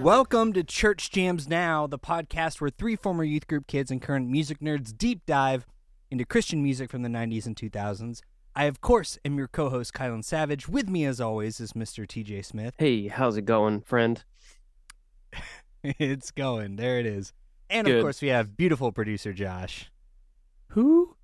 Welcome to Church Jams Now, the podcast where three former youth group kids and current music nerds deep dive into Christian music from the 90s and 2000s. I, of course, am your co host, Kylan Savage. With me, as always, is Mr. TJ Smith. Hey, how's it going, friend? it's going. There it is. And Good. of course, we have beautiful producer Josh. Who?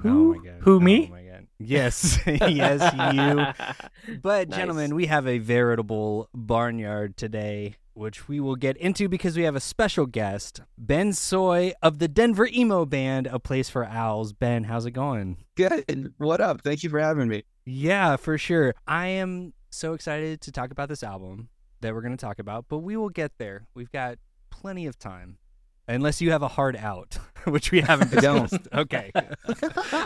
Oh Who? my God. Who, me? Oh my God. Yes, yes, you. But, Nice. gentlemen, we have a veritable barnyard today, which we will get into because we have a special guest, Ben Sooy of the Denver Emo Band, A Place for Owls. Ben, how's it going? Good. What up? Thank you for having me. Yeah, for sure. I am so excited to talk about this album that we're going to talk about, but we will get there. We've got plenty of time. Unless you have a hard out, which we haven't I don't. discussed. Okay.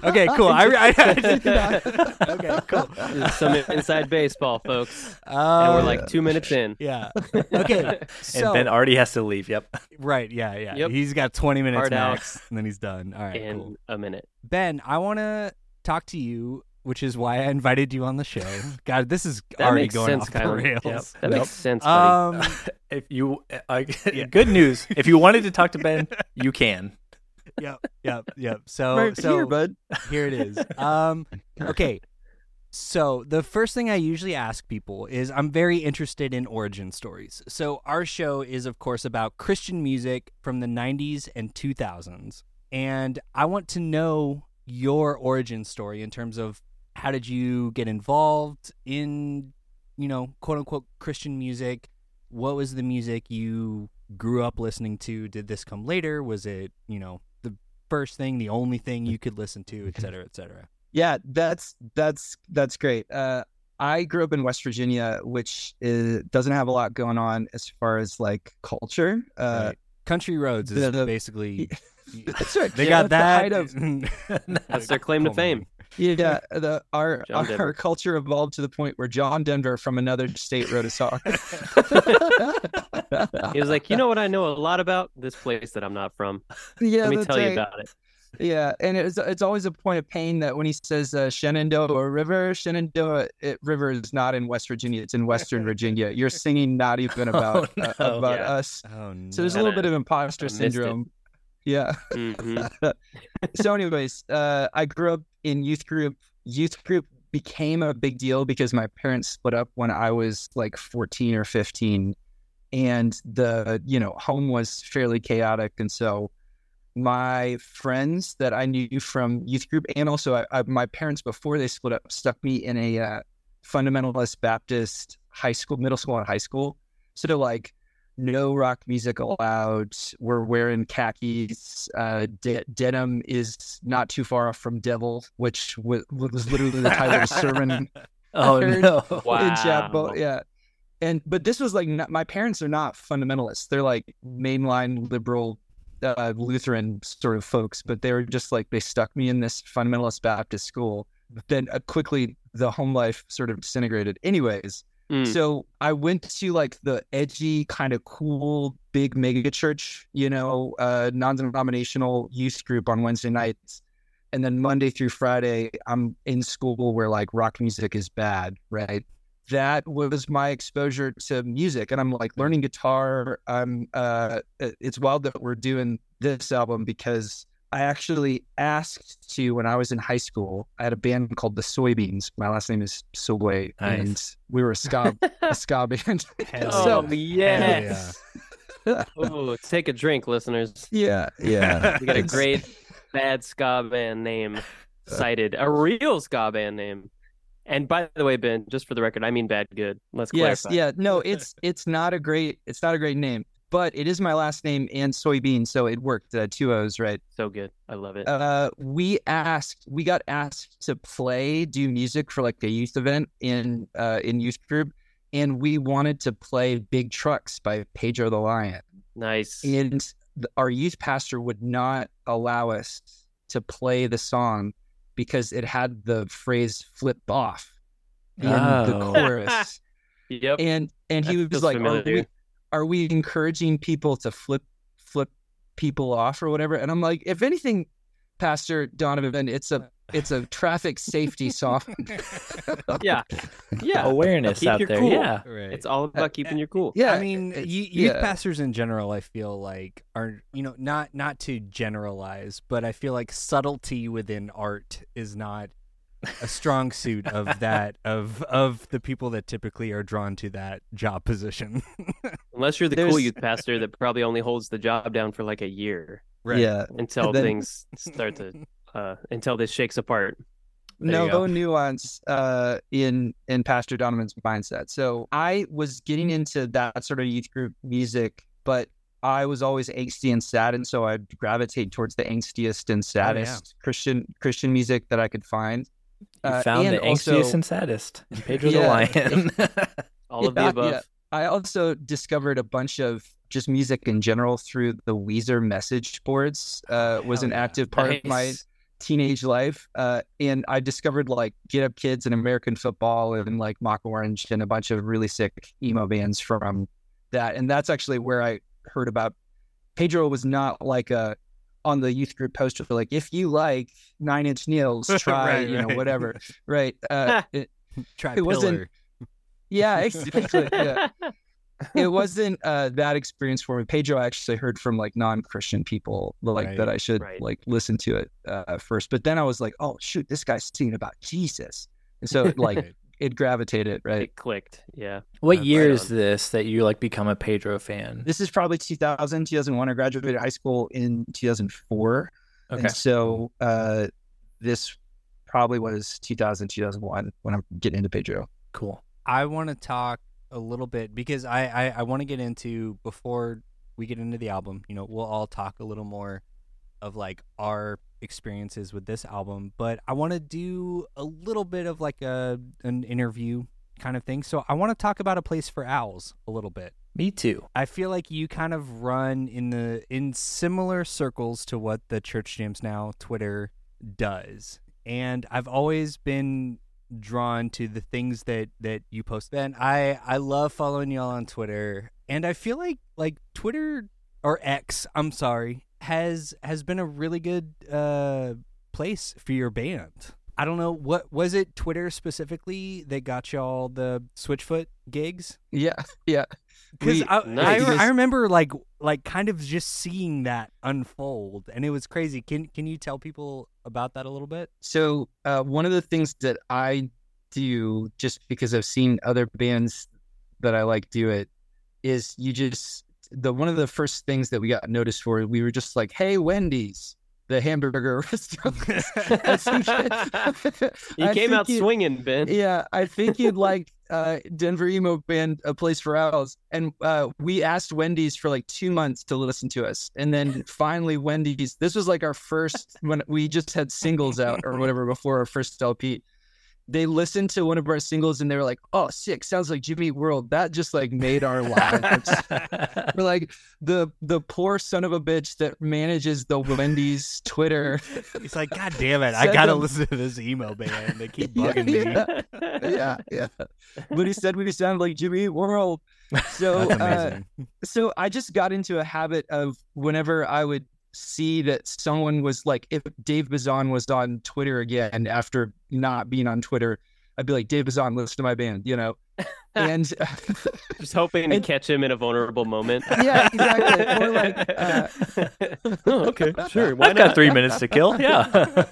okay, cool. I, I, I- okay, cool. Some inside baseball, folks. Uh, And we're like two minutes in. yeah. Okay. So, and Ben already has to leave. Yep. right. Yeah. Yeah. Yep. He's got 20 minutes Hard out. and then he's done. All right. in Cool. a minute. Ben, I want to talk to you, which is why I invited you on the show. God, this is That already going sense, off the rails. Yep. That Yep. makes sense, buddy. Um, If you, uh, good news. If you wanted to talk to Ben, you can. yep, yep, yep. So, right so here, bud. here it is. Um, okay. So the first thing I usually ask people is I'm very interested in origin stories. So our show is of course about Christian music from the 90s and 2000s. And I want to know your origin story in terms of how did you get involved in, you know, quote unquote Christian music? What was the music you grew up listening to? Did this come later? Was it, you know, the first thing, the only thing you could listen to, et cetera, et cetera? Yeah, that's that's that's great. Uh, I grew up in West Virginia, which is, doesn't have a lot going on as far as like culture. Uh, Right. Country Roads is the- the- basically That's right. they Yeah, got that's the that. height of- That's their claim to fame. Yeah, the our John our, Denver. culture evolved to the point where John Denver from another state wrote a song. He was like, you know what I know a lot about? This place that I'm not from. yeah, Let me that's tell you about it. Yeah, and it's it's always a point of pain that when he says uh, Shenandoah River, Shenandoah it, River is not in West Virginia; it's in Western Virginia. You're singing not even about Oh, uh, about Yeah. us. Oh no. So there's a little bit of imposter I syndrome. Yeah. hmm so, anyways, uh, I grew up in youth group. Youth group became a big deal because my parents split up when I was like 14 or 15, and the you know home was fairly chaotic, and so my friends that I knew from youth group and also I, I, my parents before they split up stuck me in a uh, fundamentalist Baptist high school, middle school, and high school. So like, no rock music allowed. We're wearing khakis. Uh, de- denim is not too far off from devil, which w- was literally the title of a sermon Oh no. Wow. in chapel. Yeah. And but this was like not, my parents are not fundamentalists. They're like mainline liberal uh, Lutheran sort of folks, but they were just like they stuck me in this fundamentalist Baptist school. Then uh, quickly the home life sort of disintegrated. Anyways, Mm. so I went to like the edgy, kind of cool, big mega church, you know, uh, non-denominational youth group on Wednesday nights, and then Monday through Friday, I'm in school where like rock music is bad, right? That was my exposure to music, and I'm like learning guitar. I'm. Uh, it's wild that we're doing this album because I actually asked to when I was in high school. I had a band called the Soybeans. My last name is Sooy, Nice. and we were a ska a ska band. Hell Oh, so yes. Oh, take a drink, listeners. yeah, yeah. We got a great bad ska band name uh, cited. A real ska band name. And by the way, Ben, just for the record, I mean bad good. Let's Yes, clarify. yeah. No, it's it's not a great it's not a great name, but it is my last name and soybean, so it worked. Uh, two O's, right? So good. I love it. Uh, we asked, we got asked to play, do music for like a youth event in uh in youth group, and we wanted to play Big Trucks by Pedro the Lion, nice. and the, our youth pastor would not allow us to play the song because it had the phrase "flip off" in the Oh. chorus. Yep. and and he That was like, are we, encouraging people to flip flip people off or whatever? And I'm like, if anything, Pastor Donovan, it's a it's a traffic safety song. Yeah, yeah. Awareness Keep out there. cool. Yeah. Right. It's all about uh, keeping your cool. yeah, I mean, you, youth yeah. pastors in general, I feel like are you know not not to generalize, but I feel like subtlety within art is not a strong suit of that of of the people that typically are drawn to that job position. Unless you're the cool youth pastor that probably only holds the job down for like a year Yeah, until then- things start to uh until this shakes apart. There no no nuance uh, in in Pastor Donovan's mindset. So I was getting into that sort of youth group music, but I was always angsty and sad, and so I'd gravitate towards the angstiest and saddest Christian Christian music that I could find. You Uh, found and the angstiest also- and saddest in Pedro Yeah. the Lion. All of the above. yeah. I also discovered a bunch of just music in general through the Weezer message boards. Uh, was an yeah. active part of my teenage life. Uh, and I discovered like Get Up Kids and American Football and like Mock Orange and a bunch of really sick emo bands from that. And that's actually where I heard about Pedro was not like a on the youth group poster like if you like Nine Inch Nails, try Right, you know right. whatever. Right. Uh, it- Try It wasn't- yeah, exactly. yeah. It wasn't uh, that experience for me. Pedro I actually heard from like non-Christian people like Right, that I should right. like listen to it uh, first. But then I was like, oh shoot, this guy's singing about Jesus, and so like Right. It gravitated right. It clicked. Yeah. what Right year on. is this that you like become a Pedro fan? This is probably 2000, 2001. I graduated high school in 2004, Okay. and so uh, this probably was 2000, 2001 when I'm getting into Pedro. Cool. I want to talk a little bit because I I, I want to get into before we get into the album. You know, we'll all talk a little more of like our experiences with this album, but I want to do a little bit of like a an interview kind of thing. So I want to talk about a place for owls a little bit. Me too. I feel like you kind of run in the in similar circles to what the Church Jams Now Twitter does. And I've always been drawn to the things that that you post. And I I love following y'all on Twitter. And I feel like like Twitter or X, I'm sorry, has has been a really good uh place for your band. I don't know what was it Twitter specifically that got y'all the Switchfoot gigs? Yeah, yeah. Because I, I. I remember like like kind of just seeing that unfold, and it was crazy. Can can you tell people about that a little bit? So uh, one of the things that I do, just because I've seen other bands that I like do it, is you just the one of the first things that we got noticed for. We were just like, "Hey, Wendy's, the hamburger restaurant." You came out swinging, Ben. Yeah, I think you'd like uh, Denver emo band, A Place for Owls, and uh, we asked Wendy's for like two months to listen to us, and then finally Wendy's. This was like our first when we just had singles out or whatever before our first LP. They listened to one of our singles and they were like, "Oh, sick! Sounds like Jimmy World." That just like made our lives. We're like the the poor son of a bitch that manages the Wendy's Twitter. He's like, God damn it! I gotta listen to this emo band. They keep Yeah, bugging me. yeah. yeah, yeah. But he said we sound like Jimmy World. So, uh, so I just got into a habit of whenever I would see that someone was like, if Dave Bazan was on Twitter again after not being on Twitter, I'd be like, Dave Bazan, listen to my band, you know. And Just hoping to And- catch him in a vulnerable moment. yeah, exactly. Or like, uh, oh, okay, sure. Why I've got not? three minutes to kill. Yeah.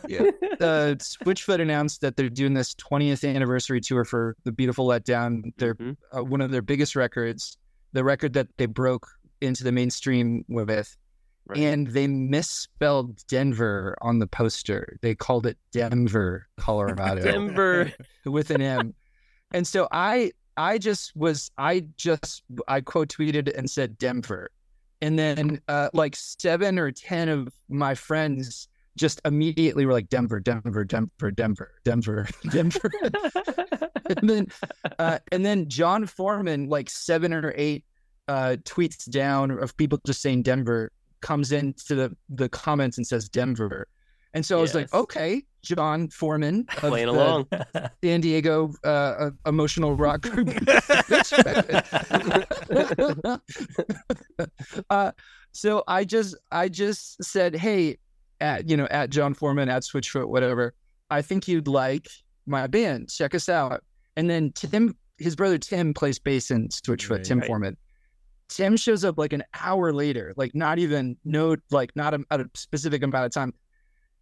yeah. uh, Switchfoot announced that they're doing this 20th anniversary tour for the Beautiful Letdown. They're Mhm. uh, one of their biggest records, the record that they broke into the mainstream with. Right. And they misspelled Denver on the poster. They called it Denver, Colorado, Denver. with an M. And so I, I just was, I just, I quote tweeted and said Denver, and then uh, like seven or ten of my friends just immediately were like Denver, Denver, Denver, Denver, Denver, Denver, and then, uh, and then John Foreman, like seven or eight uh, tweets down of people just saying Denver, comes into the the comments and says Denver, and so I was like, okay, John Foreman, of Playing the along. San Diego uh, uh, emotional rock group. uh, so I just I just said, hey, at you know at John Foreman at Switchfoot whatever. I think you'd like my band. Check us out. And then Tim, his brother Tim plays bass in Switchfoot, Right. Tim Right. Foreman. Tim shows up like an hour later, like not even no, like not a, at a specific amount of time,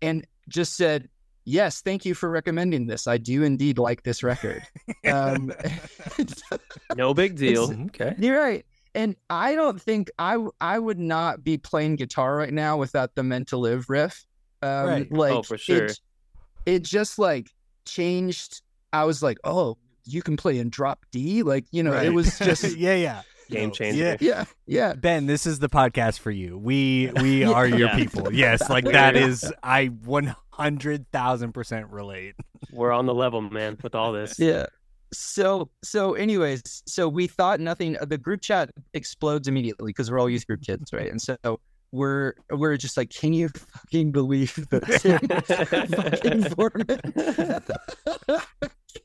and just said, "Yes, thank you for recommending this. I do indeed like this record." um, No big deal. Okay. you're right, and I don't think I I would not be playing guitar right now without the "Meant to Live" riff. Um, Right. Like, Oh, for sure. It, it just like changed. I was like, "Oh, you can play in drop D." Like, you know, Right. it was just. yeah, yeah. Game changer. Yeah. Yeah, yeah. Ben, this is the podcast for you. We we Yeah. are your Yeah. people. Yes, like that is I one hundred thousand percent relate. We're on the level, man, with all this. Yeah. So so anyways, so we thought nothing uh, the group chat explodes immediately because we're all youth group kids, right? And so we're we're just like, can you fucking believe that fucking Foreman?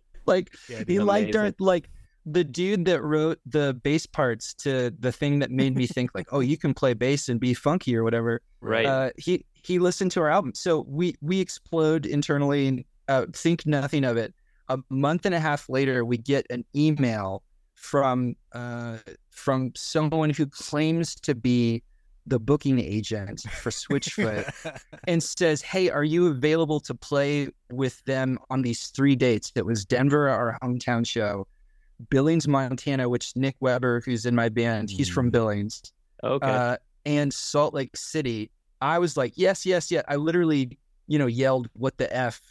like Yeah, he liked our like the dude that wrote the bass parts to the thing that made me think like, oh, you can play bass and be funky or whatever. Right. Uh, he he listened to our album, so we we explode internally and uh, think nothing of it. A month and a half later, we get an email from uh, from someone who claims to be the booking agent for Switchfoot and says, "Hey, are you available to play with them on these three dates?" That was Denver, our hometown show, Billings, Montana, which Nick Weber, who's in my band, he's from Mm. Billings, okay. uh, and Salt Lake City. I was like, "Yes, yes, yes!" I literally, you know, yelled, "What the f?"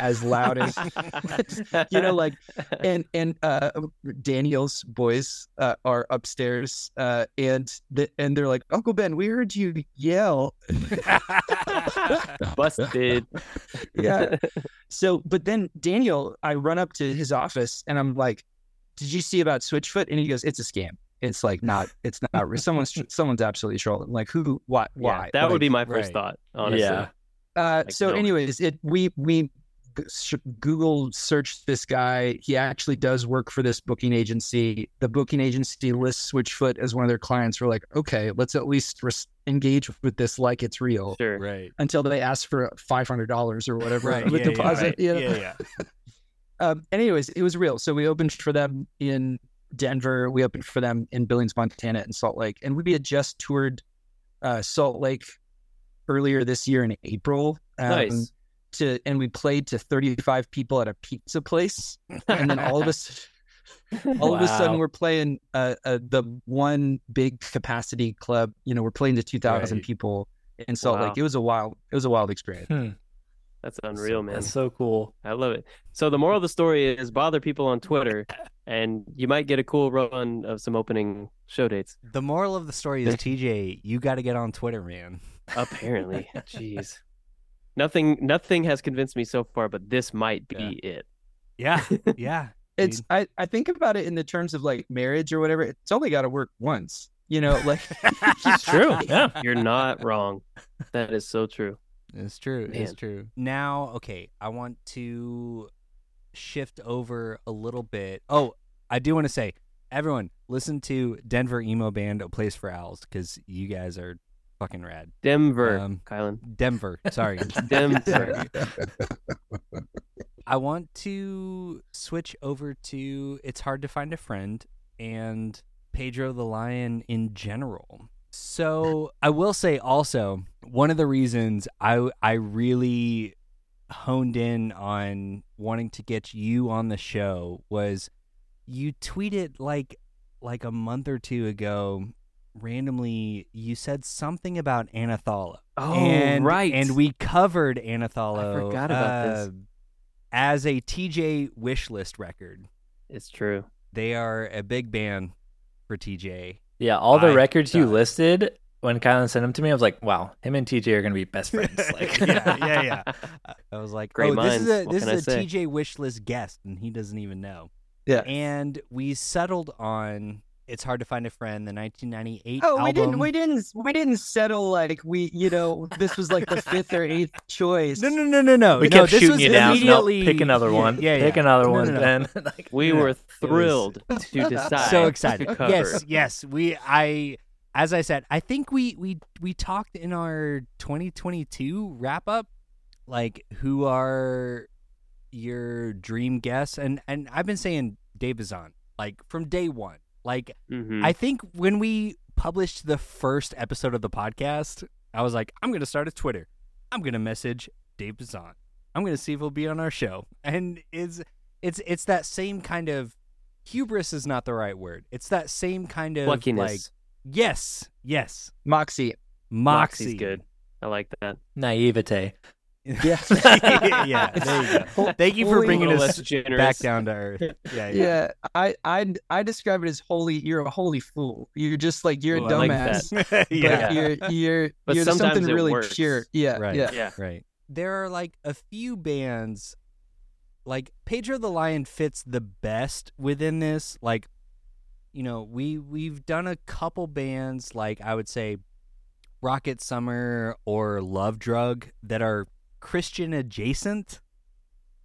as loud as you know, like and and uh Daniel's boys uh, are upstairs uh and the, and they're like Uncle Ben we heard you yell busted. yeah so but then Daniel I run up to his office and I'm like did you see about Switchfoot and he goes it's a scam it's like not it's not someone's someone's absolutely trolling like who what Yeah, why that would be my first right. thought, honestly. Yeah. Uh, Like, so, no. anyways, it we we Google searched this guy. He actually does work for this booking agency. The booking agency lists Switchfoot as one of their clients. We're like, okay, let's at least res- engage with this like it's real. Sure. right. Until they ask for five hundred dollars or whatever Right. of a yeah, yeah, deposit. right. you know? yeah, yeah. Um, anyways, it was real. So we opened for them in Denver. We opened for them in Billings, Montana, and Salt Lake. And we had just toured uh, Salt Lake earlier this year in April. Um, Nice. To and we played to 35 people at a pizza place, and then all of us, all of a sudden, we're playing uh, uh, the one big capacity club. You know, we're playing to 2,000 Right. people in Salt Wow. Lake. It was a wild, it was a wild experience. Hmm. That's unreal, man. That's so cool. I love it. So the moral of the story is bother people on Twitter, and you might get a cool run of some opening show dates. The moral of the story is TJ, you got to get on Twitter, man. Apparently, jeez, nothing, nothing has convinced me so far, but this might be it. Yeah, yeah. It's I, I think about it in the terms of like marriage or whatever. It's only got to work once. You know, like It's true. Yeah. You're not wrong. That is so true. It's true. It's true. Now, okay, I want to shift over a little bit. Oh, I do want to say, everyone, listen to Denver emo band "A Place for Owls" because you guys are fucking rad. Denver, Um, Kylan. Denver, sorry. Denver. I want to switch over to "It's Hard to Find a Friend" and Pedro the Lion in general. So I will say also one of the reasons I I really honed in on wanting to get you on the show was you tweeted like like a month or two ago randomly you said something about Anathallo. Oh, and, right. And we covered Anathallo I forgot about this. uh, as a TJ wish list record. It's true. They are a big band for TJ. Yeah. All the I records you thought- listed when Kylan sent them to me, I was like, wow, him and TJ are going to be best friends. Like, yeah, yeah, yeah. I was like, Great oh, this is a this is a? TJ wish list guest, and he doesn't even know. Yeah. And we settled on "It's Hard to Find a Friend," the 1998 Oh, album. we didn't, we didn't, we didn't settle like we, you know, this was like the fifth or eighth choice. No, no, no, no, no. we no, kept this shooting was you down. No, Immediately... pick another one. Yeah, yeah. Pick another No, one. no, no. Then like, We Yeah, were was- thrilled to decide. so to excited. cover. Yes, yes. We I as I said, I think we we we talked in our 2022 wrap up like who are your dream guests? And and I've been saying Dave Bazan, like from day one. Like Mhm. I think when we published the first episode of the podcast, I was like, I'm gonna start a Twitter. I'm gonna message Dave Bazan. I'm gonna see if he'll be on our show. And it's it's it's that same kind of hubris is not the right word. It's that same kind of Pluckiness. like yes, yes, Moxie. moxie. Moxie's good. I like that. Naivete. Yeah. yeah, there you go. Thank you for Holy- bringing us back down to earth. Yeah, yeah. Yeah, I I I describe it as holy. You're a holy fool. You're just like you're a Ooh, I like dumbass. that. yeah. But you're you're But you're something really works. pure. Yeah, Right. yeah. Yeah. Right. There are like a few bands like Pedro the Lion fits the best within this. Like you know, we we've done a couple bands like I would say Rocket Summer or Love Drug that are Christian adjacent.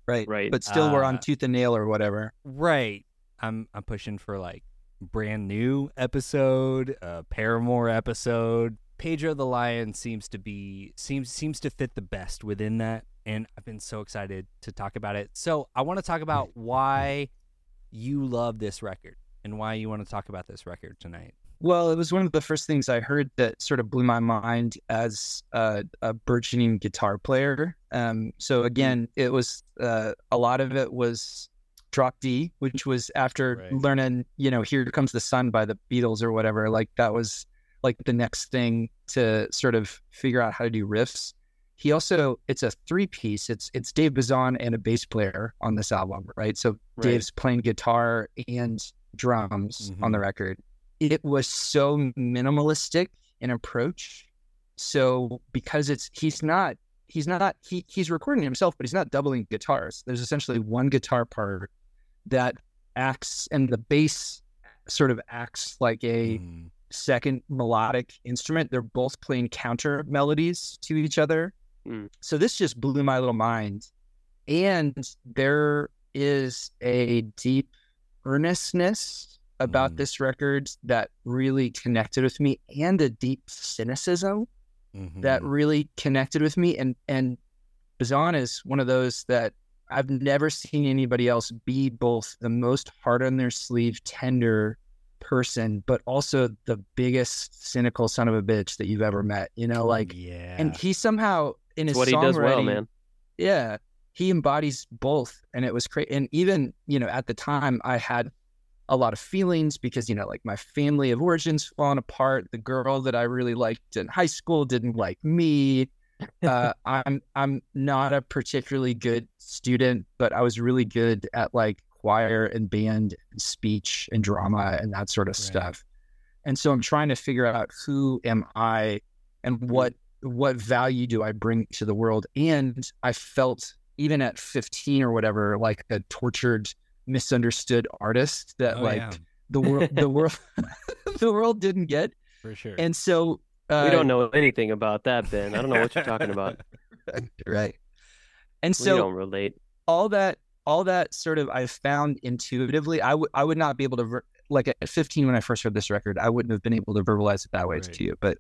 Right. Right. But still, we're on Uh, tooth and nail or whatever. Right. I'm I'm pushing for like brand new episode, uh Paramore episode. Pedro the Lion seems to be seems seems to fit the best within that and I've been so excited to talk about it. So, I want to talk about why you love this record and why you want to talk about this record tonight. Well, it was one of the first things I heard that sort of blew my mind as a, a burgeoning guitar player. Um, so again, it was uh, a lot of it was Drop D, which was after Right. learning, you know, "Here Comes the Sun" by the Beatles or whatever. Like that was like the next thing to sort of figure out how to do riffs. He also it's a three piece. It's it's Dave Bazan and a bass player on this album, right? So Right. Dave's playing guitar and drums on Mhm. the record. It was so minimalistic in approach. So because it's he's not he's not he he's recording himself, but he's not doubling guitars. There's essentially one guitar part that acts and the bass sort of acts like a Mm. second melodic instrument. They're both playing counter melodies to each other. Mm. So this just blew my little mind. And there is a deep earnestness about Mm. this record that really connected with me and a deep cynicism that Mhm. really connected with me. And and Bazan is one of those that I've never seen anybody else be both the most hard on their sleeve, tender person, but also the biggest cynical son of a bitch that you've ever met. You know, like yeah. and he somehow in It's his what he does well, man. yeah, he embodies both, and it was crazy. And even you know, at the time, I had a lot of feelings because you know, like my family of origins falling apart. The girl that I really liked in high school didn't like me. Uh, I'm I'm not a particularly good student, but I was really good at like choir and band, and speech and drama and that sort of Right. stuff. And so I'm trying to figure out who am I and what what value do I bring to the world? And I felt even at 15 or whatever, like a tortured, misunderstood artist that Oh, like yeah, the world the world the world didn't get. for sure. And so uh, we don't know anything about that, Ben. I don't know what you're talking about. right. And so we so don't relate. all that all that sort of I found intuitively. I would I would not be able to ver- like at 15 when I first heard this record, I wouldn't have been able to verbalize it that way Right. to you. But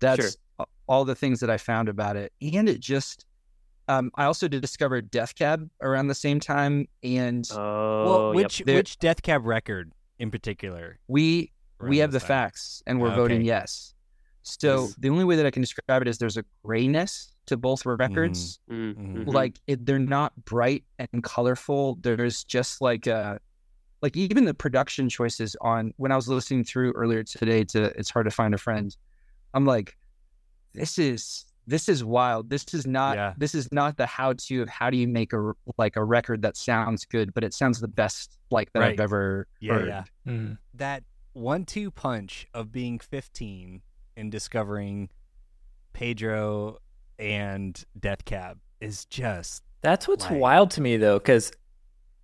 that's a- all the things that I found about it, and it just. Um, I also did discover Death Cab around the same time, and Oh, well, which There- which Death Cab record in particular? we we have the time? facts, and we're Okay. voting yes. So Yes. the only way that I can describe it is there's a grayness to both records. Mm, Mhm. mhm. like it, they're not bright and colorful there's just like a like even the production choices on when i was listening through earlier today to it's hard to find a friend i'm like this is this is wild this is not Yeah. this is not the how to of how do you make a like a record that sounds good but it sounds the best like that Right. i've ever Yeah, heard yeah. Mm. that one-two punch of being 15 and discovering Pedro and Death Cab is just That's what's Like- wild to me though, because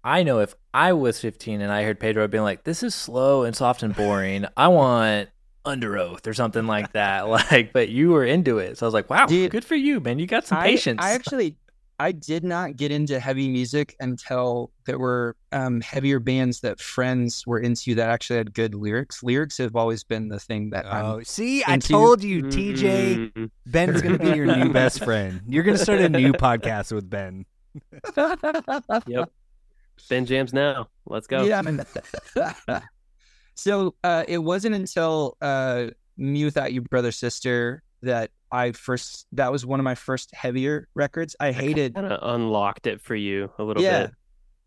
I know if I was 15 and I heard Pedro being like, "This is slow and soft and boring," I want Under Oath or something like that. Like, but you were into it, so I was like, "Wow, Dude, good for you, man! You got some I- patience." I, actually I did not get into heavy music until there were um, heavier bands that friends were into that actually had good lyrics. Lyrics have always been the thing that I'm Oh, see, I told you, TJ. Mm, Ben's gonna be your new best friend. You're gonna start a new podcast with Ben. Yep. Ben jams now. Let's go. Yeah. So uh, it wasn't until uh, Me Without You, Brother Sister that I first, that was one of my first heavier records. I hated, Kind of unlocked it for you a little yeah. bit.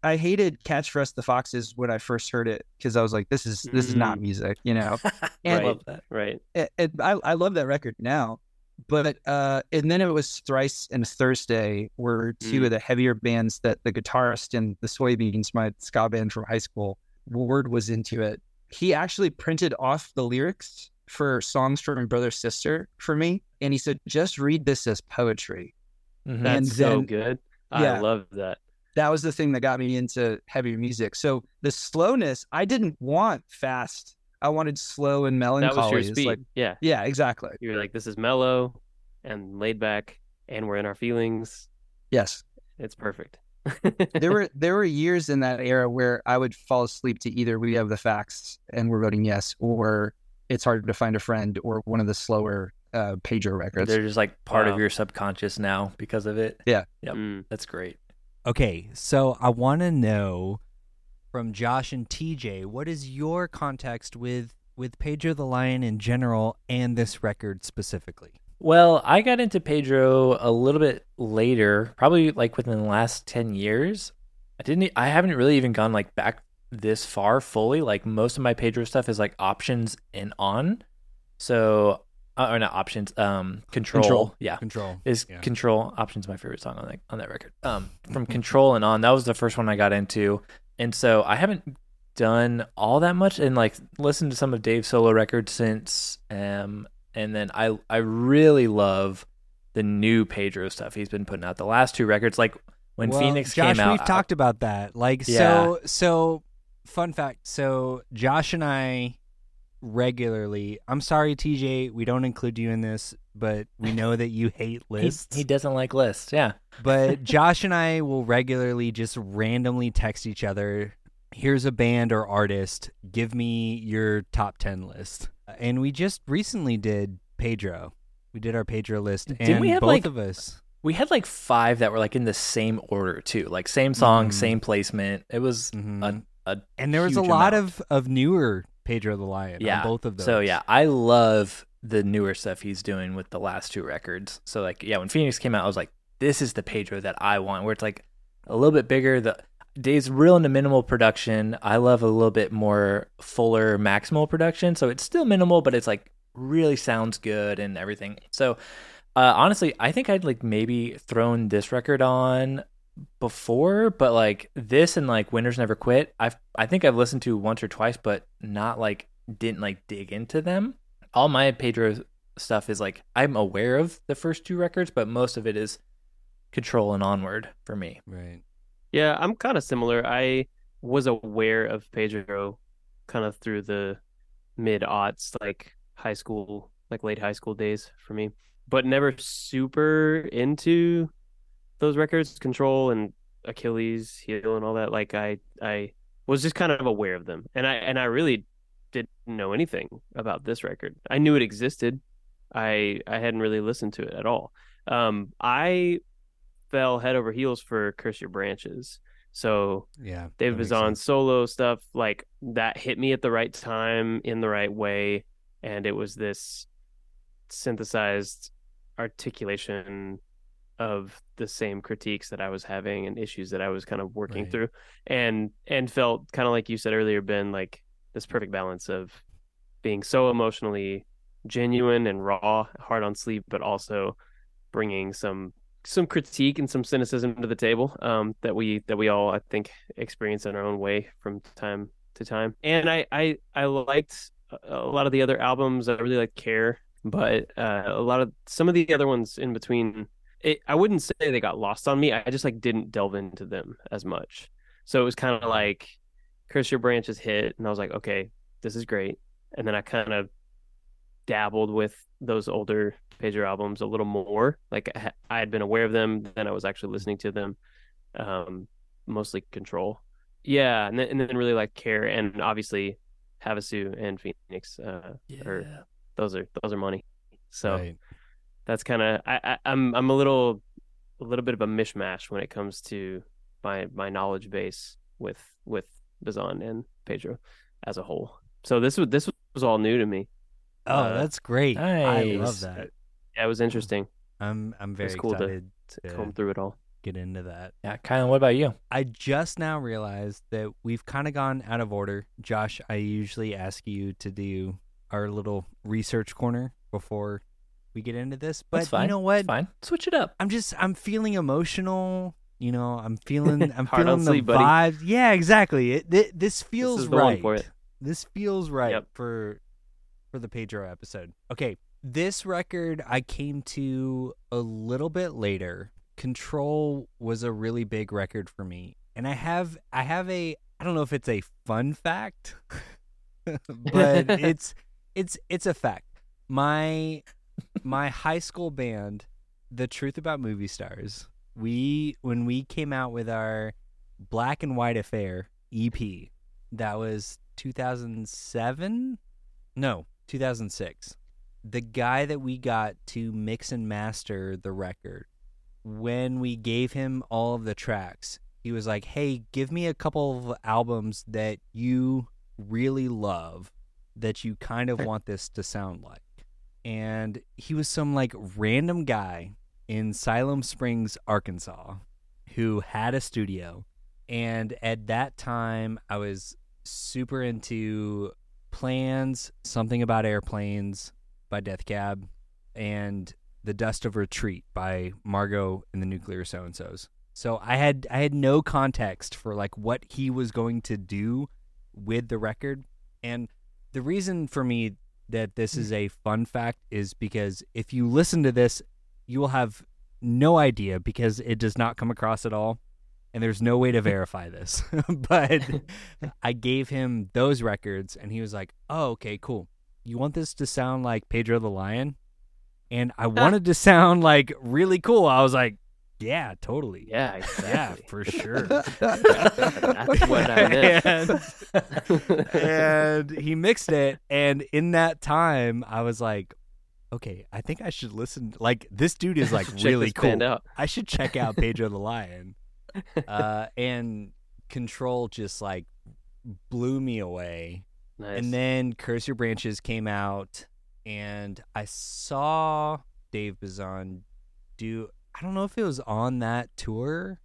I hated Catch for Us the Foxes when I first heard it because I was like, this is, this is not Mm. music, you know? I And- Right. love that. Right. it, it, I, I love that record now. But uh, and then it was Thrice and Thursday were two Mm. of the heavier bands that the guitarist in the Soybeans, my ska band from high school, Ward was into it. He actually printed off the lyrics for songs from Brother Sister for me, and he said, "Just read this as poetry." Mhm. That's And so good. yeah. I love that. That was the thing that got me into heavy music. So the slowness, I didn't want fast. I wanted slow and melancholy. That was your speed. like- yeah. yeah, exactly. You're like, this is mellow and laid back, and we're in our feelings. Yes. It's perfect. There were there were years in that era where I would fall asleep to either we have the facts and we're voting yes, or it's hard to find a friend, or one of the slower uh, pager records. They're just like part Wow. of your subconscious now because of it. Yeah. Yep. Mm. That's great. Okay, so I want to know from Josh and TJ, what is your context with with Pedro the Lion in general and this record specifically? Well, I got into Pedro a little bit later, probably like within the last 10 years. I didn't I haven't really even gone like back this far fully. Like most of my Pedro stuff is like options and on. So uh, or not options, um control. Control. Yeah. Control Is Yeah. Control Options my favorite song on that on that record. Um, from Control and on, that was the first one I got into, and so I haven't done all that much and like listened to some of Dave's solo records since. Um, and then I I really love the new Pedro stuff he's been putting out. The last two records, like when Well, Phoenix Josh, came out, we've talked about that. Like, so, so, fun fact. So, Josh and I regularly. I'm sorry, TJ, we don't include you in this, but we know that you hate he, lists. he doesn't like lists. Yeah, but Josh and I will regularly just randomly text each other. Here's a band or artist. Give me your top ten list. And we just recently did Pedro. We did our Pedro list, Didn't and we have, both like, of us. we had like five that were like in the same order too, like same song, Mhm. same placement. It was Mhm. a, a And there was a lot amount. of of newer Pedro the Lion. yeah on both of those. So yeah, I love the newer stuff he's doing with the last two records. So like yeah, when Phoenix came out, I was like, this is the Pedro that I want, where it's like a little bit bigger. The Dave's real into minimal production. I love a little bit more fuller maximal production. So it's still minimal, but it's like really sounds good and everything. So uh, honestly, I think I'd like maybe thrown this record on before, but like this and like Winners Never Quit, I've I think I've listened to once or twice, but not like didn't like dig into them. All my Pedro stuff is like I'm aware of the first two records, but most of it is Control and Onward for me. right. Yeah, I'm kind of similar. I was aware of Pedro kind of through the mid aughts, like high school, like late high school days for me, but never super into those records, Control and Achilles Heel and all that. Like I, I was just kind of aware of them, and I and I really didn't know anything about this record. I knew it existed. I I hadn't really listened to it at all. Um, I fell head over heels for Curse Your Branches. So Yeah. David Bazan sense. solo stuff like that hit me at the right time in the right way, and it was this synthesized articulation of the same critiques that I was having and issues that I was kind of working Right. through, and and felt kind of like you said earlier, Ben, like this perfect balance of being so emotionally genuine and raw, hard on sleep, but also bringing some some critique and some cynicism to the table um, that we that we all I think experience in our own way from time to time. And I I I liked a lot of the other albums. I really like Care, but uh, a lot of some of the other ones in between. It, I wouldn't say they got lost on me. I just like didn't delve into them as much. So it was kind of like Curse Your Branches hit, and I was like, okay, this is great. And then I kind of dabbled with those older Pedro albums a little more. Like I had been aware of them, then I was actually listening to them. Um, mostly Control, yeah, and then, and then really like Care and obviously Havasu and Phoenix. Uh, Yeah. those are those are money. So Right. that's kind of I, I I'm I'm a little a little bit of a mishmash when it comes to my my knowledge base with with Bazan and Pedro as a whole. So this was this was all new to me. Oh, Uh, that's great. I love that. Yeah, it was interesting I'm I'm very It's cool to- excited to to comb through it all. get into that. Yeah, Kylan, what about you? I just now realized that we've kind of gone out of order. Josh, I usually ask you to do our little research corner before we get into this, but That's fine. you know what? It's fine. Switch it up. I'm just I'm feeling emotional. You know, I'm feeling I'm feeling the sleep, buddy. vibes. Yeah, exactly. It, thi- this feels is the one right. for it. This feels right Yep. for for the Pedro episode. Okay, this record I came to a little bit later. Control was a really big record for me, and I have I have a I don't know if it's a fun fact, but it's it's it's a fact. My my high school band, The Truth About Movie Stars, we when we came out with our Black and White Affair EP, that was 2007? No, 2006. The guy that we got to mix and master the record, when we gave him all of the tracks, he was like, "Hey, give me a couple of albums that you really love that you kind of want this to sound like." And he was some like random guy in Siloam Springs, Arkansas, who had a studio. And at that time, I was super into plans, something about airplanes by Death Cab, and The Dust of Retreat by Margot and the Nuclear So and So's. So I had I had no context for like what he was going to do with the record. And the reason for me that this is a fun fact is because if you listen to this, you will have no idea because it does not come across at all. And there's no way to verify this. but I gave him those records and he was like, Oh, okay, cool. You want this to sound like Pedro the Lion? And I wanted to sound like really cool. I was like, Yeah, totally. Yeah, Yeah, for sure. That's what I meant. and, and he mixed it and in that time I was like, okay, I think I should listen like this dude is like really cool. out. I should check out Pedro the Lion. Uh and Control just like blew me away. Nice. And then Curse Your Branches came out, and I saw Dave Bazan do. I don't know if it was on that tour,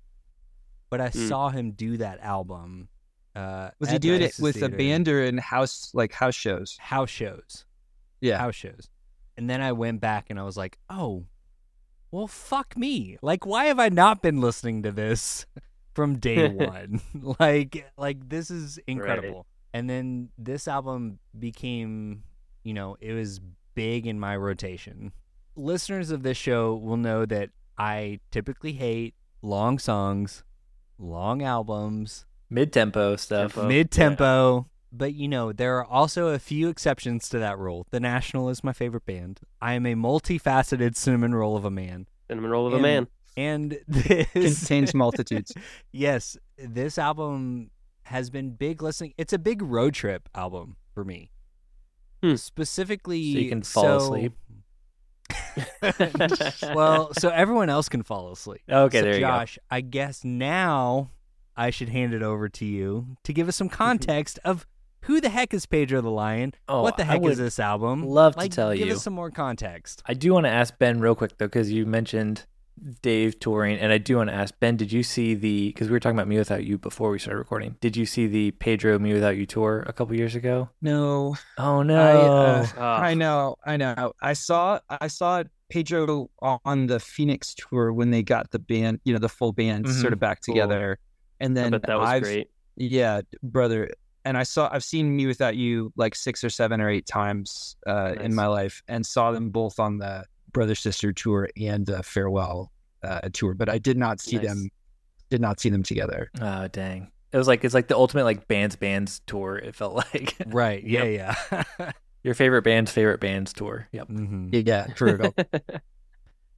but I Mm. saw him do that album. Uh, Was he doing it Texas with a Theater. band or in house like house shows? House shows. Yeah. House shows. And then I went back and I was like, oh, well, fuck me. Like, why have I not been listening to this from day one? like, like this is incredible. And then this album became, you know, it was big in my rotation. Listeners of this show will know that I typically hate long songs, long albums, Mid tempo stuff. Mid tempo. But you know, there are also a few exceptions to that rule. The National is my favorite band. I am a multifaceted cinnamon roll of a man. Cinnamon roll of a man. And this Contains multitudes. yes, this album has been big listening. It's a big road trip album for me. Hmm. Specifically, So you can fall so- asleep. well, so everyone else can fall asleep. Okay, So, there you go. Josh, I guess now I should hand it over to you to give us some context of who the heck is Pedro the Lion? Oh, what the I heck would is this album? love to tell give you. Give us some more context. I do want to ask Ben real quick though, because you mentioned Dave touring, and I do want to ask Ben. Did you see the? Because we were talking about Me Without You before we started recording. Did you see the Pedro Me Without You tour a couple years ago? No, Oh no! I, uh, Ah. I know, I know. I saw, I saw Pedro on the Phoenix tour when they got the band, you know, the full band Mhm. sort of back Cool. together, and I then bet that was I've, great. yeah, brother. And I saw, I've seen Me Without You like six or seven or eight times uh, Nice. in my life, and saw them both on the brother sister tour and the farewell uh, tour, but I did not see Nice. them, did not see them together. Oh dang! It was like it's like the ultimate like bands bands tour. It felt like. Right. Yeah, yeah. Your favorite band's favorite band's tour. Yep. Mm-hmm. Yeah, brutal.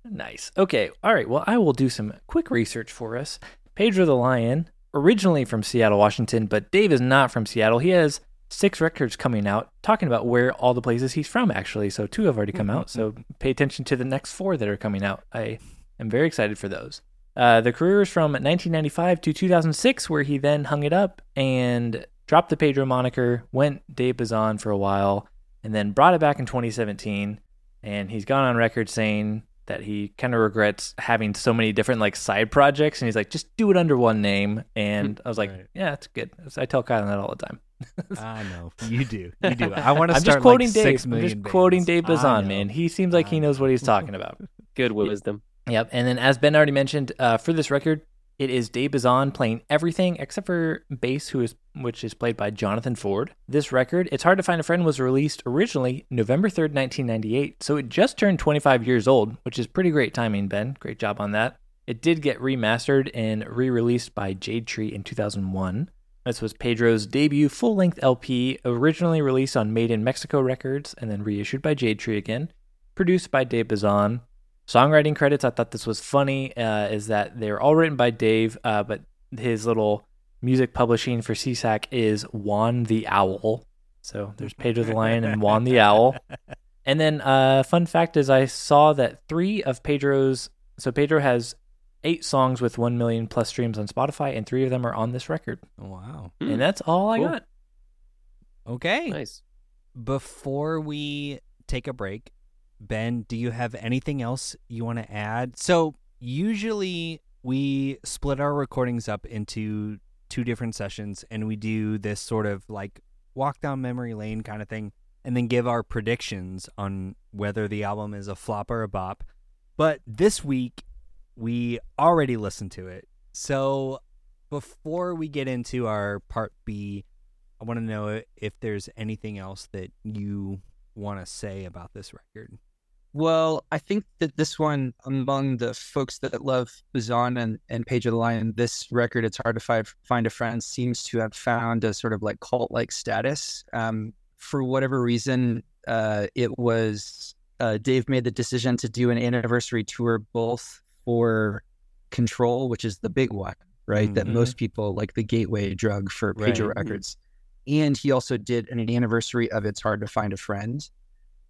Nice. Okay. All right. Well, I will do some quick research for us. Pedro the Lion, originally from Seattle, Washington, but Dave is not from Seattle. He has six records coming out talking about where all the places he's from, actually. So two have already come out. So pay attention to the next four that are coming out. I am very excited for those. Uh, the career is from 1995 to 2006, where he then hung it up and dropped the Pedro moniker, went Dave Bazan for a while, and then brought it back in 2017. And he's gone on record saying that he kind of regrets having so many different like side projects and he's like just do it under one name and i was like Right. yeah that's good i tell kyle that all the time I know you do. You do. I want to i'm start just quoting like dave six i'm million just quoting dave bazan man he seems like he knows what he's talking about Good wisdom. Yep. And then, as Ben already mentioned, uh, for this record, it is Dave Bazan playing everything except for bass, who is which is played by Jonathan Ford. This record, "It's Hard to Find a Friend," was released originally November third, nineteen ninety eight. So it just turned twenty five years old, which is pretty great timing. Ben, great job on that. It did get remastered and re released by Jade Tree in two thousand one. This was Pedro's debut full length LP, originally released on Made in Mexico Records and then reissued by Jade Tree again. Produced by Dave Bazan. Songwriting credits, I thought this was funny, uh, is that they're all written by Dave, uh, but his little music publishing for SESAC is Juan the Owl. So there's Pedro the Lion and Juan the Owl. And then, uh, fun fact is, I saw that three of Pedro's, so Pedro has eight songs with 1 million plus streams on Spotify, and three of them are on this record. Wow. Hmm. And that's all I Cool. got. Okay. Nice. Before we take a break, Ben, do you have anything else you want to add? So, usually we split our recordings up into two different sessions and we do this sort of like walk down memory lane kind of thing and then give our predictions on whether the album is a flop or a bop. But this week we already listened to it. So, before we get into our part B, I want to know if there's anything else that you want to say about this record. Well, I think that this one, among the folks that love Bazan and, and Pedro the Lion, this record, It's Hard to Find, find a Friend, seems to have found a sort of like cult like status. Um, for whatever reason, uh, it was uh, Dave made the decision to do an anniversary tour both for Control, which is the big one, right? That Mhm. most people like the gateway drug for Pedro Right. Records. And he also did an anniversary of It's Hard to Find a Friend.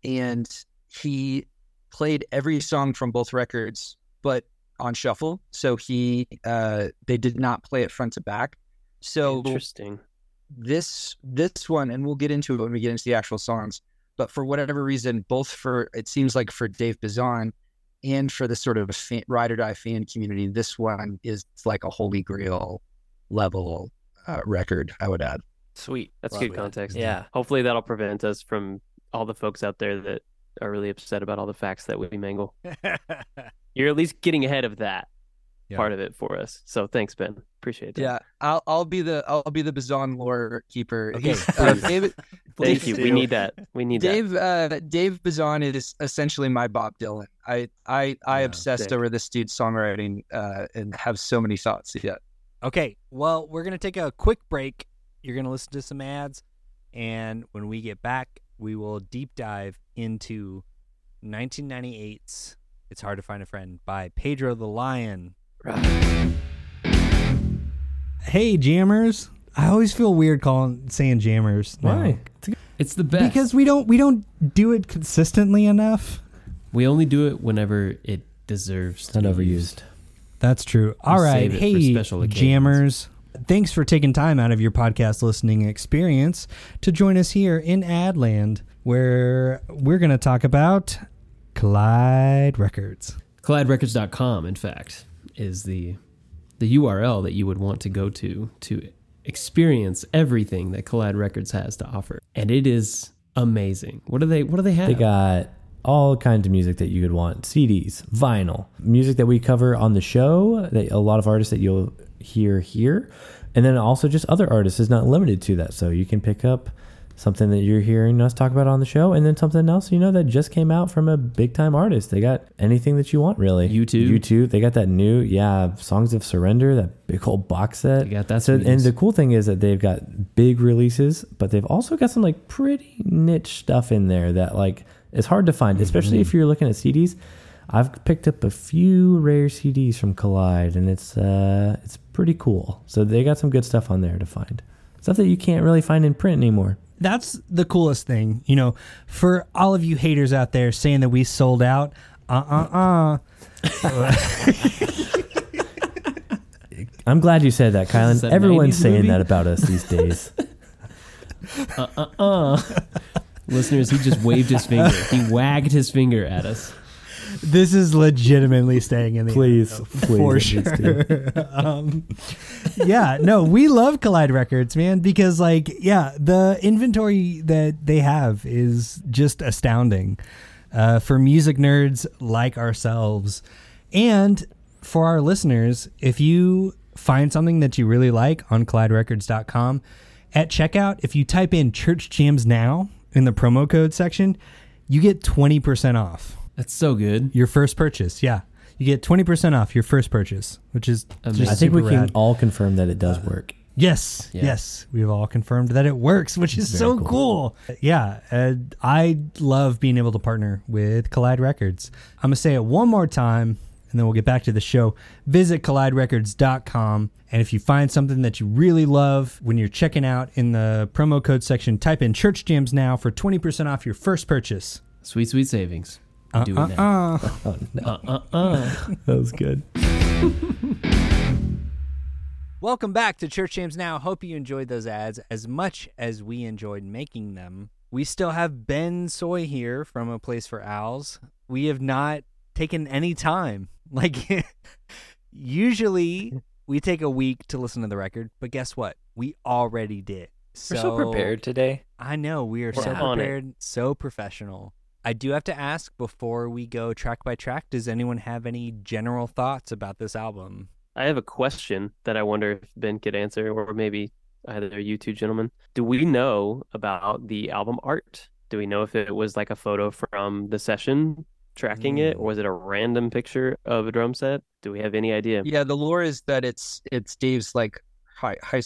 And he played every song from both records, but on shuffle. So he uh they did not play it front to back. So Interesting. this this one, and we'll get into it when we get into the actual songs. But for whatever reason, both for it seems like for Dave Bazan and for the sort of fan, ride or die fan community, this one is like a holy grail level uh, record. I would add. Sweet. That's Love good it. context. Yeah. Hopefully that'll prevent us from all the folks out there that are really upset about all the facts that we mangle. You're at least getting ahead of that Yeah. part of it for us. So thanks, Ben. Appreciate that. Yeah, I'll I'll be the I'll be the Bazan lore keeper. Okay, He's- uh, please. David, Thank you. do. We need that. We need that. Dave uh, Dave Bazan is essentially my Bob Dylan. I I I Yeah, obsessed sick. over this dude's songwriting uh, and have so many thoughts. Yeah. okay, well, we're going to take a quick break. You're going to listen to some ads. And when we get back, we will deep dive into 1998's It's Hard to Find a Friend by Pedro the Lion. Hey, jammers! I always feel weird calling saying jammers. now. Why? It's the best. Because we don't we don't do it consistently enough. we only do it whenever it deserves to Not be overused. used. That's true. All right, save it for hey, special occasions. jammers! Thanks for taking time out of your podcast listening experience to join us here in Adland, where we're going to talk about Collide Records. CollideRecords.com, in fact, is the the URL that you would want to go to to experience everything that Collide Records has to offer, and it is amazing. What do they What do they have? They got all kinds of music that you would want CDs, vinyl, music that we cover on the show, that a lot of artists that you'll hear here. And then also just other artists is not limited to that. So you can pick up something that you're hearing us talk about on the show, and then something else you know that just came out from a big time artist. They got anything that you want really. U2. U2. They got that new yeah, Songs of Surrender, that big old box set. They got that So, and the cool thing is that they've got big releases, but they've also got some like pretty niche stuff in there that like is hard to find, especially if you're looking at CDs. I've picked up a few rare CDs from Collide, and it's uh, it's pretty cool. So they got some good stuff on there to find, stuff that you can't really find in print anymore. That's the coolest thing. You know, for all of you haters out there saying that we sold out, uh uh uh. I'm glad you said that, Kylan. that Everyone's saying movie? that about us these days. Uh uh uh. Listeners, he just waved his finger. He wagged his finger at us. This is legitimately staying in the Please, please, for it needs to. sure. um, yeah, no, we love Collide Records, man, because like, yeah, the inventory that they have is just astounding uh, for music nerds like ourselves, and for our listeners. If you find something that you really like on CollideRecords.com at checkout, if you type in Church Jams Now in the promo code section, you get twenty percent off That's so good. your first purchase. Yeah, you get twenty percent off your first purchase, which is Amazing. just I think we can rad. all confirm that it does work. Yes, Yeah. yes, we've all confirmed that it works, which is Very so cool. cool. Yeah, uh, I love being able to partner with Collide Records. I'm gonna say it one more time, and then we'll get back to the show. Visit colliderecords.com, and if you find something that you really love when you're checking out in the promo code section, type in Church Jams now for 20% off your first purchase. Sweet, sweet savings. Uh, Do uh, it now. uh. Oh no, Uh uh uh. that was good. Welcome back to Church Jams Now. Hope you enjoyed those ads as much as we enjoyed making them. We still have Ben Sooy here from A Place for Owls. We have not taken any time. Like, usually we take a week to listen to the record, but guess what? We already did. We're so prepared today. I know we are We're so on it. prepared, so professional. I do have to ask before we go track by track. Does anyone have any general thoughts about this album? I have a question that I wonder if Ben could answer, or maybe either you two gentlemen. Do we know about the album art? Do we know if it was like a photo from the session tracking it, or hmm. was it a random picture of a drum set? Do we have any idea? Yeah, the lore is that it's it's Dave's like hi, hi,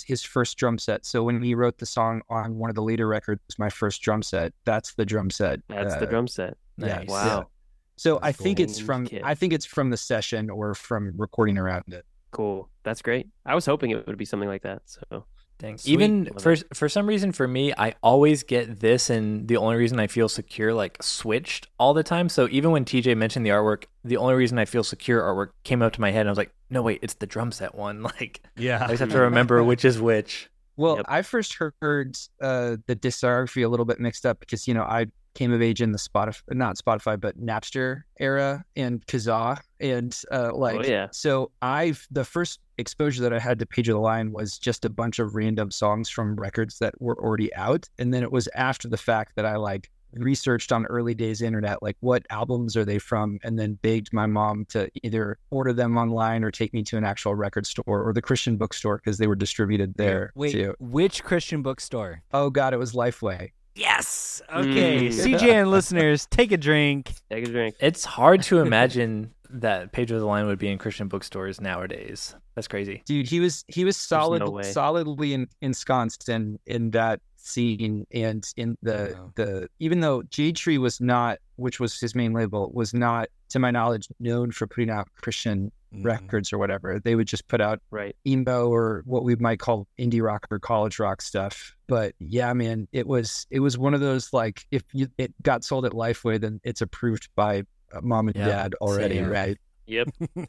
his first drum set. So when he wrote the song on one of the later records, my first drum set, that's the drum set. That's the Uh, drum set. yeah, Nice. Wow. So I That's think cool. it's from Kit. I think it's from the session or from recording around it. Cool. That's great. I was hoping it would be something like that. So Thanks. Sweet. Even for it. for some reason for me, I always get this, and the only reason I feel secure like switched all the time. So even when TJ mentioned the artwork, the only reason I feel secure artwork came up to my head, and I was like, no wait, it's the drum set one. Like yeah, I just have to remember which is which. Well, Yep. I first heard uh, the discography a little bit mixed up because you know I came of age in the Spotify, not Spotify, but Napster era and Kazaa, and uh, like Oh, yeah. So I've the first exposure that I had to Pedro the Lion was just a bunch of random songs from records that were already out, and then it was after the fact that I like researched on early days internet like what albums are they from and then begged my mom to either order them online or take me to an actual record store or the christian bookstore because they were distributed there Wait, too which Christian bookstore? Oh God, it was Lifeway. Yes. Okay. Mm. CJ and listeners, take a drink. take a drink. It's hard to imagine that Pedro the Lion would be in Christian bookstores nowadays. That's crazy. Dude, he was he was solid no solidly in, ensconced in in that scene and in the Wow. the even though Jade Tree was not, which was his main label, was not to my knowledge known for putting out Christian Mm. records or whatever. They would just put out Right. emo or what we might call indie rock or college rock stuff. But yeah, man, it was it was one of those like if you, it got sold at Lifeway, then it's approved by uh, mom and Yeah, dad already, same. right? Yep.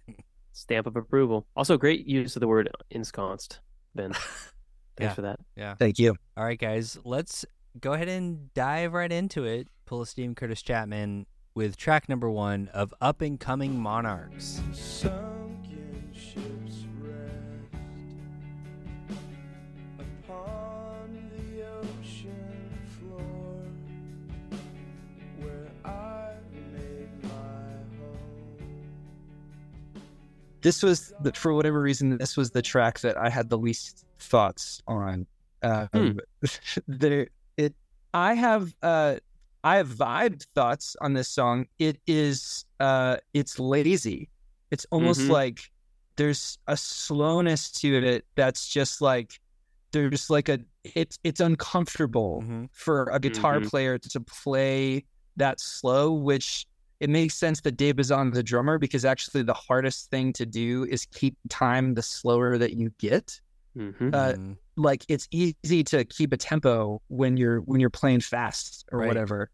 Stamp of approval. Also, great use of the word ensconced, Ben. Thanks Yeah. for that. Yeah. Thank you. All right, guys, let's go ahead and dive right into it. Pull a Steve Curtis Chapman with track number one of Up and Coming Monarchs. Sunken ships rest upon the ocean floor where I made my home. this was the, for whatever reason this was the track that i had the least thoughts on um Hmm. there it I have uh I have vibe thoughts on this song. It is uh it's lazy. It's almost Mhm. like there's a slowness to it that's just like there's like a it's it's uncomfortable Mhm. for a guitar Mhm. player to play that slow, which it makes sense that Dave is on the drummer because actually the hardest thing to do is keep time the slower that you get hmm uh, Mhm. like it's easy to keep a tempo when you're when you're playing fast or Right. whatever.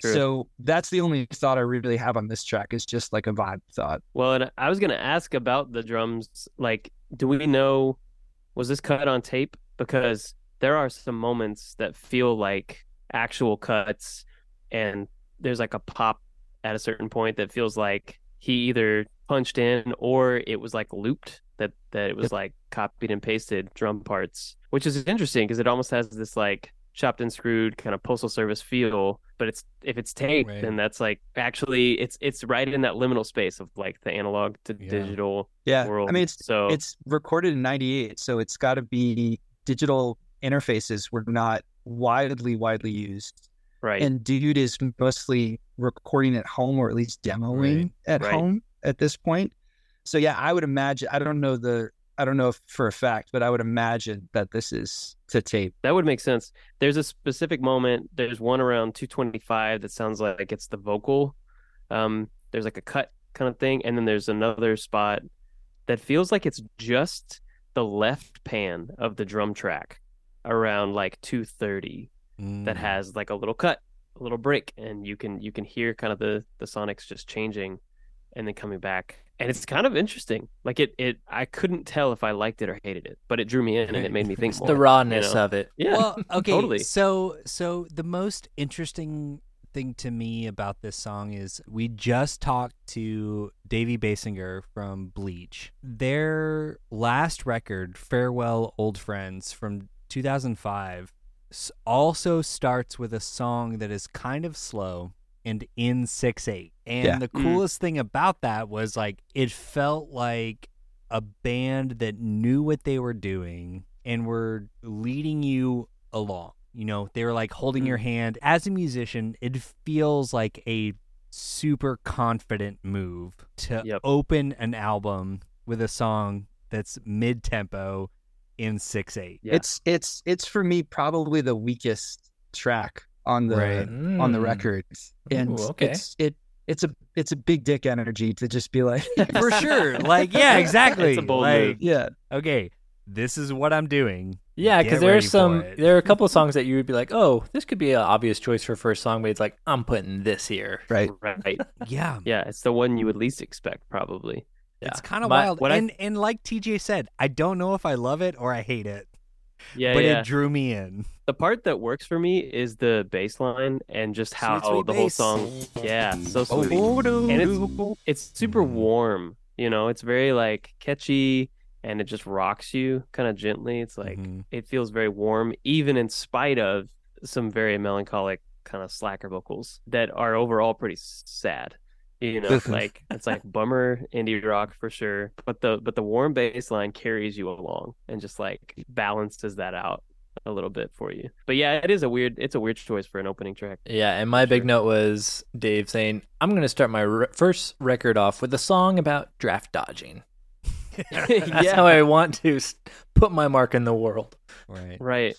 So that's the only thought I really have on this track is just like a vibe thought. Well, and I was gonna ask about the drums. Like, do we know was this cut on tape? Because there are some moments that feel like actual cuts, and there's like a pop at a certain point that feels like he either punched in or it was like looped. That that it was Yep. like copied and pasted drum parts, which is interesting because it almost has this like chopped and screwed kind of postal service feel. But it's if it's tape, Right. then that's like actually it's it's right in that liminal space of like the analog to Yeah. digital Yeah, world. I mean it's so it's recorded in '98, so it's got to be digital interfaces were not widely widely used, right. and dude is mostly recording at home or at least demoing Right. at Right. home at this point. So yeah, I would imagine. I don't know the. I don't know for a fact, but I would imagine that this is to tape. That would make sense. There's a specific moment. There's one around 225 that sounds like it's the vocal. Um, there's like a cut kind of thing, and then there's another spot that feels like it's just the left pan of the drum track around like 230 that Mm. has like a little cut, a little break, and you can you can hear kind of the the sonics just changing and then coming back. And it's kind of interesting. Like it it I couldn't tell if I liked it or hated it, but it drew me in and it made me think It's more. the rawness you know? of it. Yeah. Well, okay. totally. So, so the most interesting thing to me about this song is we just talked to Davy Baysinger from Bleach. Their last record, Farewell Old Friends from 2005, also starts with a song that is kind of slow and in 6/8. And Yeah. the Mm. coolest thing about that was like it felt like a band that knew what they were doing and were leading you along. You know, they were like holding Mm. your hand. As a musician, it feels like a super confident move to Yep. open an album with a song that's mid tempo in 6 8. Yeah. It's it's it's for me probably the weakest track on the Right. on the Mm. record, and Ooh, okay. it's it it's a it's a big dick energy to just be like For sure. Like, yeah, exactly. It's a bold like, move. yeah okay, this is what I'm doing. Yeah, because ready there's for some there are a couple of songs that you would be like, oh, this could be an obvious choice for first song, but it's like I'm putting this here. right right. Yeah. Yeah, it's the one you would least expect, probably. It's kind of My- wild. what I- and and like TJ said, I don't know if I love it or I hate it, Yeah, but yeah. it drew me in. The part that works for me is the bass line and just how Sweet, sweet the whole song. Yeah, so sweet. Oh, And it's it's super warm. You know, it's very like catchy and it just rocks you kind of gently. It's like Mhm. it feels very warm, even in spite of some very melancholic kind of slacker vocals that are overall pretty sad. You know, like it's like bummer indie rock for sure, but the but the warm bass line carries you along and just like balances that out a little bit for you. But yeah, it is a weird it's a weird choice for an opening track. Yeah, and my big note was Dave saying, I'm going to start my re- first record off with a song about draft dodging. That's yeah, how I want to put my mark in the world. Right. Right.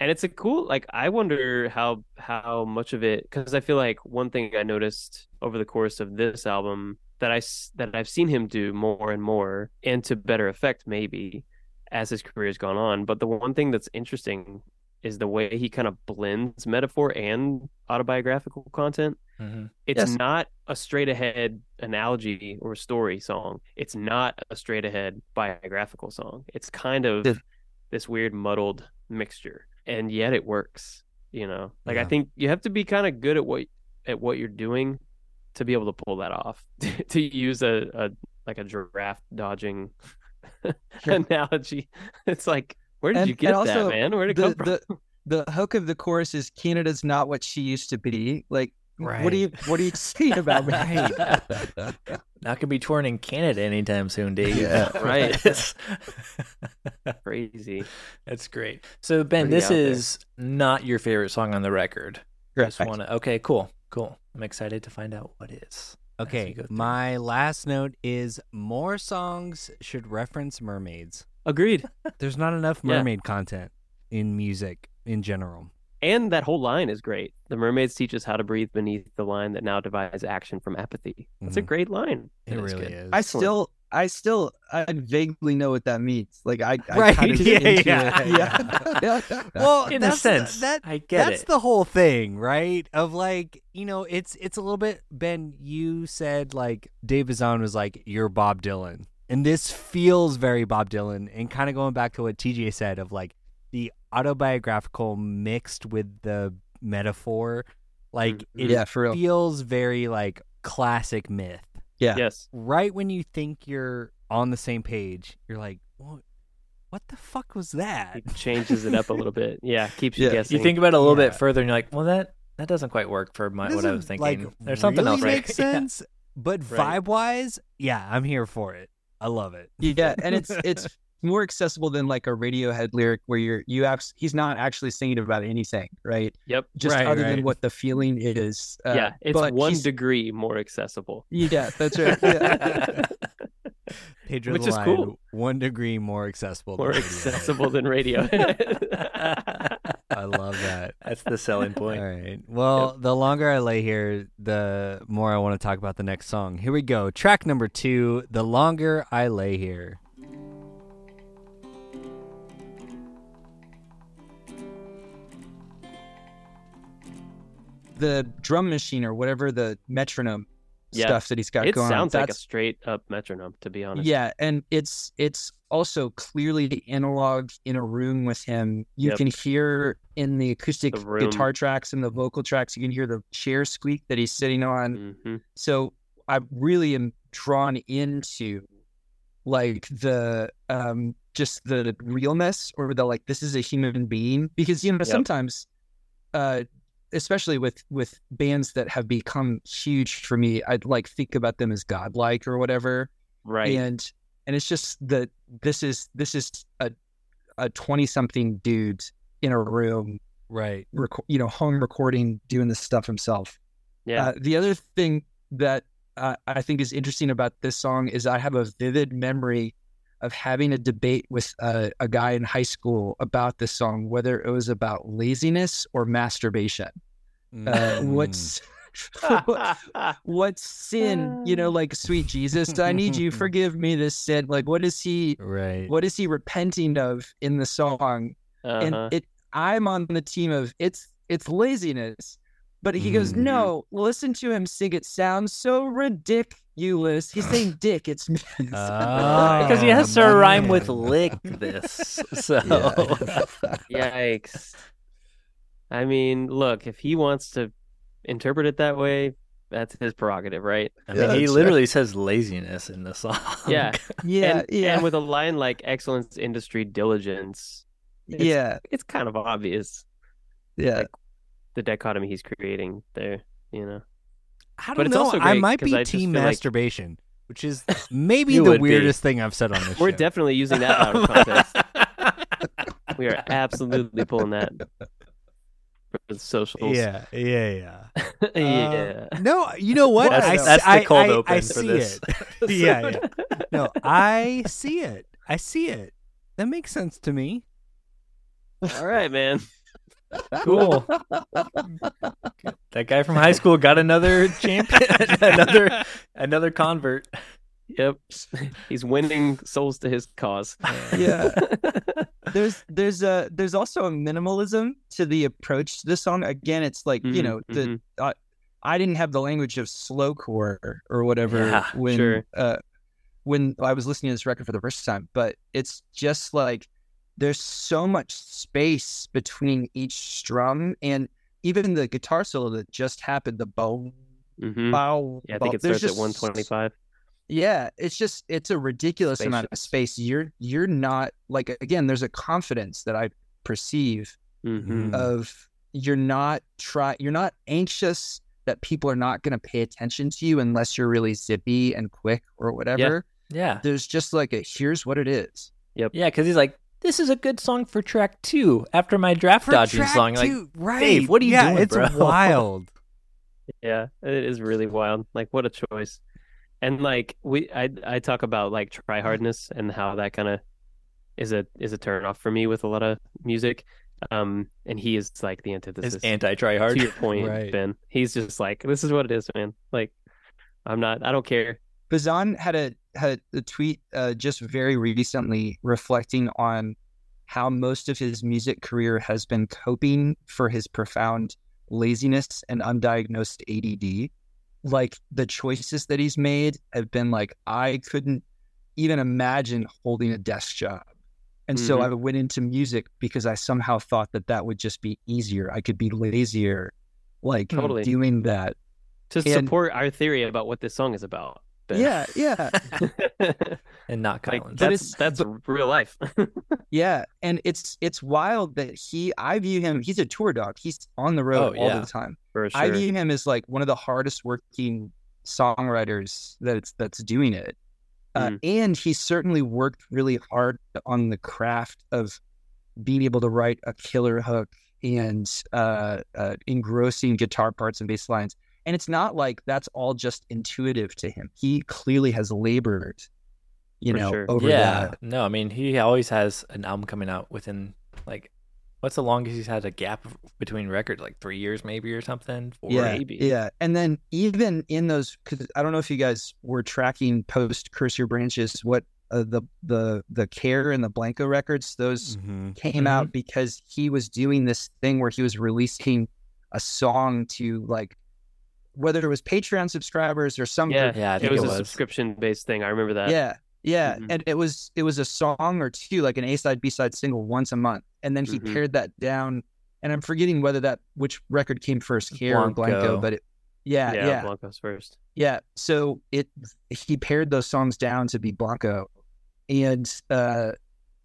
And it's a cool like I wonder how how much of it cuz I feel like one thing I noticed over the course of this album that I that I've seen him do more and more and to better effect maybe as his career has gone on, but the one thing that's interesting is the way he kind of blends metaphor and autobiographical content. Mm-hmm. It's Yes. not a straight ahead analogy or story song. It's not a straight ahead biographical song. It's kind of The- this weird muddled mixture. And yet it works, you know. Like I think you have to be kind of good at what at what you're doing to be able to pull that off. to use a, a like a giraffe dodging analogy. It's like where did And- you get also that, man? Where did it the, come from? the the hook of the chorus is Canada's not what she used to be. Like What are you What are you saying about me? Not gonna be touring in Canada anytime soon, Dave. Yeah. Right. That's- Crazy. That's great. So Ben, Pretty this is there. is not your favorite song on the record. Just Correct. wanna okay, cool, cool. I'm excited to find out what is. As we Okay, my last note is more songs should reference mermaids. Agreed. There's not enough Yeah. mermaid content in music in general. And that whole line is great. The mermaids teach us how to breathe beneath the line that now divides action from apathy. That's a Mhm. great line. It, It is really good. is. I still, I still, I vaguely know what that means. Like I, I Right, kind of yeah, into yeah, yeah. yeah. well, in a sense, the, that I get that's it. the whole thing, right? Of like, you know, it's it's a little bit. Ben, you said like Dave Bazan was like you're Bob Dylan, and this feels very Bob Dylan, and kind of going back to what TJ said of like the autobiographical mixed with the metaphor, like Mhm. it Yeah, for real. feels very like classic myth. Yeah. Yes. Right when you think you're on the same page, you're like, what? What the fuck was that? He changes it up a little bit. Yeah. Keeps you Yeah. guessing. You think about it a little Yeah. bit further, and you're like, well, that that doesn't quite work for my what I was thinking. Like, There's something really else, right? Makes sense, but Right. vibe wise, yeah, I'm here for it. I love it. Yeah, and it's it's more accessible than like a Radiohead lyric where you're you abs- he's not actually singing about anything, right? Yep. Just Right, other right. than what the feeling is. Uh, yeah. It's but one he's- degree more accessible. Yeah, that's right. Yeah. Pedro Which the is Lion, cool. one degree more accessible. More than Radiohead. accessible than radio. I love that. That's the selling point. right. Well, the longer I lay here, the more I want to talk about the next song. Here we go. Track number two. The longer I lay here. The drum machine or whatever the metronome Yeah. stuff that he's got it going sounds on. like a straight up metronome, to be honest. Yeah, and it's it's also clearly the analog in a room with him. You Yep. can hear in the acoustic The guitar tracks and the vocal tracks, you can hear the chair squeak that he's sitting on. hmm So I really am drawn into like the um just the realness or the like this is a human being because you know Yep. sometimes uh especially with with bands that have become huge for me i'd like think about them as godlike or whatever Right. and and it's just that this is this is a a 20 something dude in a room Right. reco- you know home recording doing this stuff himself yeah. uh, the other thing that uh, I think is interesting about this song is I have a vivid memory of having a debate with a, a guy in high school about this song, whether it was about laziness or masturbation. Uh, Mm. what's what sin? You know, like sweet Jesus, I need you, forgive me this sin. Like, what is he? right? What is he repenting of in the song? uh-huh. and it i'm on the team of it's it's laziness but he goes Mhm. no listen to him sing it sounds so ridiculous he's saying dick it's Oh, because he has to man. rhyme with lick this. So Yikes. I mean, look, if he wants to interpret it that way, that's his prerogative, right? I Yeah, mean, he that's literally says laziness in the song. Yeah. yeah and, yeah and with a line like excellence, industry, diligence, it's, yeah it's kind of obvious yeah the dichotomy he's creating there, you know? I don't know. I might be I team feel like- masturbation, which is maybe the would be. weirdest thing I've said on this We're show. definitely using that out of context. we are absolutely pulling that for the socials. Yeah, yeah, yeah. yeah. Uh, no, you know what? That's- I, that's I- the cold I- open I for see this. It. yeah, yeah. No, I see it. I see it. That makes sense to me. All right, man. Cool. that guy from high school got another champion, another another convert. Yep. He's winning souls to his cause. yeah there's there's a there's also a minimalism to the approach to the song again it's like you Mhm, know the mhm. uh, i didn't have the language of slowcore or whatever Yeah, when sure. uh when i was listening to this record for the first time but it's just like there's so much space between each strum and even the guitar solo that just happened the bow Mhm. bow Yeah, I bow, think it there's starts at 125. yeah, it's just it's a ridiculous amount of space. You're you're not like again, there's a confidence that I perceive hmm Mm. of you're not try you're not anxious that people are not going to pay attention to you unless you're really zippy and quick or whatever. Yeah. There's just like a here's what it is. Yep. Yeah, because he's like, this is a good song for track two after my draft For dodging track song. Like, right? Dave, what are you yeah, doing, it's bro? wild. Yeah, it is really wild. Like what a choice. And like we I I talk about like try hardness and how that kind of is a is a turn off for me with a lot of music. Um and he is like the antithesis is anti try hard. to your point, Right. Ben. He's just like this is what it is, man. Like I'm not I don't care. Bazan had a had a tweet uh, just very recently reflecting on how most of his music career has been coping for his profound laziness and undiagnosed ADD. Like the choices that he's made have been like I couldn't even imagine holding a desk job. And so Mhm. I went into music because I somehow thought that that would just be easier. I could be lazier, like Totally. doing that. To And- support our theory about what this song is about. Ben. Yeah, yeah. and not like Kylan's. that's that's real life. Yeah, and it's it's wild that he I view him he's a tour dog. He's on the road Oh, all yeah. the time. for sure. I view him as like one of the hardest working songwriters that's that's doing it. Uh, Mm. and he certainly worked really hard on the craft of being able to write a killer hook and uh, uh, engrossing guitar parts and bass lines. And it's not like that's all just intuitive to him. He clearly has labored, you For know, sure. over yeah. that. No, I mean he always has an album coming out within like what's the longest he's had a gap between records? Like three years maybe or something. Four. yeah, maybe. Yeah, and then even in those, because I don't know if you guys were tracking post Curse Your Branches, what uh, the the the Care and the Blanco records, those Mhm. came out because he was doing this thing where he was releasing a song to like whether it was Patreon subscribers or some Yeah, Yeah, I it was it a subscription based thing. I remember that. yeah yeah Mhm. and it was it was a song or two like an a side b side single once a month and then he Mhm. pared that down and i'm forgetting whether that which record came first care or blanco Blanco. but it yeah yeah, yeah Blanco's first. Yeah. So it he pared those songs down to be Blanco. And uh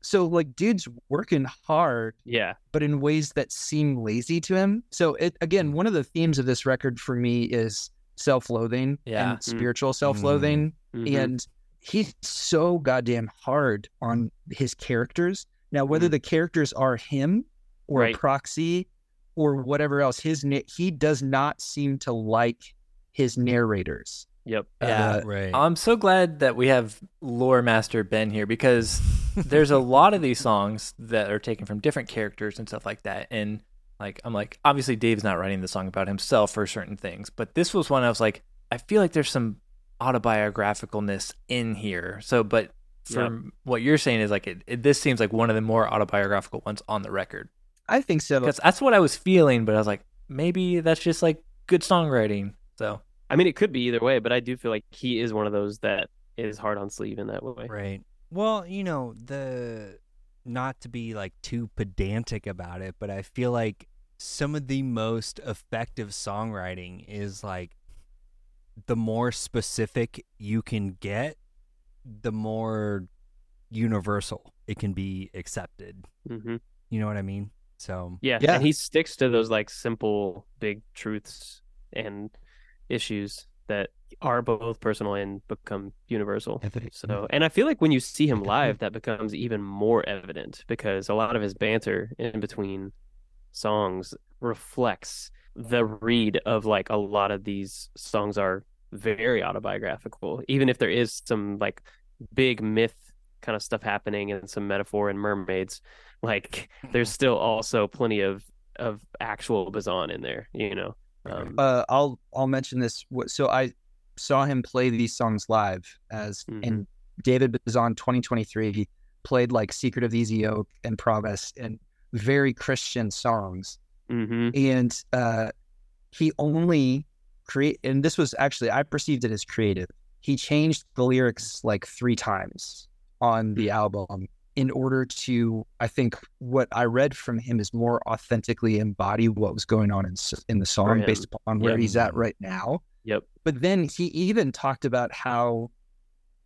so like dude's working hard, Yeah, but in ways that seem lazy to him. So it again, one of the themes of this record for me is self-loathing Yeah. and spiritual self-loathing. Mhm. And he's so goddamn hard on his characters. Now, whether Mhm. the characters are him or Right. a proxy or whatever else, his na- he does not seem to like his narrators. Yep. Yeah. Uh, Right. I'm so glad that we have lore master Ben here because there's a lot of these songs that are taken from different characters and stuff like that. And like I'm like, obviously Dave's not writing the song about himself for certain things, but this was one I was like, I feel like there's some autobiographicalness in here. So, but from what you're saying is like it, it, this seems like one of the more autobiographical ones on the record. I think so. Because that's what I was feeling, but I was like, maybe that's just like good songwriting. So I mean, it could be either way, but I do feel like he is one of those that is hard on sleeve in that way. Right. Well, you know, the not to be like too pedantic about it, but I feel like some of the most effective songwriting is like the more specific you can get, the more universal it can be accepted. hmm You know what I mean? So, Yeah. Yeah. and he sticks to those like simple, big truths and issues that are both personal and become universal. So, and I feel like when you see him live, that becomes even more evident because a lot of his banter in between songs reflects the read of like a lot of these songs are very autobiographical, even if there is some like big myth kind of stuff happening and some metaphor and mermaids. Like, there's still also plenty of of actual Bazan in there, you know. Um, uh, I'll I'll mention this. So I saw him play these songs live as Mhm. and David Bazan 2023. He played like Secret of the Easy Yoke and Promise and very Christian songs. mhm. And uh, he only create and this was actually I perceived it as creative. He changed the lyrics like three times on the album in order to I think what I read from him is more authentically embody what was going on in in the song based upon where Yep. he's at right now. Yep. But then he even talked about how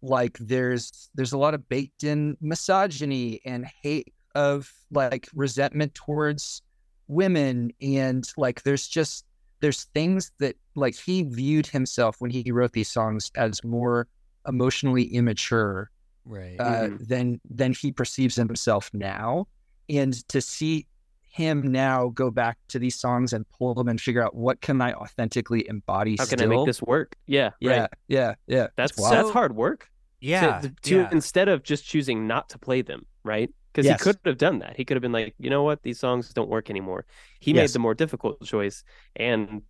like there's there's a lot of baked in misogyny and hate of like resentment towards women and like there's just there's things that like he viewed himself when he wrote these songs as more emotionally immature Right. uh, than than he perceives himself now, and to see him now go back to these songs and pull them and figure out what can I authentically embody. How can? I make this work? Yeah, Yeah, right. yeah, yeah. That's wild. that's hard work. yeah. to, to yeah. instead of just choosing not to play them, right? Because Yes. he could have done that. He could have been like, you know what, these songs don't work anymore. He made the more difficult choice and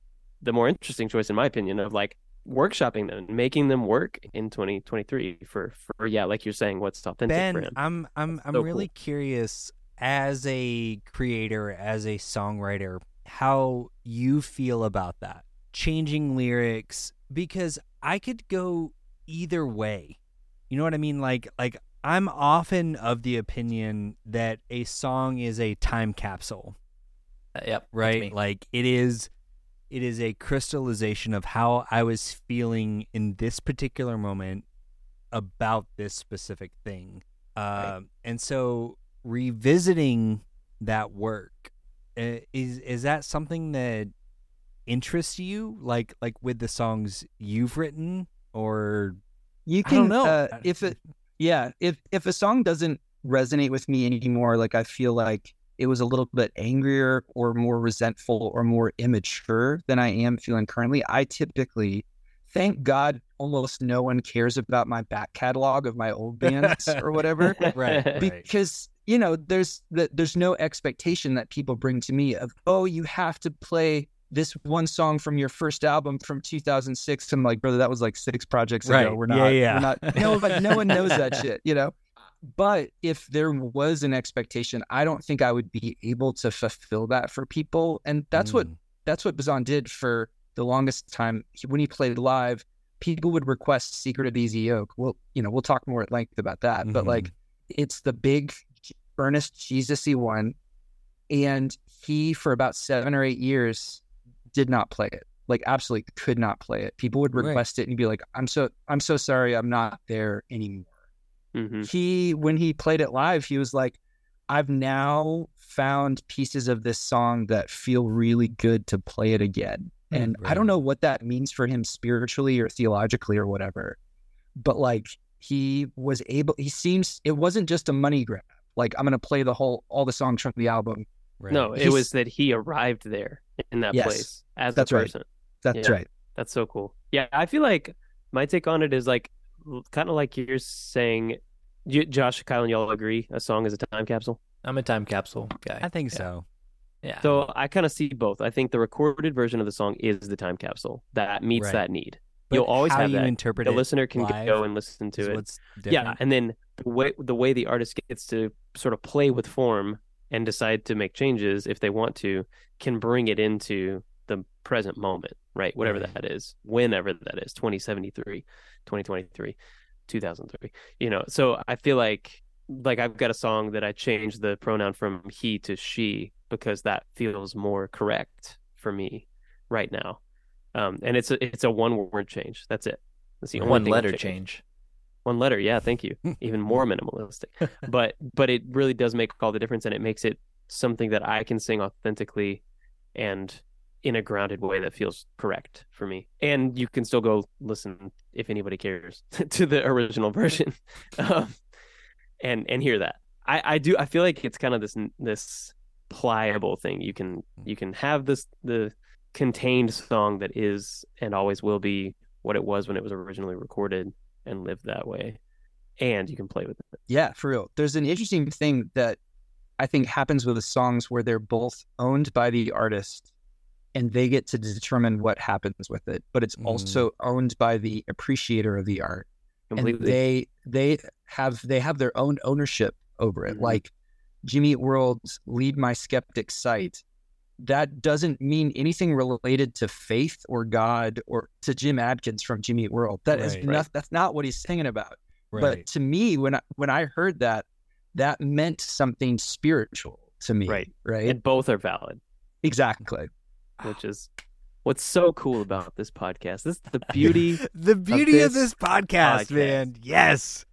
the more interesting choice, in my opinion, of like workshopping them, making them work in 2023 for for yeah, like you're saying, what's authentic for Ben, him. I'm I'm I'm so really cool. curious as a creator, as a songwriter, how you feel about that. Changing lyrics because I could go either way. You know what I mean? Like like I'm often of the opinion that a song is a time capsule, Uh, yep. right? Like it is it is a crystallization of how I was feeling in this particular moment about this specific thing. Uh, And so revisiting that work uh, is is that something that interests you like like with the songs you've written or You I can don't know. Uh, if it, yeah, if if a song doesn't resonate with me anymore, like I feel like it was a little bit angrier or more resentful or more immature than I am feeling currently. I typically, thank God, almost no one cares about my back catalog of my old bands or whatever, right, right. because you know there's the, there's no expectation that people bring to me of oh you have to play this one song from your first album from 2006 i'm like brother that was like six projects ago we're Yeah, not yeah. we're not no but no one knows that shit you know but if there was an expectation i don't think i would be able to fulfill that for people and that's what Mm. that's what Bazan did for the longest time. He- When he played live, people would request "Secret of Easy Yoke." Well, you know, we'll talk more at length about that. But Mhm. like, it's the big, earnest, Jesus-y one, and he for about seven or eight years did not play it. Like, absolutely could not play it. People would Right. request it and be like, "I'm so, I'm so sorry, I'm not there anymore." Hmm he when he played it live he was like i've now found pieces of this song that feel really good to play it again and i don't know what that means for him spiritually or theologically or whatever but like he was able he seems it wasn't just a money grab like i'm gonna play the whole all the songs from the album right. No, it He's- was that he arrived there in that Yes, place as that's a right. person. that's Yeah. right That's so cool. Yeah, I feel like my take on it is like kind of like you're saying. You, Josh, Kyle, and y'all agree a song is a time capsule. I'm a time capsule guy. I think Yeah. so. Yeah. So I kind of see both. I think the recorded version of the song is the time capsule that meets Right. that need. But You'll always how have you that. interpret The it listener can go and listen to it. Yeah, and then the way the way the artist gets to sort of play with form and decide to make changes if they want to can bring it into the present moment, right? Whatever Right. that is, whenever that is, 2073, 2023, 2003. You know, so I feel like like I've got a song that I changed the pronoun from he to she because that feels more correct for me right now. Um, and it's a it's a one word change. That's it. That's the only one letter changed. change. One letter, yeah, thank you. Even more minimalistic. but but it really does make all the difference and it makes it something that I can sing authentically and in a grounded way that feels correct for me. And you can still go listen if anybody cares to the original version. um, and and hear that. I I do I feel like it's kind of this this pliable thing. You can you can have this the contained song that is and always will be what it was when it was originally recorded and live that way. And you can play with it. Yeah, for real. There's an interesting thing that I think happens with the songs where they're both owned by the artist and they get to determine what happens with it, but it's Mm. also owned by the appreciator of the art. Completely. And they they have they have their own ownership over it. Mhm. Like Jimmy World's Lead My Skeptic sight. That doesn't mean anything related to faith or God or to Jim Adkins from Jimmy World. That is Right. not, that's not what he's singing about. right. But to me, when I, when I heard that, that meant something spiritual to me. Right. Right. and both are valid, exactly. Which ah. is what's so cool about this podcast. This is the beauty. the beauty of this this podcast, podcast. man. Yes.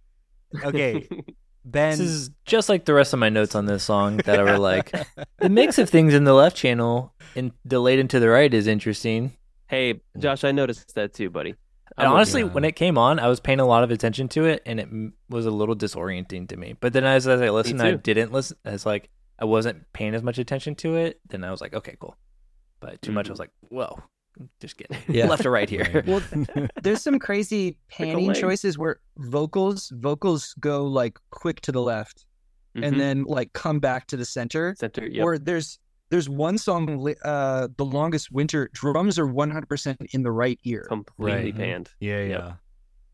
Okay, Ben. This is just like the rest of my notes on this song that were like the mix of things in the left channel And delayed into the right is interesting. Hey, Josh, I noticed that too, buddy. And honestly, you. when it came on, I was paying a lot of attention to it, and it was a little disorienting to me. But then as, as I listened, I didn't listen. As like I wasn't paying as much attention to it. Then I was like, okay, cool. But too much, I was like, whoa, just get Yeah. left or right here. Well, there's some crazy panning choices where vocals vocals go like quick to the left Mhm. and then like come back to the center. center. Yep. Or there's there's one song, uh, the longest winter. Drums are 100% in the right ear. completely Right. panned. Yeah, Yep. yeah.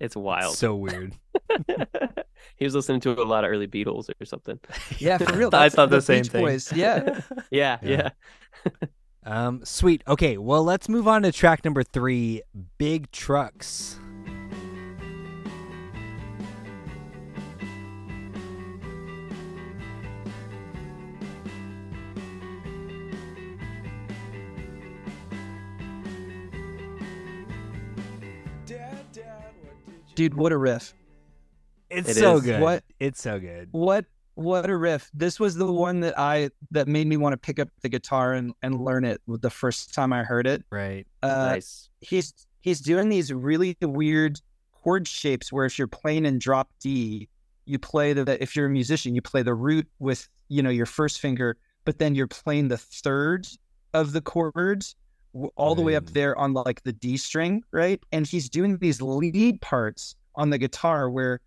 It's wild. So weird. he was listening to a lot of early Beatles or something. Yeah, for real. I that's thought the same Beach thing. Boys. Yeah. Yeah, Yeah. yeah. Um, sweet. Okay, well, let's move on to track number three Big Trucks. Dude, what a riff. It's It so is. good. What- It's so good. What what a riff. This was the one that I that made me want to pick up the guitar and, and learn it the first time I heard it. Right. Uh, nice. he's he's doing these really weird chord shapes where if you're playing in drop D, you play the if you're a musician, you play the root with you know your first finger, but then you're playing the third of the chords all the way up there on like the D string, right? And he's doing these lead parts on the guitar where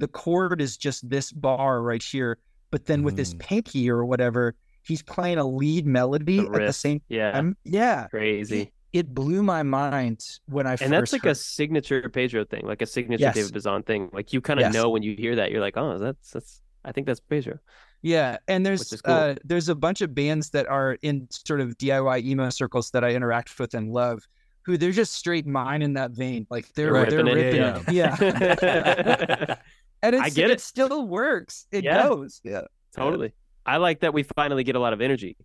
the chord is just this bar right here, but then with his Mhm. pinky or whatever, he's playing a lead melody The at the same Yeah. time. Yeah, Crazy. it, it blew my mind when I first And that's like heard a signature Pedro thing, like a signature Yes. David Bazan thing. Like you kind of Yes. know when you hear that, you're like, oh, that's that's. I think that's Pedro. Yeah, and there's cool. uh, there's a bunch of bands that are in sort of DIY emo circles that I interact with and love, who they're just straight mine in that vein. Like they're they're Ripping it, ripping it. Yeah, and it's, I get it. still works. It Yeah. goes. Yeah. totally. I like that we finally get a lot of energy.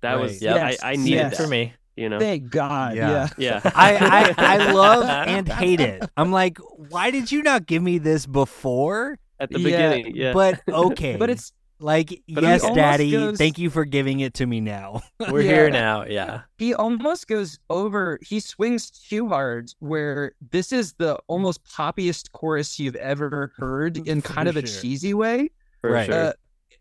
That was Right. Yep. Yes. I, I needed Yes. for me. You know. Thank God. Yeah. Yeah. Yeah. I, I, I love and hate it. I'm like, why did you not give me this before? At the Yeah, beginning. Yeah. But okay. But it's like, But yes, daddy, goes- thank you for giving it to me now. We're Yeah. here now. Yeah. he almost goes over. He swings too hard. Where this is the almost poppiest chorus you've ever heard in For kind of a cheesy way. for Right. sure. Uh,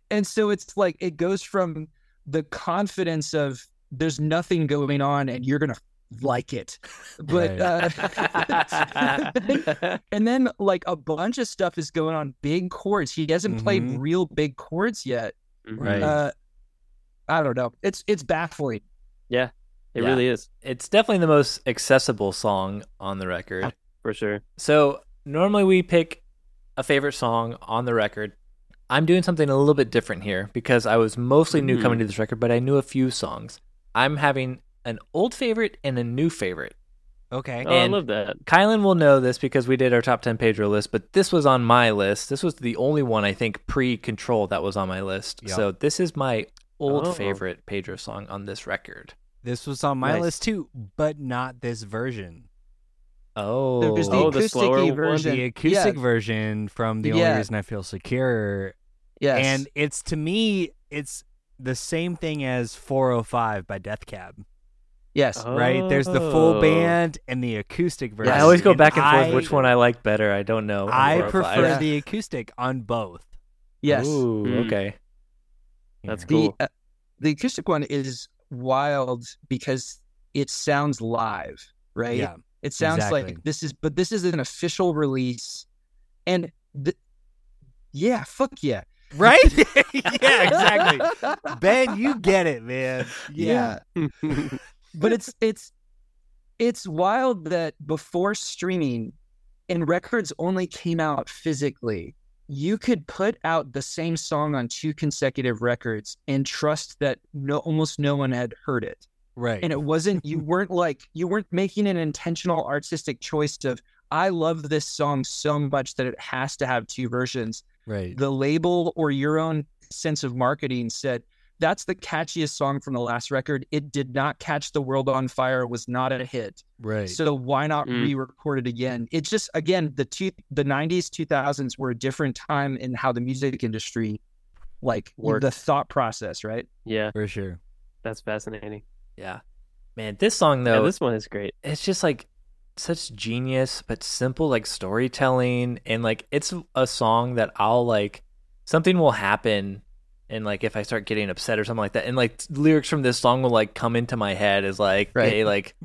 and so it's like it goes from the confidence of there's nothing going on and you're gonna like it, but uh, and then like a bunch of stuff is going on, big chords. He hasn't played Mhm. real big chords yet. Right. Uh, I don't know. It's it's baffling. Yeah. It Yeah. really is It's definitely the most accessible song on the record. for sure. So normally we pick a favorite song on the record. I'm doing something a little bit different here because I was mostly new coming to this record, but I knew a few songs. I'm having an old favorite and a new favorite. Okay. Oh, I love that. Kylan will know this because we did our top 10 Pedro list, but this was on my list. This was the only one I think pre control that was on my list. Yep. So this is my old Oh. favorite Pedro song on this record. This was on my Nice. list too, but not this version. Oh, There's the Oh, the acoustic slower one? version. The acoustic Yeah. version from The Only Reason I Feel Secure. Yes. And it's to me, it's the same thing as 405 by Death Cab, yes. right? There's the full Oh. band and the acoustic version. I always go And back and forth I- which one I like better. I don't know. I prefer Yeah. the acoustic on both. Yes. Ooh, Mm. okay. That's cool. The uh, the acoustic one is wild because it sounds live, right? Yeah. It sounds exactly. like this is, but this is an official release, and the, yeah, fuck yeah, Right? yeah, exactly. Ben, you get it, man. Yeah. but it's it's it's wild that before streaming and records only came out physically you could put out the same song on two consecutive records and trust that no almost no one had heard it Right. and it wasn't you weren't like you weren't making an intentional artistic choice of i love this song so much that it has to have two versions right. the label or your own sense of marketing said that's the catchiest song from the last record it did not catch the world on fire it was not a hit Right. so why not Mm. re-record it again it's just again the two the 90s 2000s were a different time in how the music industry like Worked. the thought process right yeah, For sure. that's fascinating. Yeah. Man, this song Yeah, though, this one is great. it's just like such genius but simple like storytelling and like it's a song that I'll like something will happen and like if I start getting upset or something like that and like lyrics from this song will like come into my head as like Right. hey like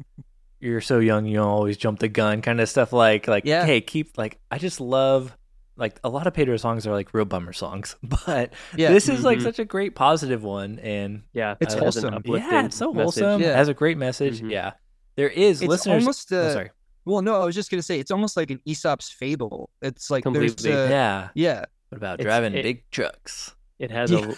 you're so young you always jump the gun kind of stuff like like Yeah. hey keep like I just love like a lot of Pedro songs are like real bummer songs but Yeah. this is like Mhm. such a great positive one and Yeah, It's it has an wholesome. uplifting yeah it's so message. wholesome Yeah. it has a great message Mhm. yeah there is It's listeners almost oh, uh, sorry well, no, I was just gonna say it's almost like an Aesop's fable. It's like Completely. there's uh, yeah yeah, What about It's- driving it- big trucks? It has Yeah.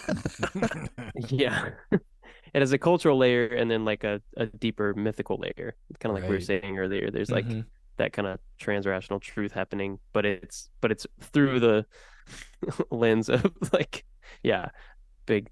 a yeah. it has a cultural layer and then like a, a deeper mythical layer. Kind of like we were saying earlier. There's like Mhm. that kind of transrational truth happening, but it's but it's through the lens of like yeah, big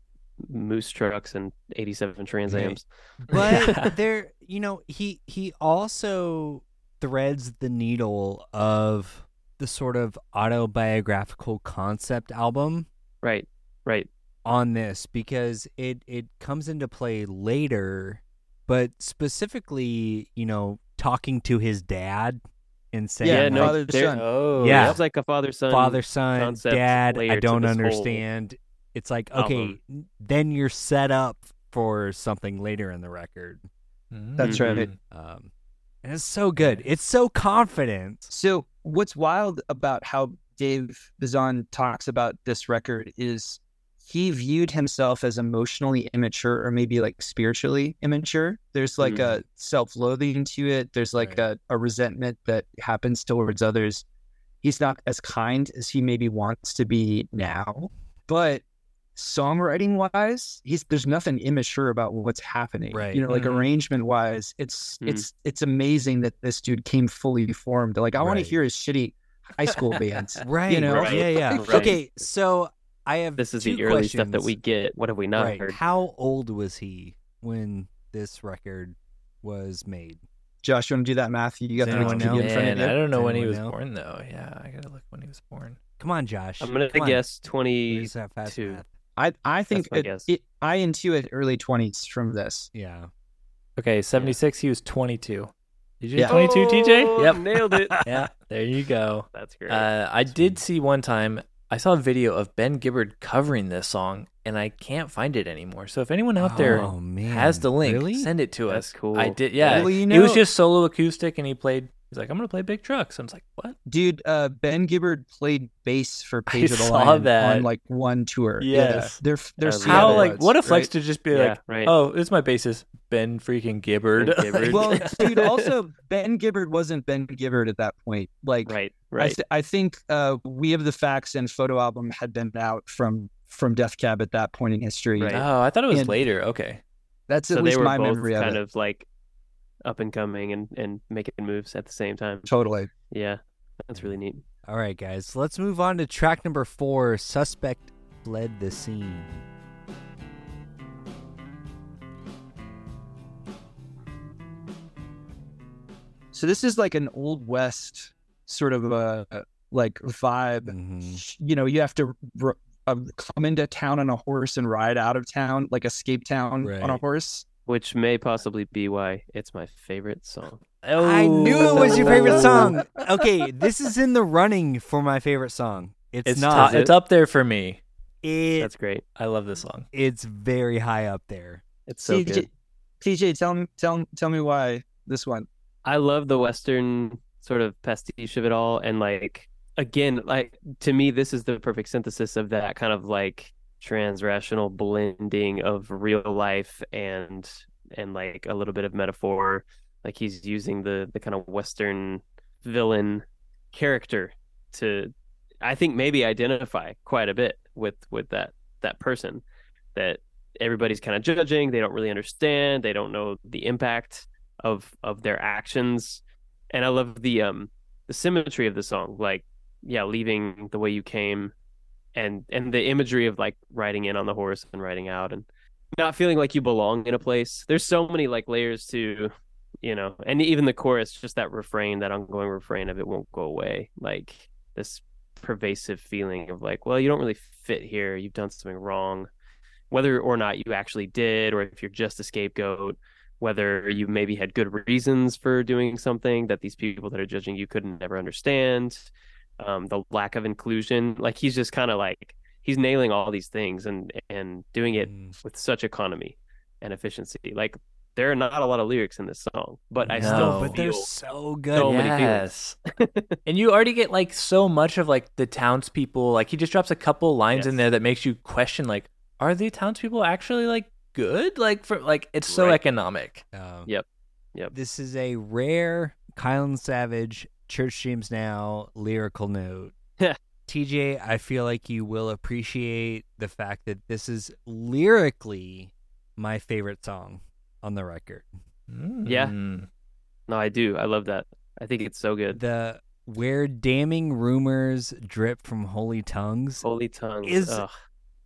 moose trucks and 87 Trans Ams. but there you know he he also threads the needle of the sort of autobiographical concept album Right. Right. on this because it it comes into play later but specifically you know talking to his dad and saying yeah, Yeah, no, like, father to son. Oh, Yeah. It's like a father son father son dad i don't this whole understand it's like okay album. then you're set up for something later in the record That's right. Mhm. um and it's so good it's so confident So what's wild about how Dave Bazan talks about this record is he viewed himself as emotionally immature or maybe like spiritually immature. There's like a self-loathing to it. There's like Right. a, a resentment that happens towards others. He's not as kind as he maybe wants to be now. But songwriting wise, he's there's nothing immature about what's happening. Right. You know, like Mhm. arrangement wise, it's Mm. it's it's amazing that this dude came fully formed. Like I want to hear his shitty high school bands. right You know? Right. yeah yeah Right. okay so i have This is two the early stuff that we get. What have we not right heard? how old was he when this record was made Josh, you want to do that math? You got Does the anyone know? In front Man, of you. I don't know Does when he was know? born though. Yeah, I gotta look when he was born. come on josh I'm gonna Come guess 20 Use that fast two. I I think it, it, I intuit early twenties from this. yeah Okay, seventy six. He was twenty two. Did you Yeah. twenty two, TJ? Oh, Yep. nailed it. Yeah, there you go. That's great. Uh, I did see one time. I saw a video of Ben Gibbard covering this song, and I can't find it anymore. So if anyone out there oh, has the link, really? send it to That's us. cool. I did. Yeah, Well, you it was just solo acoustic, and he played. He's like, "I'm gonna play big trucks." I was like, "What?" Dude, uh, Ben Gibbard played bass for I Page of the saw Lion that. on like one tour. Yes. yeah, they're they're I love How like what a flex right? to just be yeah, like, right. "Oh, it's my bassist Ben freaking Gibbard." Ben Gibbard. Well, dude, also Ben Gibbard wasn't Ben Gibbard at that point. Like, right, I, right. th- I think uh, We Have the Facts and Photo Album had been out from from Death Cab at that point in history. Right. oh, I thought it was And- later. Okay. That's so at they least were my both memory of kind it. of like up and coming and and making moves at the same time. Totally. Yeah, that's really neat. All right, guys, let's move on to track number four. Suspect fled the scene. So this is like an old west sort of a like vibe. Mhm. You know, you have to r- uh, come into town on a horse and ride out of town, like escape town on a horse. Which may possibly be why it's my favorite song. I knew it was your favorite Oh. song. Okay, this is in the running for my favorite song. It's, It's not. to- it's up there for me. it, That's great. I love this song. it's very high up there. It's so TJ, good. TJ, tell me, tell tell me why this one. I love the western sort of pastiche of it all, and like again, like to me, this is the perfect synthesis of that kind of like transrational blending of real life and and like a little bit of metaphor. Like he's using the the kind of western villain character to, I think maybe identify quite a bit with with that that person that everybody's kind of judging. They don't really understand. They don't know the impact of of their actions. And I love the um the symmetry of the song. Like, yeah, leaving the way you came, and and the imagery of like riding in on the horse and riding out, and not feeling like you belong in a place. There's so many like layers to, you know, and even the chorus, just that refrain, that ongoing refrain of it won't go away. Like this pervasive feeling of like, well, you don't really fit here. You've done something wrong whether or not you actually did or if you're just a scapegoat whether you maybe had good reasons for doing something that these people that are judging you couldn't ever understand um, the lack of inclusion like he's just kind of like he's nailing all these things and and doing it Mm. with such economy and efficiency like there are not a lot of lyrics in this song but i still but they're feel so good. so yes. and you already get like so much of like the townspeople. Like he just drops a couple lines in there that makes you question like, are the townspeople actually like good? Like for like it's so Right. economic. Um, Yep. Yep. This is a rare Kylan Savage Church Jams Now lyrical note. TJ, I feel like you will appreciate the fact that this is lyrically my favorite song on the record. Yeah. Mm. no i do i love that i think it's so good The where damning rumors drip from holy tongues holy tongues Is- Ugh.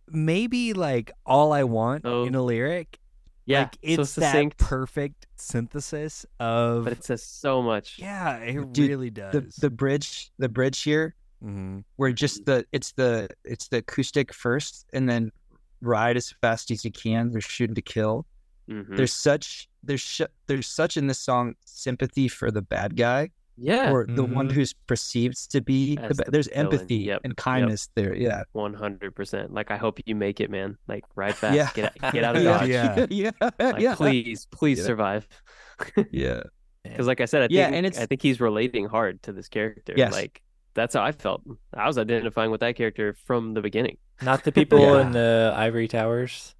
maybe like all I want Oh. in a lyric. yeah like it's so that perfect synthesis of but it says so much yeah, it Dude, really does. The the bridge the bridge here hmm where just the it's the it's the acoustic first and then ride as fast as you can. They're shooting to kill. Mhm. There's such there's sh- there's such in this song sympathy for the bad guy yeah or the one Mhm. who's perceived to be the ba- the there's villain. empathy Yep, and yep. kindness there. Yeah. 100% like i hope you make it man like ride fast Yeah. get, out- get out of yeah. dodge Yeah. yeah. like yeah. please please Yeah. survive Yeah. because like i said i think Yeah, and it's- i think he's relating hard to this character Yes. like that's how i felt i was identifying with that character from the beginning Not the people Yeah. in the ivory towers.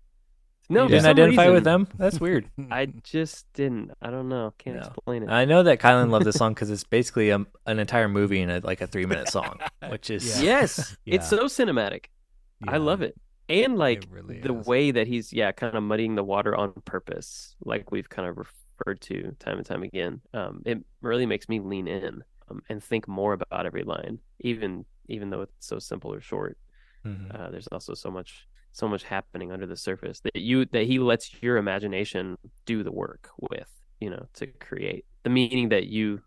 no you didn't identify reason, with them. That's weird. i just didn't i don't know can't No. explain it I know that Kylan loved this song because it's basically a, an entire movie in a, like a three minute song, which is Yeah. yes Yeah. it's so cinematic i love it and like really the is. way that he's yeah kind of muddying the water on purpose like we've kind of referred to time and time again um it really makes me lean in um, and think more about every line even even though it's so simple or short Mhm. uh, there's also so much so much happening under the surface that you that he lets your imagination do the work with you know to create the meaning that you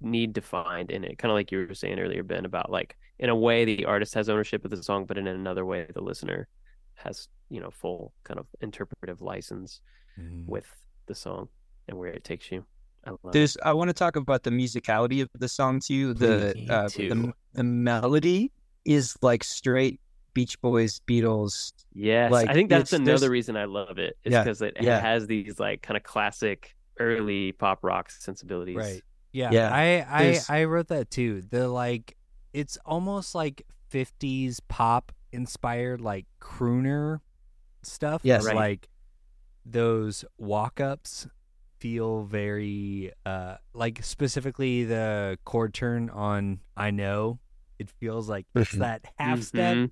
need to find in it kind of like you were saying earlier ben about like in a way the artist has ownership of the song but in another way the listener has you know full kind of interpretive license Mhm. with the song and where it takes you i love it. There's I want to talk about the musicality of the song too. The uh, too. the the melody is like straight Beach Boys, Beatles. Yes, Like, I think that's another there's- reason I love it. Is Yeah, because it yeah. has these like kind of classic early pop rock sensibilities. Right. Yeah. Yeah, I I there's- I wrote that too. The like it's almost like 50s pop inspired like crooner stuff. Yes. Right. Like those walk-ups feel very uh like specifically the chord turn on I know. It feels like it's Mhm. that half step Mhm.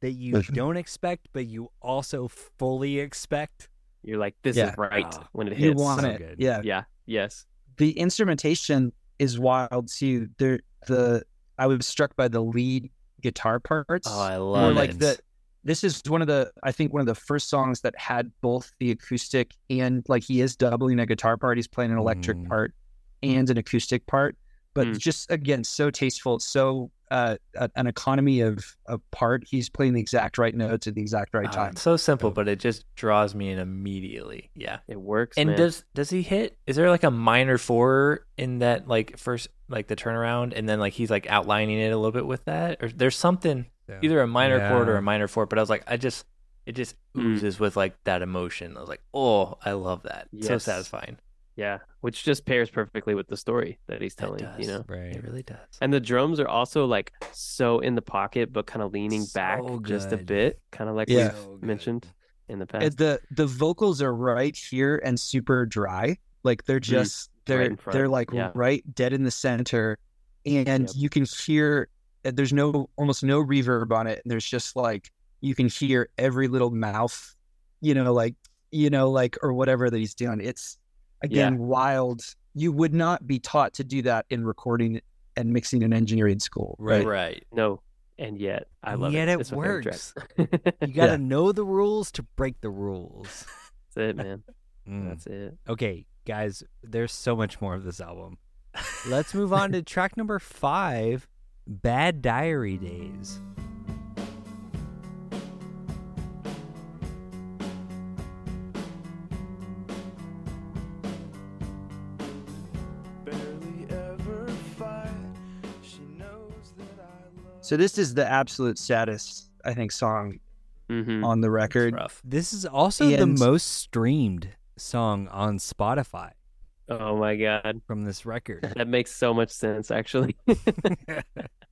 that you Mhm. don't expect but you also fully expect. You're like, this Yeah. is right Ah, when it hits. You want so it. good. Yeah. Yeah. Yes. The instrumentation is wild too. There the I was struck by the lead guitar parts. Oh, I Or love like it. the this is one of the I think one of the first songs that had both the acoustic and like he is doubling a guitar part. He's playing an electric Mm. part and an acoustic part. But Mm. just again, so tasteful, so uh, a- an economy of of part. He's playing the exact right notes at the exact right Ah, time. it's so simple, but it just draws me in immediately. Yeah. It works. And man. does does he hit? Is there like a minor four in that like first like the turnaround, and then like he's like outlining it a little bit with that, or there's something So, either a minor chord or a minor four. But I was like, I just it just Mm. oozes with like that emotion. I was like, oh, I love that. So satisfying. yeah, which just pairs perfectly with the story that he's It telling. You know. Right. It really does. And the drums are also like so in the pocket, but kind of leaning back So just a bit, kind of like Yeah. We've good. mentioned in the past. the the vocals are right here and super dry. Like they're just they're Mm. in front. they're like Yeah. right dead in the center, and Yep. you can hear there's no almost no reverb on it. And there's just like you can hear every little mouth, you know, like you know, like or whatever that he's doing. It's again wild. You would not be taught to do that in recording and mixing in engineering school, right? Right. no, and yet I And love yet it. it It's works. You got to know the rules to break the rules. That's it, man. Mm. That's it. Okay, guys, there's so much more of this album. Let's move on to track number five Bad Diary Days. So this is the absolute saddest, I think, song mm-hmm. on the record. This is also and the most streamed song on Spotify. Oh my god, from this record. that makes so much sense. Actually,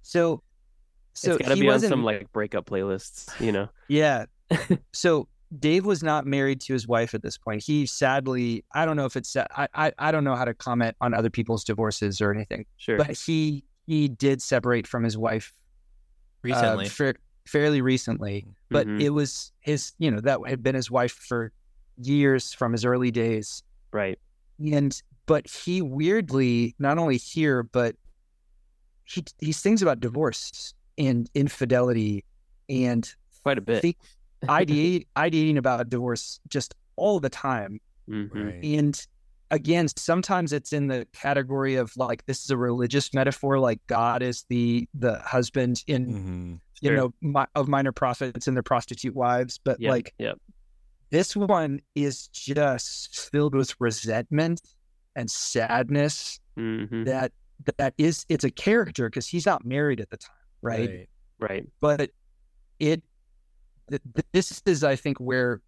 So, so it's got to he be on wasn't, some like breakup playlists. You know. yeah. so Dave was not married to his wife at this point. He sadly, I don't know if it's, I, I, I don't know how to comment on other people's divorces or anything, Sure. but he, he did separate from his wife uh, Recently, fa- fairly recently. But Mhm. it was his, you know, that had been his wife for years from his early days. right. and but he weirdly not only here but he he sings about divorce and infidelity and Quite a bit. think ideate, ideating about divorce just all the time hmm right. and again sometimes it's in the category of like this is a religious metaphor like god is the the husband in hmm you Sure. know mi- of minor prophets and their prostitute wives but Yep. like yep. this one is just filled with resentment and sadness hmm that that is it's a character because he's not married at the time right, Right. but it th- th- this is i think where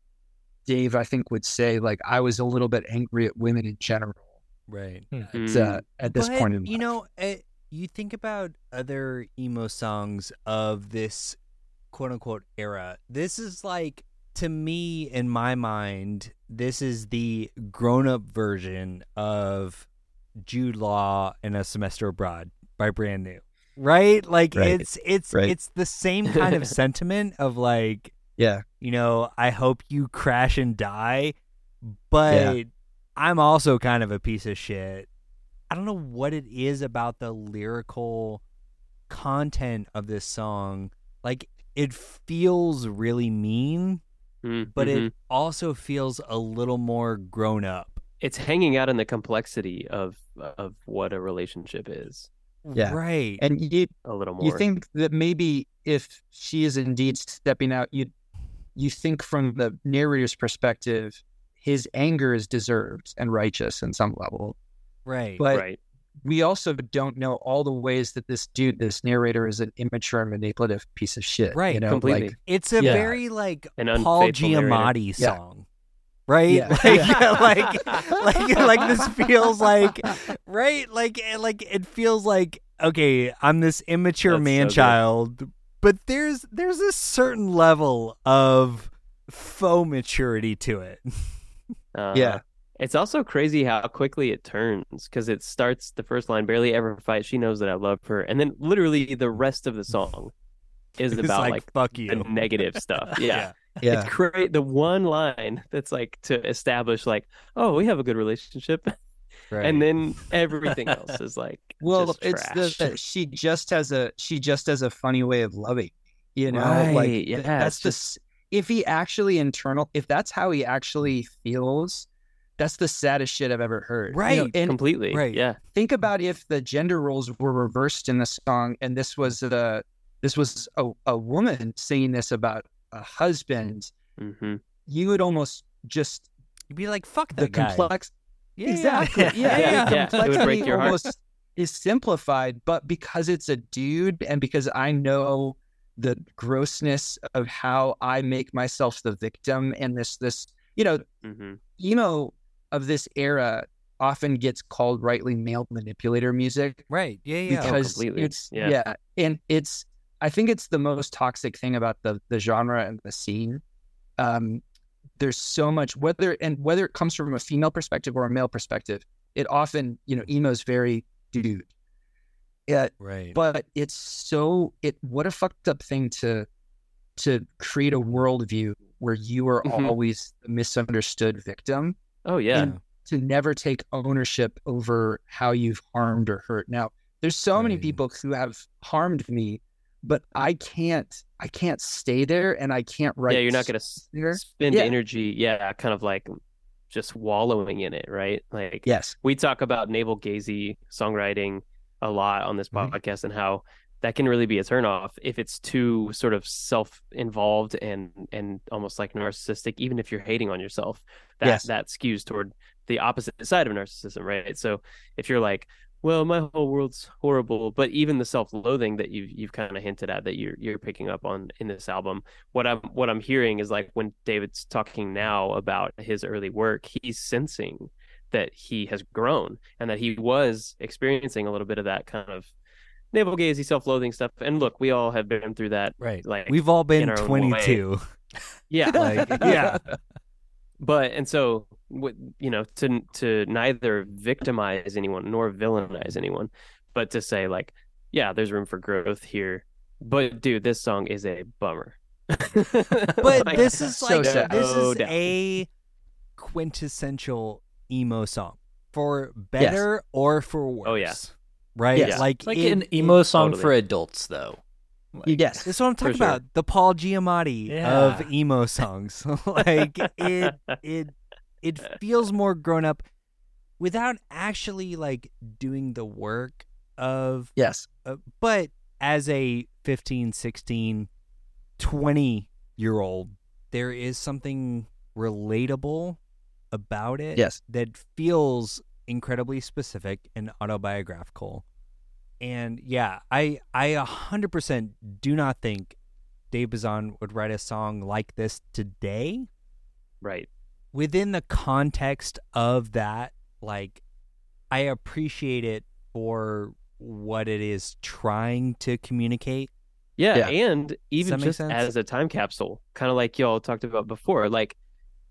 dave i think would say like i was a little bit angry at women in general Right. at, Mm. uh, at this But, point in you life. know, uh, you think about other emo songs of this quote unquote era. This is like, to me, in my mind, this is the grown up version of Jude Law and a Semester Abroad by Brand New. Right? Like Right. it's it's Right. it's the same kind of sentiment of like yeah you know, I hope you crash and die, but I'm also kind of a piece of shit. I don't know what it is about the lyrical content of this song. Like, it feels really mean, but Mhm. it also feels a little more grown up. it's hanging out in the complexity of of what a relationship is Yeah. Right. and you a little more. you think that maybe if she is indeed stepping out you you think from the narrator's perspective his anger is deserved and righteous in some level right. but right. We also don't know all the ways that this dude this narrator is an immature and manipulative piece of shit Right, you know completely. like It's a Yeah. very like An Paul unfaithful narrator. Giamatti Yeah. song. Right? Yeah. Like, Yeah. like like like this feels like right? Like eh, like it feels like okay, I'm this immature That's so man good. child, but there's there's a certain level of faux maturity to it. Uh, Yeah. It's also crazy how quickly it turns because it starts the first line barely ever fight. She knows that I love her, and then literally the rest of the song is It's about like, like, fuck the you. negative stuff. Yeah. yeah It's great. The one line that's like to establish like, oh, we have a good relationship, Right. and then everything else is like, well just it's trash. the, the she just has a she just has a funny way of loving you know Right, like yeah, that's it's the just- if he actually internal if that's how he actually feels that's the saddest shit i've ever heard You know, Right, and completely. right. Yeah. think about if the gender roles were reversed in the song and this was the this was a, a woman singing this about a husband hmm you would almost just You'd be like, fuck the guy. complex Yeah, exactly yeah, Yeah, the yeah, it would complexity break your heart. almost is simplified but because it's a dude and because i know the grossness of how i make myself the victim and this this you know hmm emo of this era often gets called rightly male manipulator music Right. Yeah, yeah. because completely. it's Yeah. yeah. and it's i think it's the most toxic thing about the the genre and the scene um there's so much whether and whether it comes from a female perspective or a male perspective it often you know emo's very dude yeah right. but it's so it what a fucked up thing to to create a worldview where you are Mhm. always the misunderstood victim Oh yeah. and to never take ownership over how you've harmed or hurt. Now, there's so many people who have harmed me, but I can't I can't stay there and I can't write yeah, you're not gonna there. spend Yeah. energy. Yeah, kind of like just wallowing in it, right? Like Yes. we talk about navel gazy songwriting a lot on this Mhm. podcast and how that can really be a turnoff if it's too sort of self-involved and and almost like narcissistic even if you're hating on yourself that Yes. that skews toward the opposite side of narcissism right so if you're like well, my whole world's horrible, but even the self-loathing that you've you've kind of hinted at that you're you're picking up on in this album, what I'm what I'm hearing is like when David's talking now about his early work, he's sensing that he has grown and that he was experiencing a little bit of that kind of navel gazy, self-loathing stuff. And look, we all have been through that. Right. Like We've all been in our own way. 22. Yeah. Like, yeah. but and so you know to to neither victimize anyone nor villainize anyone but to say like yeah there's room for growth here but dude this song is a bummer But Like, this is like sad. this so is down. a quintessential emo song for better or for worse. Oh, yeah. Right? Yes. Like, It's like it- an emo song totally. for adults, though. Like, yes. This is what I'm talking sure. about. The Paul Giamatti Yeah. of emo songs. like it it it feels more grown up without actually like doing the work of Yes. uh, but as a 15, 16, 20 year old, there is something relatable about it Yes. that feels incredibly specific and autobiographical. And yeah, I I a hundred percent do not think Dave Bazan would write a song like this today right within the context of that. Like, I appreciate it for what it is trying to communicate. yeah, Yeah. and even just sense? as a time capsule kind of like y'all talked about before like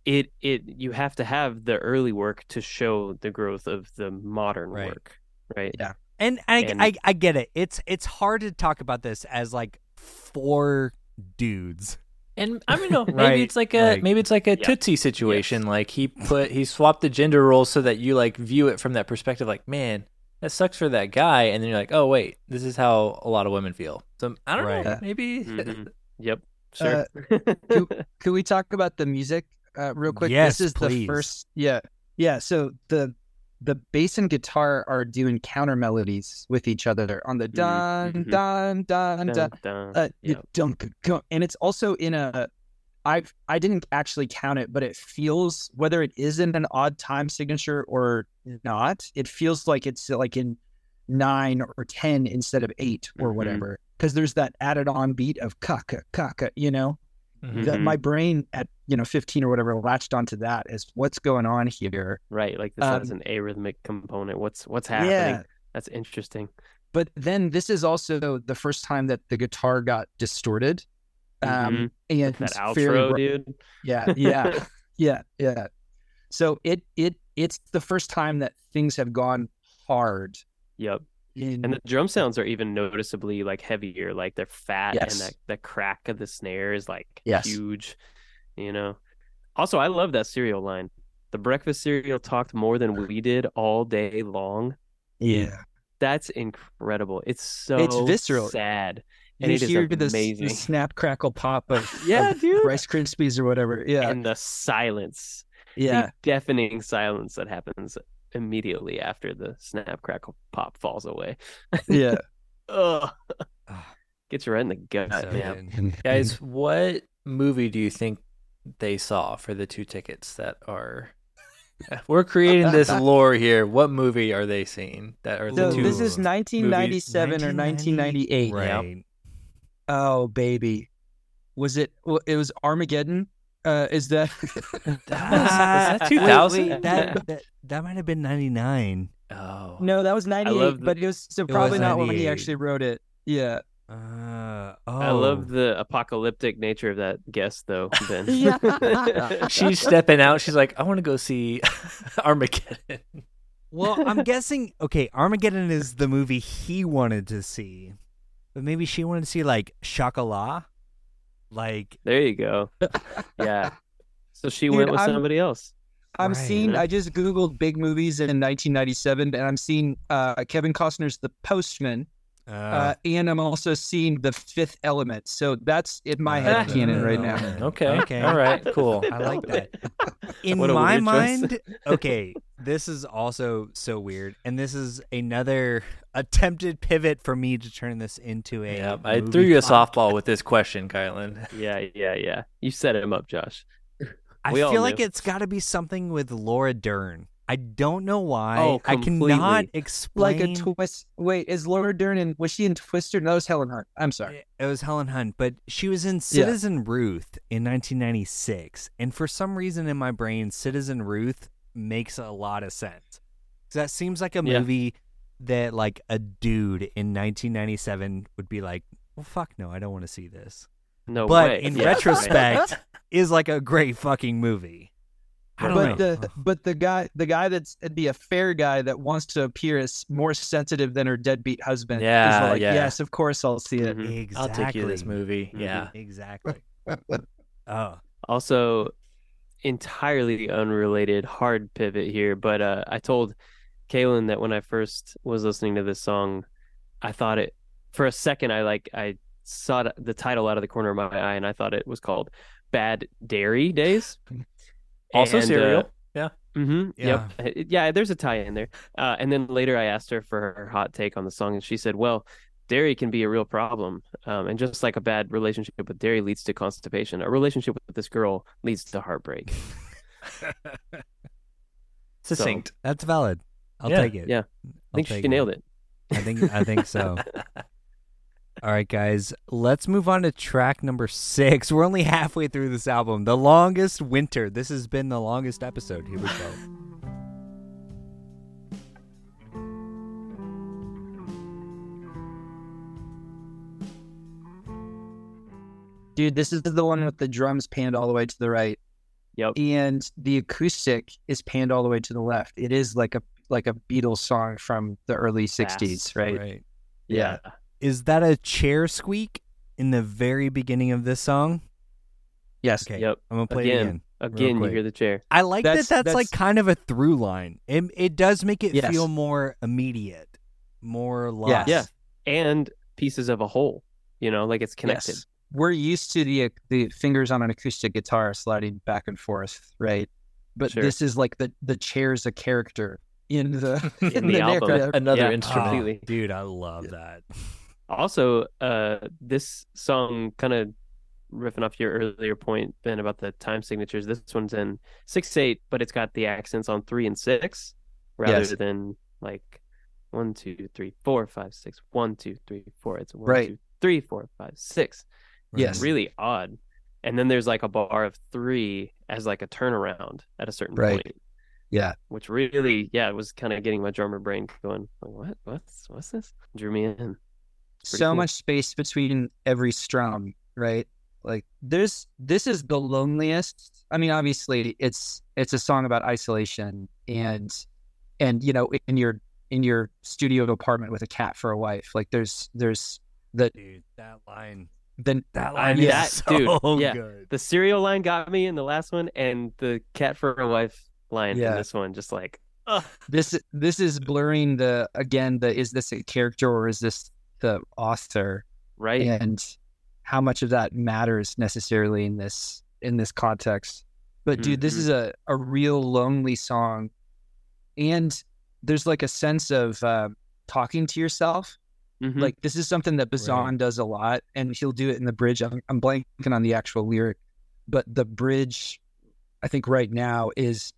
it it you have to have the early work to show the growth of the modern Right. work right Yeah. And I, And- I I get it. It's it's hard to talk about this as like four dudes. And I mean, no, maybe Right, it's like a like- maybe it's like a Yeah. Tootsie situation. Like he put he swapped the gender roles so that you like view it from that perspective. Like, man, that sucks for that guy. And then you're like, oh wait, this is how a lot of women feel. So I don't know, Right. maybe. Mhm. yep sure Could we talk about the music uh, real quick? Yes, this is please. the first. Yeah, yeah. So the the bass and guitar are doing counter melodies with each other on the dun Mhm. dun dun dun. Dun, dun. Uh, Yep. dunk, gung, and it's also in a. I've I didn't actually count it, but it feels whether it is in an odd time signature or not, it feels like it's like in nine or ten instead of eight or Mhm. whatever. Because there's that added on beat of kaka kaka, you know Mhm. that my brain at you know 15 or whatever latched onto that as what's going on here. Right like this Um, has an arrhythmic component. What's what's happening? Yeah that's interesting. But then this is also the first time that the guitar got distorted. Um and that outro ro- dude? Yeah yeah yeah yeah. So it it it's the first time that things have gone hard. Yep in and the drum sounds are even noticeably like heavier like they're fat Yes. and that the crack of the snare is like Yes. huge you know? Also i love that cereal line. The breakfast cereal talked more than we did all day long. Yeah. That's incredible. It's so It's visceral. sad and you it is hear the, s- amazing. the snap crackle pop of yeah of dude. Rice krispies or whatever. Yeah. And the silence. Yeah. the deafening silence that happens immediately after the snap crackle pop falls away yeah Ugh. Gets you right in the gut So man. Guys, what movie do you think they saw for the two tickets that are? We're creating this lore here. What movie are they seeing that are so the two? this is 1997 or 1998 Right. Oh baby, was it? It was Armageddon. Uh, is that? That wait, 2000? that, that, that might have been 99. oh, no, that was ninety eight. the- But it was so was probably not when he actually wrote it. Yeah. Uh, oh. I love the apocalyptic nature of that guess, though, Ben. Yeah. she's stepping out. She's like, I want to go see Armageddon. Well, I'm guessing. Okay, Armageddon is the movie he wanted to see, but maybe she wanted to see like Chocolat. Like, there you go. Yeah. So she Dude, went with I'm- somebody else. I'm Right. seeing. I just googled big movies in 1997, and I'm seeing uh, Kevin Costner's The Postman, uh, uh, and I'm also seeing The Fifth Element. So that's in my head Uh, canon right now. Okay. Okay. All right. Cool. I like that. In my mind, okay, this is also so weird, and this is another attempted pivot for me to turn this into a. Yeah, I threw you a podcast. softball with this question, Kylan. Yeah, yeah, yeah. You set him up, Josh. I We all feel like it's got to be something with Laura Dern. I don't know why. Oh, I cannot completely. explain. Like a twist. Wait, is Laura Dern in? Was she in Twister? No, it was Helen Hunt. I'm sorry. It was Helen Hunt, but she was in Citizen Ruth in 1996, and for some reason in my brain, Citizen Ruth makes a lot of sense. 'Cause that seems like a Yeah. movie that like a dude in 1997 would be like, "Well, fuck no, I don't want to see this." No but way. in Yeah, retrospect, is like a great fucking movie. I don't but know. the but the guy the guy that's it'd be a fair guy that wants to appear as more sensitive than her deadbeat husband. Yeah, is like, yeah. yes, of course I'll see it. Exactly. I'll take you to this movie. Mhm. Yeah. Exactly. Oh, Also, entirely unrelated, hard pivot here, but uh, I told Kaylin that when I first was listening to this song, I thought it for a second. I like I saw the title out of the corner of my eye, and I thought it was called "Bad Dairy Days." Also And, uh, cereal. yeah. Mm-hmm. Yeah. Yep. Uh, Yeah. There's a tie in there. Uh, and then later I asked her for her hot take on the song, and she said, "Well, dairy can be a real problem, um, and just like a bad relationship with dairy leads to constipation, a relationship with this girl leads to heartbreak." Succinct. that's valid. I'll Yeah, take it. yeah. I I'll think she take it. nailed it. I think I think so. All right, guys, let's move on to track number six. We're only halfway through this album. The longest winter. This has been the longest episode. Here we go. Dude, this is the one with the drums panned all the way to the right. Yep. And the acoustic is panned all the way to the left. It is like a like a Beatles song from the early '60s, right? Right. Yeah. Is that a chair squeak in the very beginning of this song? Yes. Okay. Yep. I'm gonna play it Again. again. Again, you hear the chair. I like That's- that. That's, like kind of a through line. It it does make it Yes. feel more immediate, more live. Yes. Yeah. And pieces of a whole. You know, like it's connected. Yes. We're used to the the fingers on an acoustic guitar sliding back and forth, right? But Sure. this is like the the chair's a character in the In the album. narrative. Another Yeah. instrument. Oh, dude, I love that. Also, uh, this song kind of riffing off your earlier point, Ben, about the time signatures. This one's in six eight, but it's got the accents on three and six rather Yes. than like one, two, three, four, five, six. One, two, three, four. It's one, Right. two, three, four, five, six. Yes. Really odd. And then there's like a bar of three as like a turnaround at a certain Right. point. Yeah. Which really, yeah, it was kind of getting my drummer brain going. Like, what? What's what's this? Drew me in. so cool. much space between every strum, right? Like there's this is the loneliest. I mean, obviously it's it's a song about isolation and and you know in your in your studio apartment with a cat for a wife. Like there's there's the Dude, that line. Then That I line mean, is that- so dude, yeah. good. the cereal line got me in the last one, and the cat for a wife line Yeah. in this one, just like, this this is blurring the again the is this a character or is this the author right? and how much of that matters necessarily in this in this context but dude this Mhm. is a, a real lonely song and there's like a sense of uh, talking to yourself Mhm. like this is something that Bazan does a lot and he'll do it in the bridge I'm, I'm blanking on the actual lyric but the bridge i think right now is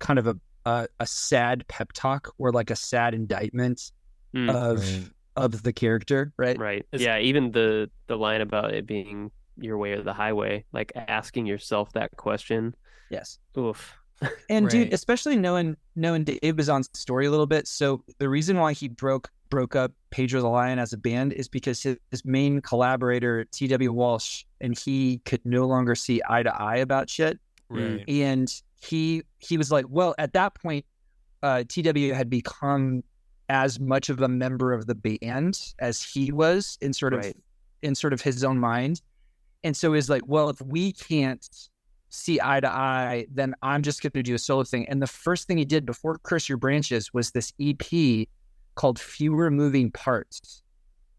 kind of a a, a sad pep talk or like a sad indictment Mm, of Right. of the character right right. It's- yeah, even the the line about it being your way or the highway, like asking yourself that question. yes Oof. And Right. dude, especially knowing knowing Dave Bazan's story a little bit. So the reason why he broke broke up Pedro the Lion as a band is because his, his main collaborator T.W. Walsh and he could no longer see eye to eye about shit. Right. And he he was like, well, at that point, uh, T.W. had become as much of a member of the band as he was in sort of Right. in sort of his own mind. And so he's like, well, if we can't see eye to eye, then I'm just going to do a solo thing. And the first thing he did before Curse Your Branches was this EP called Fewer Moving Parts.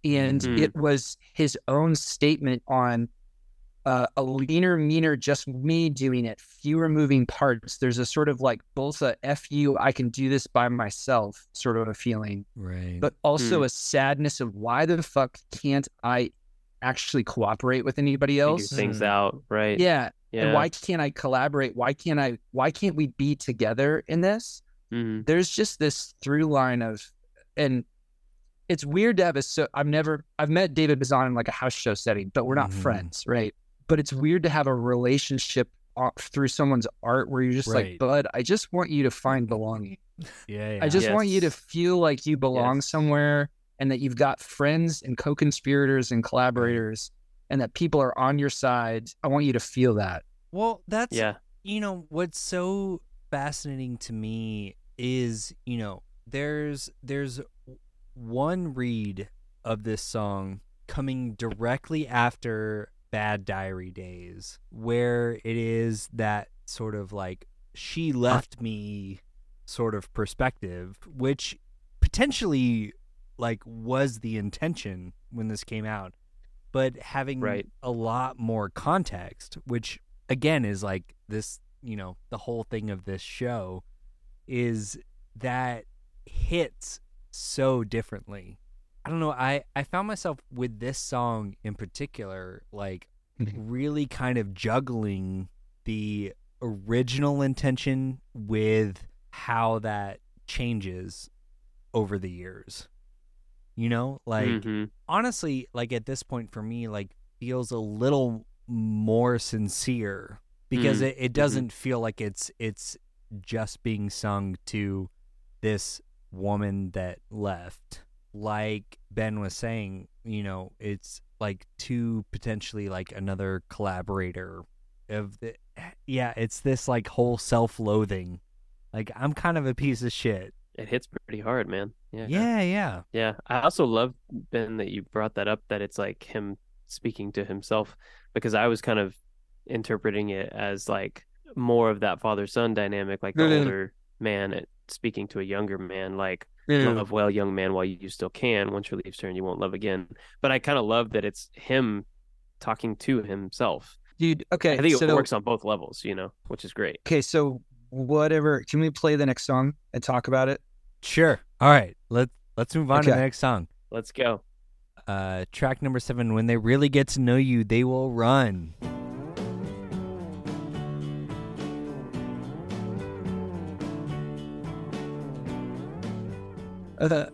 And Mhm. it was his own statement on uh, a leaner, meaner, just me doing it, fewer moving parts. There's a sort of like both a F you, I can do this by myself sort of a feeling Right. but also Mm. a sadness of why the fuck can't I actually cooperate with anybody Figure else? things out, right? Yeah. Yeah. And why can't I collaborate? Why can't I why can't we be together in this? Mhm. there's just this through line of and it's weird to have a so I've never I've met David Bazan in like a house show setting, but we're not Mhm. friends, right? But it's weird to have a relationship off through someone's art where you're just Right. like, Bud, I just want you to find belonging. Yeah, I just want you to feel like you belong Yes. somewhere and that you've got friends and co-conspirators and collaborators and that people are on your side. I want you to feel that. Well, that's Yeah. you know what's so fascinating to me is you know there's there's one read of this song coming directly after bad diary days where it is that sort of like she left me sort of perspective which potentially like was the intention when this came out but having Right. a lot more context which again is like this you know the whole thing of this show is that hits so differently. I don't know i i found myself with this song in particular like mm-hmm. really kind of juggling the original intention with how that changes over the years you know like Mhm. honestly, like at this point for me, like feels a little more sincere because Mm, it, it doesn't feel like it's it's just being sung to this woman that left. Like Ben was saying, you know, it's like to potentially like another collaborator of the yeah, it's this like whole self loathing. Like I'm kind of a piece of shit. It hits pretty hard, man. Yeah. Yeah, yeah. Yeah. I also love Ben that you brought that up that it's like him speaking to himself because I was kind of interpreting it as like more of that father son dynamic, like the No, no, no. older man speaking to a younger man, like No, love well, young man, while you still can. Once your leaves turn, you won't love again. But I kind of love that it's him talking to himself. Dude, okay. I think so it works on both levels, you know, which is great. Okay, so whatever. Can we play the next song and talk about it? Sure. All right. Let let's move on to the next song. Let's go. uh, track number seven when they really get to know you they will run Uh,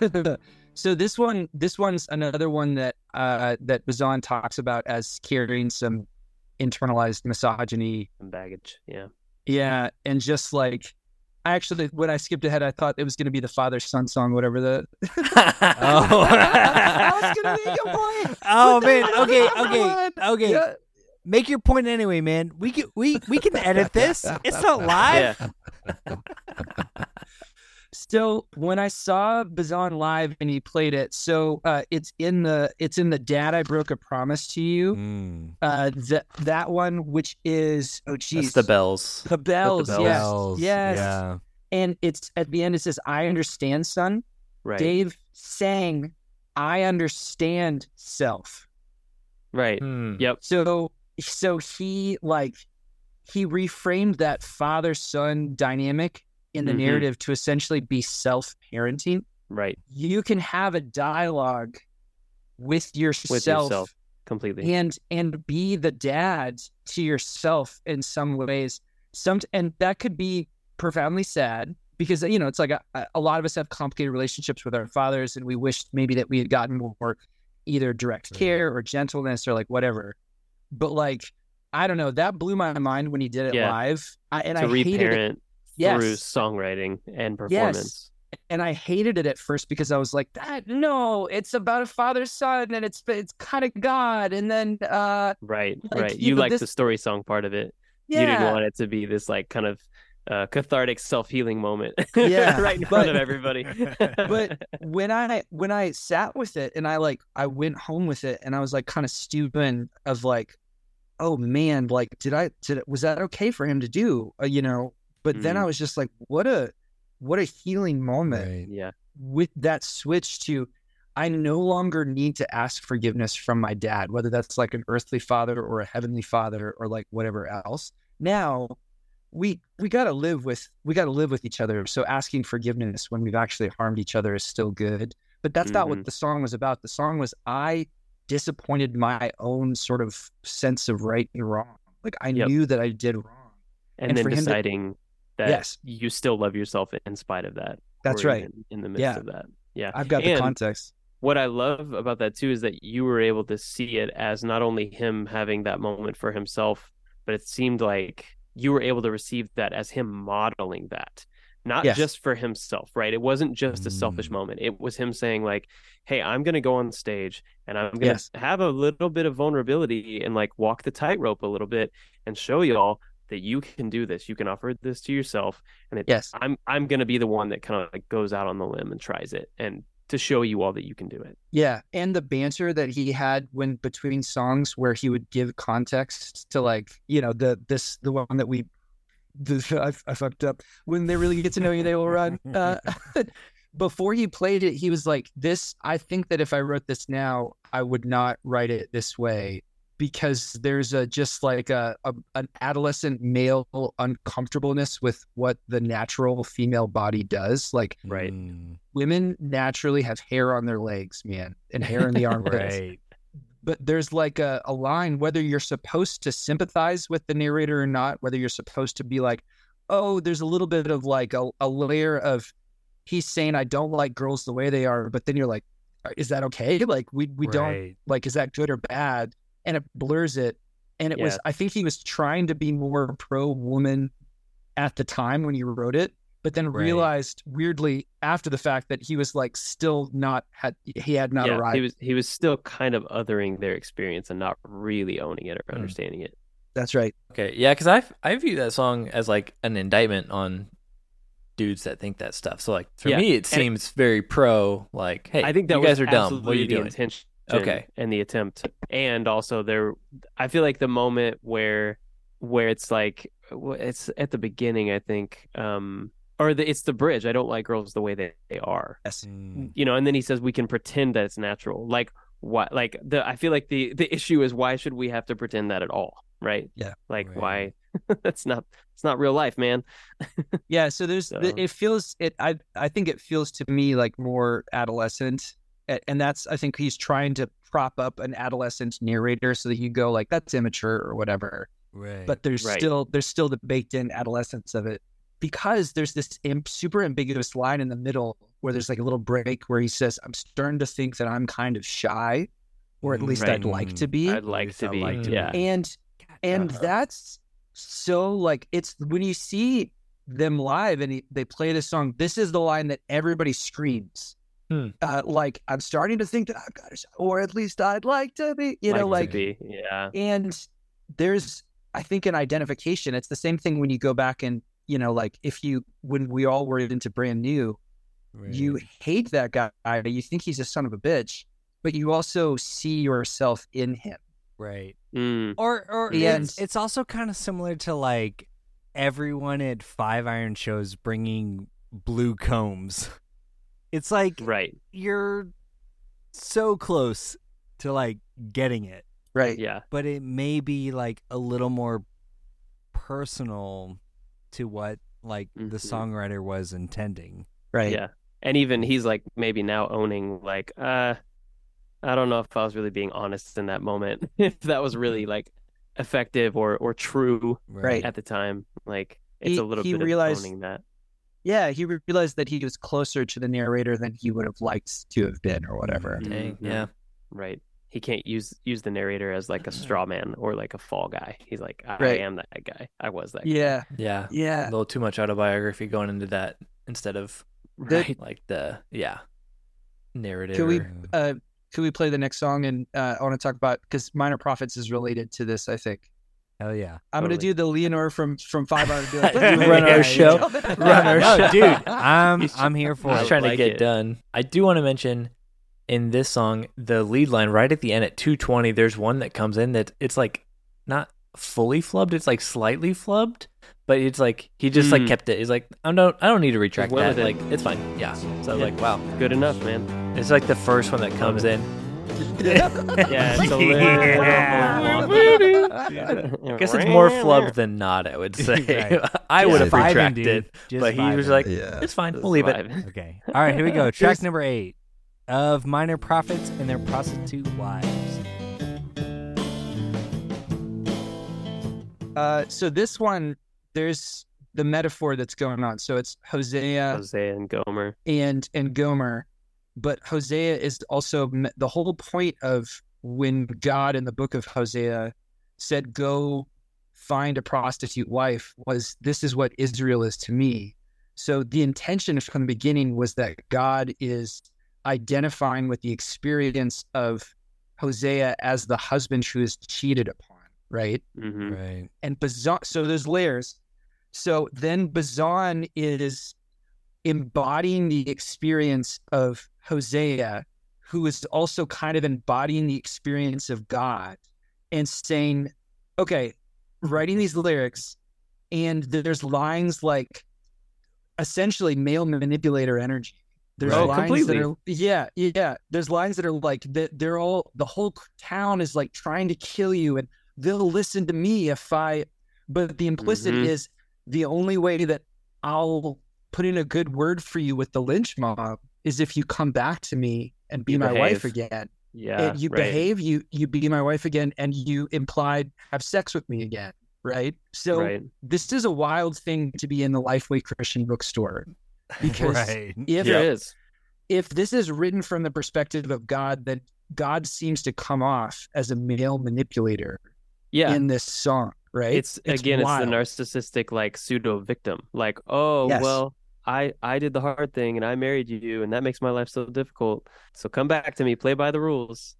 so this one, this one's another one that uh, that Bazan talks about as carrying some internalized misogyny. Some baggage. Yeah. Yeah, and just like I actually, when I skipped ahead, I thought it was going to be the father son song, whatever the. Oh. I was going to make a point. oh man okay okay okay Yeah. make your point anyway man we can we we can edit this it's not live Yeah. So when I saw Bazan live and he played it, so uh, it's in the it's in the Dad I Broke a Promise to You. Mm. Uh, that that one, which is oh That's geez, the bells. the bells, Bells. yes, Bells, yes. yeah And it's at the end. It says, "I understand, son." Right. Dave sang, "I understand self." Right. Hmm. Yep. So so he like he reframed that father son dynamic in the Mhm. narrative to essentially be self parenting. Right. you can have a dialogue with yourself, With yourself. Completely. and and be the dad to yourself in some ways some and that could be profoundly sad because you know it's like a, a lot of us have complicated relationships with our fathers and we wish maybe that we had gotten more either direct Right. care or gentleness or like whatever but like i don't know that blew my mind when he did it Yeah. live I, and to i hated it reparent Yes. through songwriting and performance. Yes. and I hated it at first because I was like, "That no, it's about a father son, and it's it's kind of God." And then, uh, Right. Like, right. you You know, like this- the story song part of it. yeah, You didn't want it to be this like kind of uh, cathartic self healing moment. Yeah, right in but- front of everybody. but when I when I sat with it and I like I went home with it and I was like kind of stupid of like, oh man, like did I did it was that okay for him to do? Uh, you know, but then Mm. I was just like, what a what a healing moment. right yeah. with that switch to I no longer need to ask forgiveness from my dad, whether that's like an earthly father or a heavenly father or like whatever else. Now we we got to live with we got to live with each other. So asking forgiveness when we've actually harmed each other is still good. But that's not what Mhm. the song was about. The song was I disappointed my own sort of sense of right and wrong. Like I Yep. knew that I did wrong. And, And then for him to- deciding that Yes. you still love yourself in spite of that. That's right. In the midst Yeah. of that. Yeah. I've got the context. what I love about that too is that you were able to see it as not only him having that moment for himself, but it seemed like you were able to receive that as him modeling that. Not Yes. just for himself, right? It wasn't just a selfish Mm. moment. It was him saying like, "Hey, I'm going to go on stage and I'm going to Yes. have a little bit of vulnerability and like walk the tightrope a little bit and show y'all that you can do this. You can offer this to yourself and it, Yes. I'm I'm going to be the one that kind of like goes out on the limb and tries it and to show you all that you can do it." Yeah, and the banter that he had when between songs, where he would give context to like you know the this the one that we, the, I, I fucked up when they really get to know you, they will run. Uh, before he played it, he was like, "This, I think that if I wrote this now, I would not write it this way." Because there's a just like a, a an adolescent male uncomfortableness with what the natural female body does. Like Right. Mm, women naturally have hair on their legs, man, and hair in the armpits right. but there's like a, a line whether you're supposed to sympathize with the narrator or not whether you're supposed to be like oh there's a little bit of like a, a layer of he's saying i don't like girls the way they are but then you're like is that okay like we we don't like is that good or bad and it blurs it and it was i think he was trying to be more pro woman at the time when he wrote it but then Right. realized weirdly after the fact that he was like still not had he had not yeah, arrived he was he was still kind of othering their experience and not really owning it or Hmm. understanding it. that's right Okay, yeah, because I I view that song as like an indictment on dudes that think that stuff. So like for Yeah, me, it and- seems very pro. Like, hey, I think that you guys are dumb. What are you doing? intention Okay. and the attempt, and also there. I feel like the moment where where it's like it's at the beginning. I think, um, or the, it's the bridge. I don't like girls the way they, they are. yes Mm, you know and then he says we can pretend that it's natural like what like the i feel like the the issue is why should we have to pretend that at all right Yeah. like Right. why that's not it's not real life man Yeah, so there's So- it feels it I I think it feels to me like more adolescent a- and that's I think he's trying to prop up an adolescent narrator so that you go like that's immature or whatever. right. But there's Right. still there's still the baked in adolescence of it because there's this am- super ambiguous line in the middle where there's like a little break where he says I'm starting to think that I'm kind of shy or at Mm, least right. I'd like to be. i'd like to I'd be like to yeah be. and and Uh-huh. that's so like it's when you see them live and he, they play this song this is the line that everybody screams Hmm. uh, like i'm starting to think that i've got a shot, or at least i'd like to be you know like like be yeah and there's i think an identification it's the same thing when you go back and you know like if you when we all were into brand new you hate that guy you think he's a son of a bitch but you also see yourself in him right. Mm, Or or And- it's, it's also kind of similar to like everyone at Five Iron shows bringing blue combs. It's like right. you're so close to like getting it, right. Yeah. But it may be like a little more personal to what like the Mhm. songwriter was intending. right. Yeah. And even he's like maybe now owning like uh i don't know if i was really being honest in that moment if that was really like effective or or true Right. at the time. Like it's He- a little he bit realized- of owning that Yeah, he realized that he was closer to the narrator than he would have liked to have been, or whatever. Mhm. Dang, yeah. right he can't use use the narrator as like a straw man or like a fall guy he's like i, Right. I am that guy i was that guy. Yeah, Yeah, a little too much autobiography going into that instead of right like the yeah narrative. Can we or- uh, could we play the next song? And uh, I want to talk about because Minor Prophets is related to this. I think Hell yeah. I'm going to do the Leonore from from Five Iron. Be like, You "Let's run do our show. Run our show. dude. I'm I'm here for I I was it. trying to get it. done. I do want to mention in this song the lead line right at the end at 220. There's one that comes in that it's like not fully flubbed. It's like slightly flubbed, but it's like he just like Mm. kept it. He's like I don't I don't need to retract well that. Like it's fine. Yeah. So Yeah. like wow, good enough man it's like the first one that comes in. Yeah it's a little I guess it's more flubbed than not. I would say. Right. I Just would have vibing, retracted, dude. Just but he was like, Yeah. "It's fine. We'll leave it." Okay. All right, here we go. Track number eight of Minor Prophets and their prostitute wives. Uh, so this one, there's the metaphor that's going on. So it's Hosea Hosea and Gomer. and and Gomer, but Hosea is also the whole point of when God in the book of Hosea said, "Go find a prostitute wife," was this is what Israel is to me. So the intention from the beginning was that God is identifying with the experience of Hosea as the husband who is cheated upon, right? hmm Right. and Bazan. So there's layers. So then Bazan is embodying the experience of Hosea, who is also kind of embodying the experience of God and saying, okay, writing these lyrics, and there's lines like essentially male manipulator energy. There's Right. Oh, lines completely. that are yeah, yeah. There's lines that are like that they're all the whole town is like trying to kill you and they'll listen to me if I but the implicit Mhm. is the only way that I'll put in a good word for you with the lynch mob is if you come back to me and be You my wife again. Yeah. and you right. behave, you you be my wife again, and you implied have sex with me again, right? So Right. this is a wild thing to be in the Lifeway Christian bookstore because right. if There is. if this is written from the perspective of God, then God seems to come off as a male manipulator Yeah. in this song, right? it's, again wild. it's the narcissistic like pseudo victim like oh Yes. well i i did the hard thing and i married you and that makes my life so difficult so come back to me play by the rules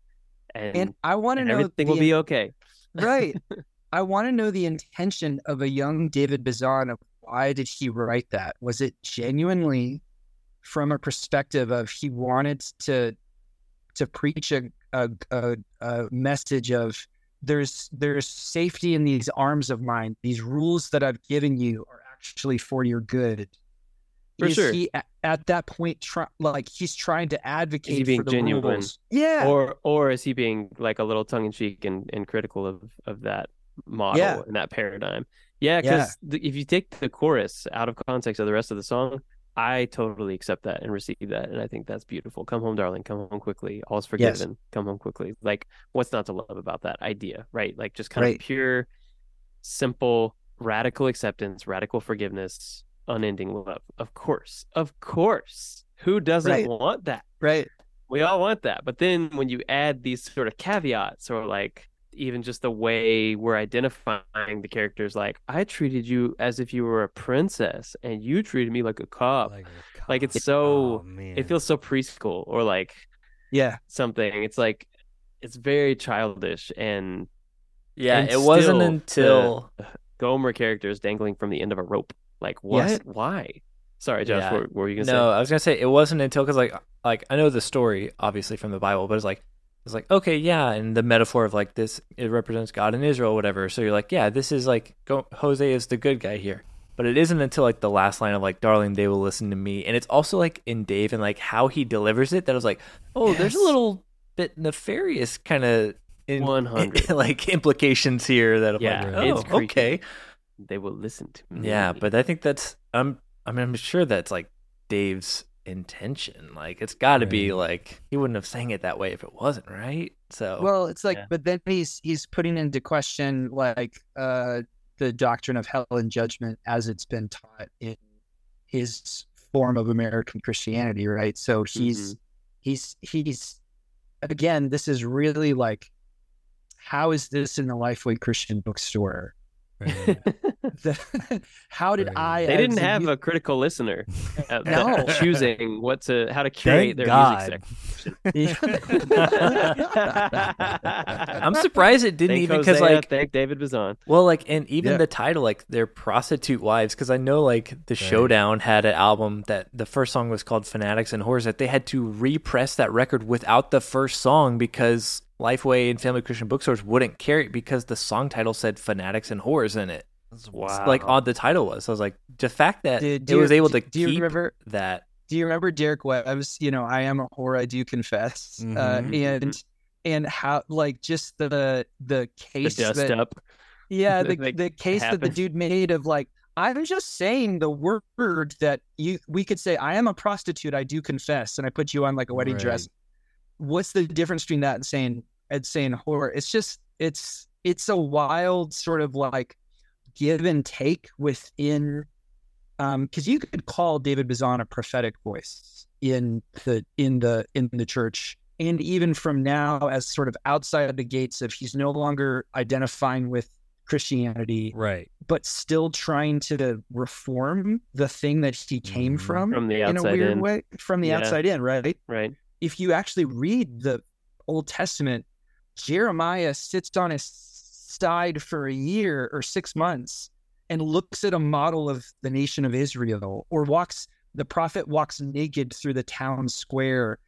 and, And I want to know everything the will be okay right. I want to know the intention of a young David Bazan of why did he write that? Was it genuinely from a perspective of he wanted to to preach a a, a, a message of there's there's safety in these arms of mine. These rules that I've given you are actually for your good. For is sure. he at that point try, like he's trying to advocate being for the genuine? rules? Yeah. or or is he being like a little tongue-in-cheek and, and critical of of that model Yeah. and that paradigm yeah Yeah. because if you take the chorus out of context of the rest of the song i totally accept that and receive that and i think that's beautiful come home darling come home quickly all's forgiven come home quickly like what's not to love about that idea right like just kind Right. of pure simple radical acceptance radical forgiveness unending love of course of course who doesn't Right. want that right. we all want that. But then when you add these sort of caveats or like even just the way we're identifying the characters, like I treated you as if you were a princess and you treated me like a cop. Like, Like, it's so oh, man. it feels so preschool or like Yeah. something. It's like it's very childish and Yeah, And it wasn't still, until Gomer characters dangling from the end of a rope. Like what? Yes. Why? Sorry, Josh. Yeah. What, what were you gonna no, I was gonna say it wasn't until because like like I know the story obviously from the Bible, but it's like it's like okay, yeah, and the metaphor of like this it represents God and Israel, whatever. So you're like, yeah, this is like go, Hosea is the good guy here. But it isn't until like the last line of like, "Darling, they will listen to me," and it's also like in Dave and like how he delivers it that I was like, oh, there's a little bit nefarious kind of in 100. like implications here that I'm Yeah, like, it's oh, okay, say? They will listen to me. yeah, but I think that's I'm I mean I'm sure that's like Dave's intention. Like it's got to be like he wouldn't have sang it that way if it wasn't right. So Well, it's like, Yeah. but then he's he's putting into question like uh the doctrine of hell and judgment as it's been taught in his form of American Christianity, right? So he's he's he's again, this is really like how is this in the Lifeway Christian bookstore? Right. The- how did Right. I? they didn't a have youth- a critical listener uh, No. that- choosing what to how to curate Thank their God. music section. I'm surprised it didn't thank even because Hosea, like thank David Bazan. well like and even Yeah. the title like they're prostitute wives because I know like the Showdown had an album that the first song was called Fanatics and Whores that they had to repress that record without the first song because Lifeway and Family Christian Bookstores wouldn't carry it because the song title said Fanatics and Whores in it. Wow. like odd the title was. So I was like, the fact that Did- it do you- was able to do you remember- that. do you remember Derek Webb's, you know, I am a whore, I do confess. Uh, Mhm. and and how like just the the the case dust that, up. yeah, the Like, the case that the dude made of like I'm just saying the word that you we could say I am a prostitute, I do confess, and I put you on like a wedding dress. What's the difference between that and saying and saying horror? It's just it's it's a wild sort of like give and take within um because you could call David Bazan a prophetic voice in the in the in the church, and even from now, as sort of outside the gates of he's no longer identifying with Christianity, Right. but still trying to reform the thing that he came Mhm. from, From the in a weird in. way, from the Yeah. outside in, right? Right. If you actually read the Old Testament, Jeremiah sits on his side for a year or six months and looks at a model of the nation of Israel, or walks, the prophet walks naked through the town square.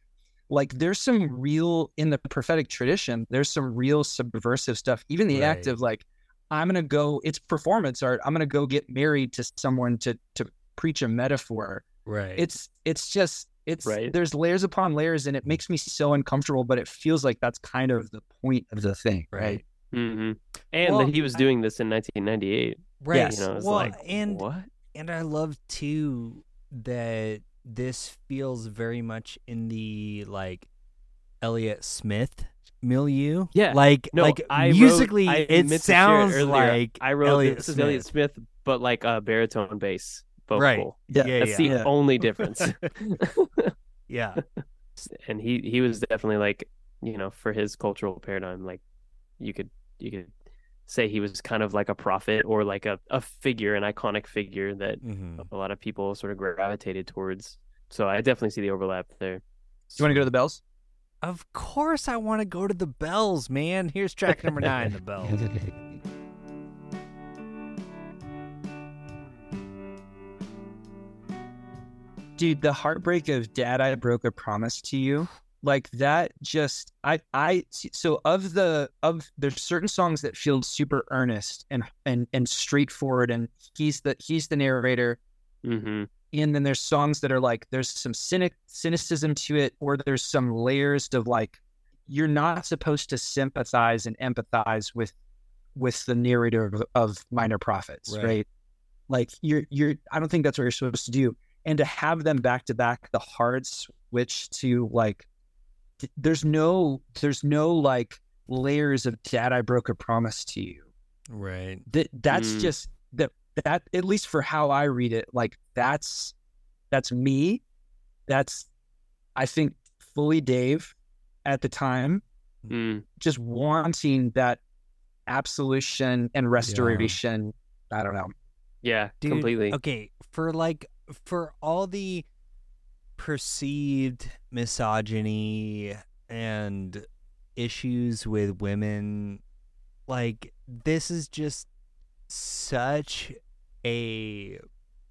Like there's some real, in the prophetic tradition, there's some real subversive stuff. Even the act of like, I'm going to go, it's performance art. I'm going to go get married to someone to, to preach a metaphor Right. it's it's just it's Right. there's layers upon layers and it makes me so uncomfortable but it feels like that's kind of the point of the thing right, right. hmm And Well, that he was I- doing this in 1998. Right. Yes. You know, well, like and what? and I love too that this feels very much in the like Elliott Smith milieu. Yeah. Like No, like I wrote- musically I it meant to share sounds like I wrote Elliott this is Elliott Smith, but like a baritone bass vocal. Right. Yeah. Yeah, That's yeah. the Yeah. only difference. yeah. and he he was definitely like you know for his cultural paradigm like you could you could say he was kind of like a prophet or like a, a figure an iconic figure that hmm a lot of people sort of gravitated towards so i definitely see the overlap there Do you want to go to the bells Of course I want to go to the bells, man. Here's track number nine, the bells. Dude the heartbreak of dad i broke a promise to you like that just i i so of the of there's certain songs that feel super earnest and and and straightforward and he's the he's the narrator mm-hmm and then there's songs that are like there's some cynic cynicism to it or there's some layers of like you're not supposed to sympathize and empathize with with the narrator of, of minor prophets Right. right. like you're you're i don't think that's what you're supposed to do and to have them back to back the hard switch to like there's no there's no like layers of dad i broke a promise to you Right. that that's Mm. just that that at least for how I read it, like that's that's me. That's I think fully Dave at the time, mm. just wanting that absolution and restoration. I don't know. yeah Dude, completely Okay, for like for all the perceived misogyny and issues with women, like this is just such a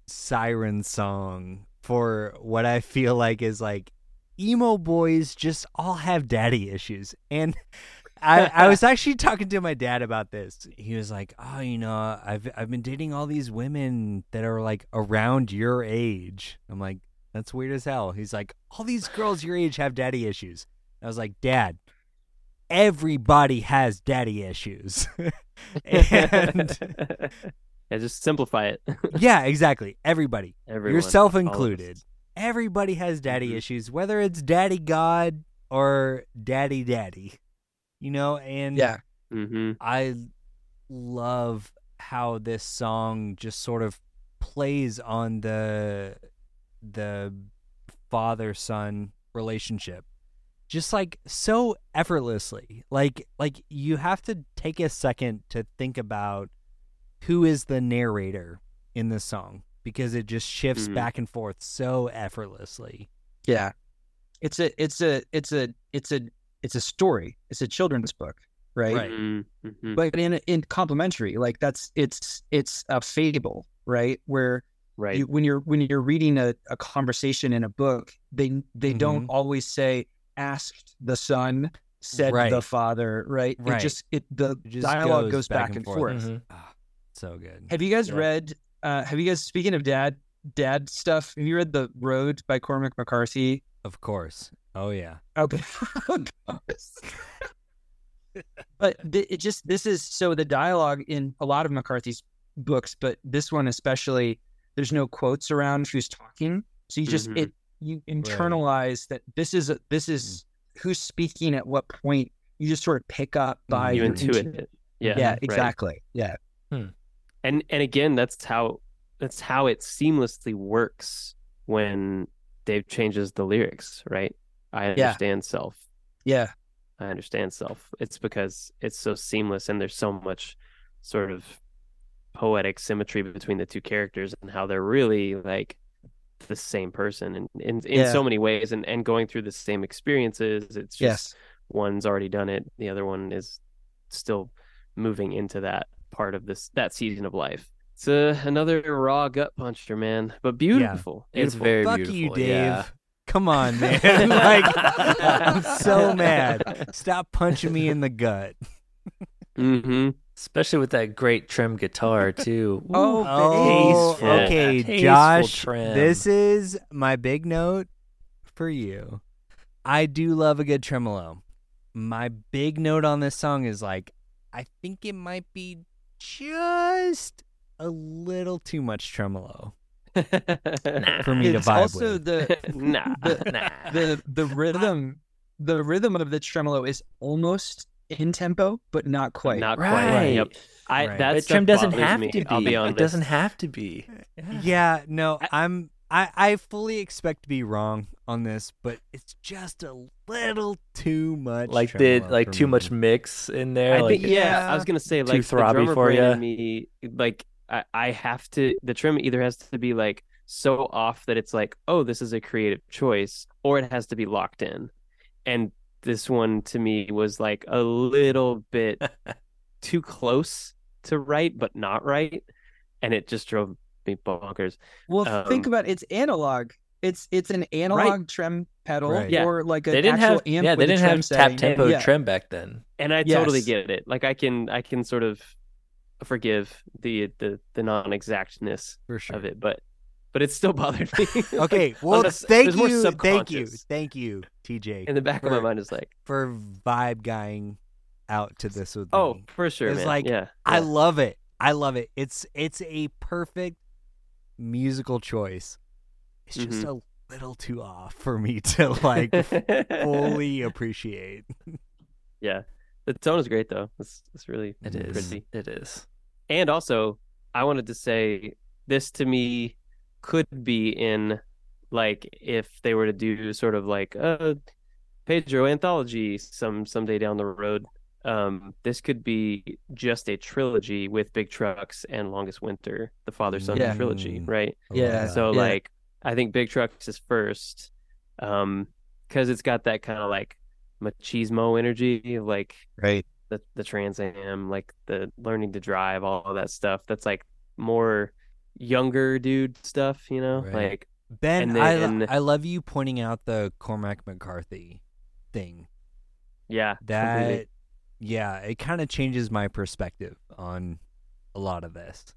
siren song for what I feel like is like emo boys just all have daddy issues. And I, I was actually talking to my dad about this. He was like, "Oh, you know, I've I've been dating all these women that are like around your age." I'm like, "That's weird as hell." He's like, "All these girls your age have daddy issues." I was like, "Dad, everybody has daddy issues." and yeah just simplify it yeah, exactly. Everybody, Everyone, yourself included. Everybody has daddy Mhm. issues, whether it's daddy God or daddy daddy. You know, and Yeah. Mhm. I love how this song just sort of plays on the the father son relationship just like so effortlessly like like you have to take a second to think about who is the narrator in this song because it just shifts Mhm. back and forth so effortlessly Yeah. It's a it's a it's a it's a it's a story. It's a children's book, right? Right. Mhm. Mhm. But in in complementary, like that's it's it's a fable, right? Where right you, when you're when you're reading a, a conversation in a book, they they don't Mhm. always say asked the son, said Right. the father, right? Right. It just it the It just dialogue goes, back, and forth. Mhm. Ah, so good Have you guys Yeah. read? Uh, have you guys speaking of dad dad stuff? Have you read the Road by Cormac McCarthy? of course oh yeah Okay. Oh, but th- it just this is so the dialogue in a lot of McCarthy's books, but this one especially, there's no quotes around who's talking, so you just Mhm. it mm-hmm. you internalize that this is a, this is mm. who's speaking at what point. You just sort of pick up mm-hmm. by you your intuit intu- it yeah Yeah, right. exactly. Yeah, hmm. and and again that's how that's how it seamlessly works when Dave changes the lyrics, right? I Yeah. understand self. Yeah. I understand self. It's because it's so seamless and there's so much sort of poetic symmetry between the two characters and how they're really like the same person and in, in Yeah. so many ways and, and going through the same experiences. It's just Yes. one's already done it, the other one is still moving into that part of this that season of life. It's uh, another raw gut puncher, man, but beautiful. It's Beautiful. very Fuck beautiful. you, Dave. yeah. Come on, man. like I'm so mad. Stop punching me in the gut. Mhm. Especially with that great trem guitar too. Oh, Oh, Tasteful. okay, Tasteful Josh. trem. This is my big note for you. I do love a good tremolo. My big note on this song is like, I think it might be just a little too much tremolo for me to it's vibe also with. the nah. the, Nah. the the rhythm the rhythm of the tremolo is almost in tempo, but not quite. Not quite. Right. Yep. I Right. that But stuff trem doesn't have me, to be. I'll be honest. It doesn't have to be. Yeah, no, I'm I I fully expect to be wrong on this, but it's just a little too much. Like did tremolo like too me. much mix in there. I like think yeah, I was gonna say Too like the throbby drummer for brain ya? in me like I, I have to the trem either has to be like so off that it's like oh this is a creative choice or it has to be locked in and this one to me was like a little bit too close to right but not right and it just drove me bonkers Well, think Um, about it, it's analog. It's it's an analog trem pedal Right. Yeah. or like an they didn't actual have amp yeah with they a didn't have setting. tap tempo Yeah. trem back then. and I totally get it like I can I can sort of forgive the the the non-exactness for sure. of it but but it still bothered me Okay, well, thank you, thank you, thank you, TJ, in the back of my mind is like, for vibe guying out to this with oh, me. for sure, It's man. like, yeah, I yeah. love it. I love it. It's it's a perfect musical choice. It's just Mm-hmm. a little too off for me to like fully appreciate. yeah, the tone is great though. It's it's really It is. pretty. It is. And also, I wanted to say this to me could be in like if they were to do sort of like a Pedro anthology some someday down the road. Um, this could be just a trilogy with Big Trucks and Longest Winter, the father son Yeah. trilogy, Mm. right? Yeah. So Yeah. like I think Big Trucks is first, um, because it's got that kind of like machismo energy, like Right. the the Trans Am, like the learning to drive, all of that stuff. That's like more younger dude stuff, you know, Right. like Ben, and I then- I love you pointing out the Cormac McCarthy thing. yeah, That completely. yeah, it kind of changes my perspective on a lot of this.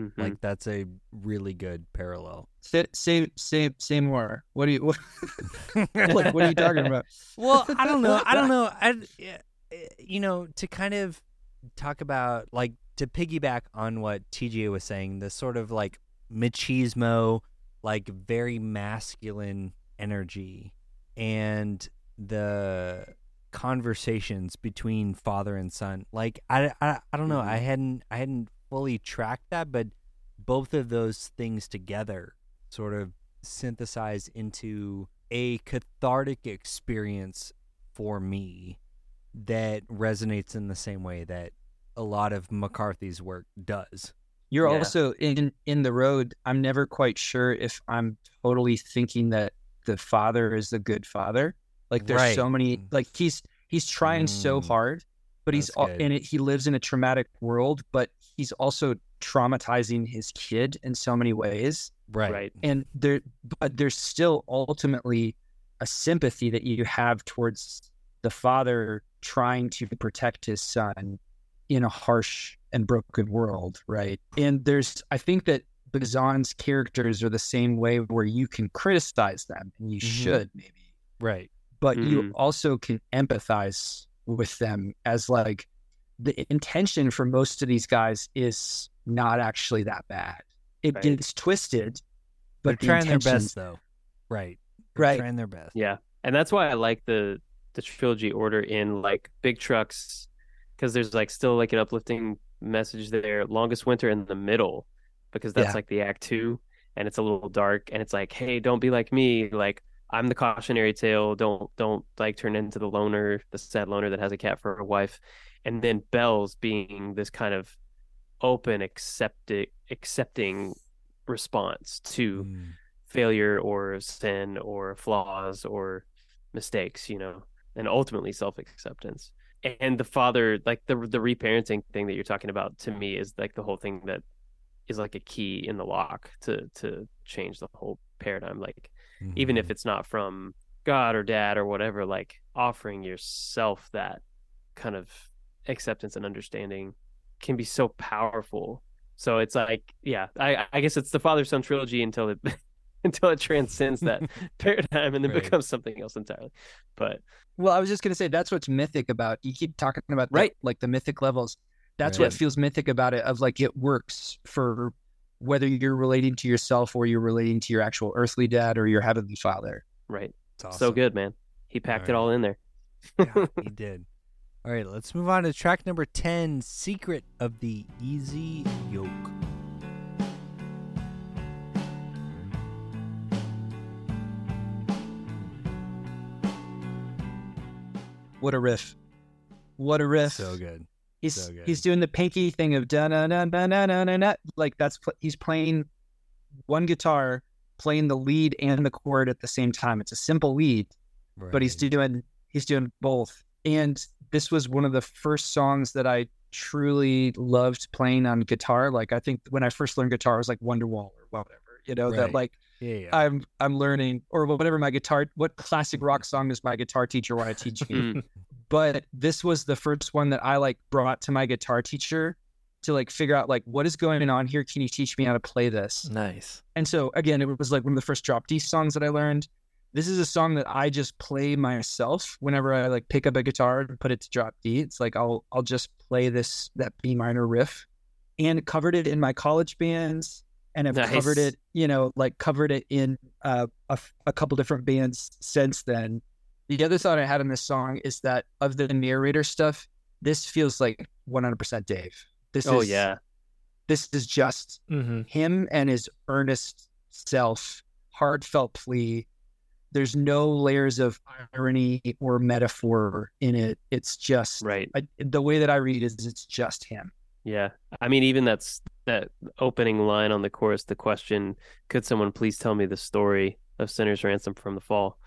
Mhm. Like that's a really good parallel. Say say say say more. What do you what, like what are you talking about? well, I don't know. I don't know. I, uh, you know, to kind of talk about like to piggyback on what TJ was saying, the sort of like machismo, like very masculine energy, and the conversations between father and son. Like I, I, I don't know. I hadn't, I hadn't fully track that, but both of those things together sort of synthesize into a cathartic experience for me that resonates in the same way that a lot of McCarthy's work does. You're Yeah. also in in the road. I'm never quite sure if I'm totally thinking that the father is the good father. Like there's Right. so many like he's he's trying so Mm. hard, but he's That's al- good. in it. He lives in a traumatic world, but he's also traumatizing his kid in so many ways. Right. right. And there, but there's still ultimately a sympathy that you have towards the father trying to protect his son in a harsh and broken world, right? And there's, I think that Bazan's characters are the same way where you can criticize them, and you Mhm. should maybe, Right. but you Mhm. also can empathize with them as like the intention for most of these guys is not actually that bad. It Right. gets twisted, But but the trying their intention- best though. Right. They're Right. Trying their best. Yeah, and that's why I like the the trilogy order in like Big Trucks because there's like still like an uplifting message there. Longest Winter in the middle because that's Yeah. like the act two, and it's a little dark, and it's like, hey, don't be like me, like I'm the cautionary tale. Don't don't like turn into the loner, the sad loner that has a cat for a wife, and then Bells being this kind of open, accepting accepting response to Mm. failure or sin or flaws or mistakes, you know, and ultimately self acceptance. And the father, like the the reparenting thing that you're talking about, to me is like the whole thing that is like a key in the lock to to change the whole paradigm. Like even if Mhm. it's not from God or dad or whatever, like offering yourself that kind of acceptance and understanding can be so powerful. So it's like, yeah, I I guess it's the father son trilogy until it until it transcends that paradigm and then Right. becomes something else entirely. But Well, I was just gonna say that's what's mythic about. You keep talking about the- Right. like the mythic levels. That's Right. what feels mythic about it. Of like it works for whether you're relating to yourself or you're relating to your actual earthly dad or your heavenly father. right, awesome. so good, man. He packed it all in there. yeah, he did. All right, let's move on to track number 10 Secret of the Easy Yoke. What a riff! What a riff! So good. He's so he's doing the pinky thing of da na na na na na na. Like that's pl- he's playing one guitar, playing the lead and the chord at the same time. It's a simple lead, but he's Right. doing he's doing both. And this was one of the first songs that I truly loved playing on guitar. Like I think when I first learned guitar, it was like Wonderwall or whatever. You know Right. that like Yeah, yeah. I'm I'm learning or whatever my guitar. What classic rock song does my guitar teacher want to teach me? But this was the first one that I like brought to my guitar teacher to like figure out like what is going on here. Can you teach me how to play this? Nice. And so again, it was like one of the first drop D songs that I learned. This is a song that I just play myself whenever I like pick up a guitar and put it to drop D. It's like I'll I'll just play this that B minor riff, and covered it in my college bands, and have Nice. covered it, you know, like covered it in uh, a a couple different bands since then. The other thought I had on this song is that of the narrator stuff, this feels like 100% Dave. This Oh is yeah, this is just Mm-hmm. him and his earnest self, heartfelt plea. There's no layers of irony or metaphor in it. It's just right. I, the way that I read is it's just him. Yeah. I mean, even that's that opening line on the chorus, the question, could someone please tell me the story of Sinner's Ransom from the Fall?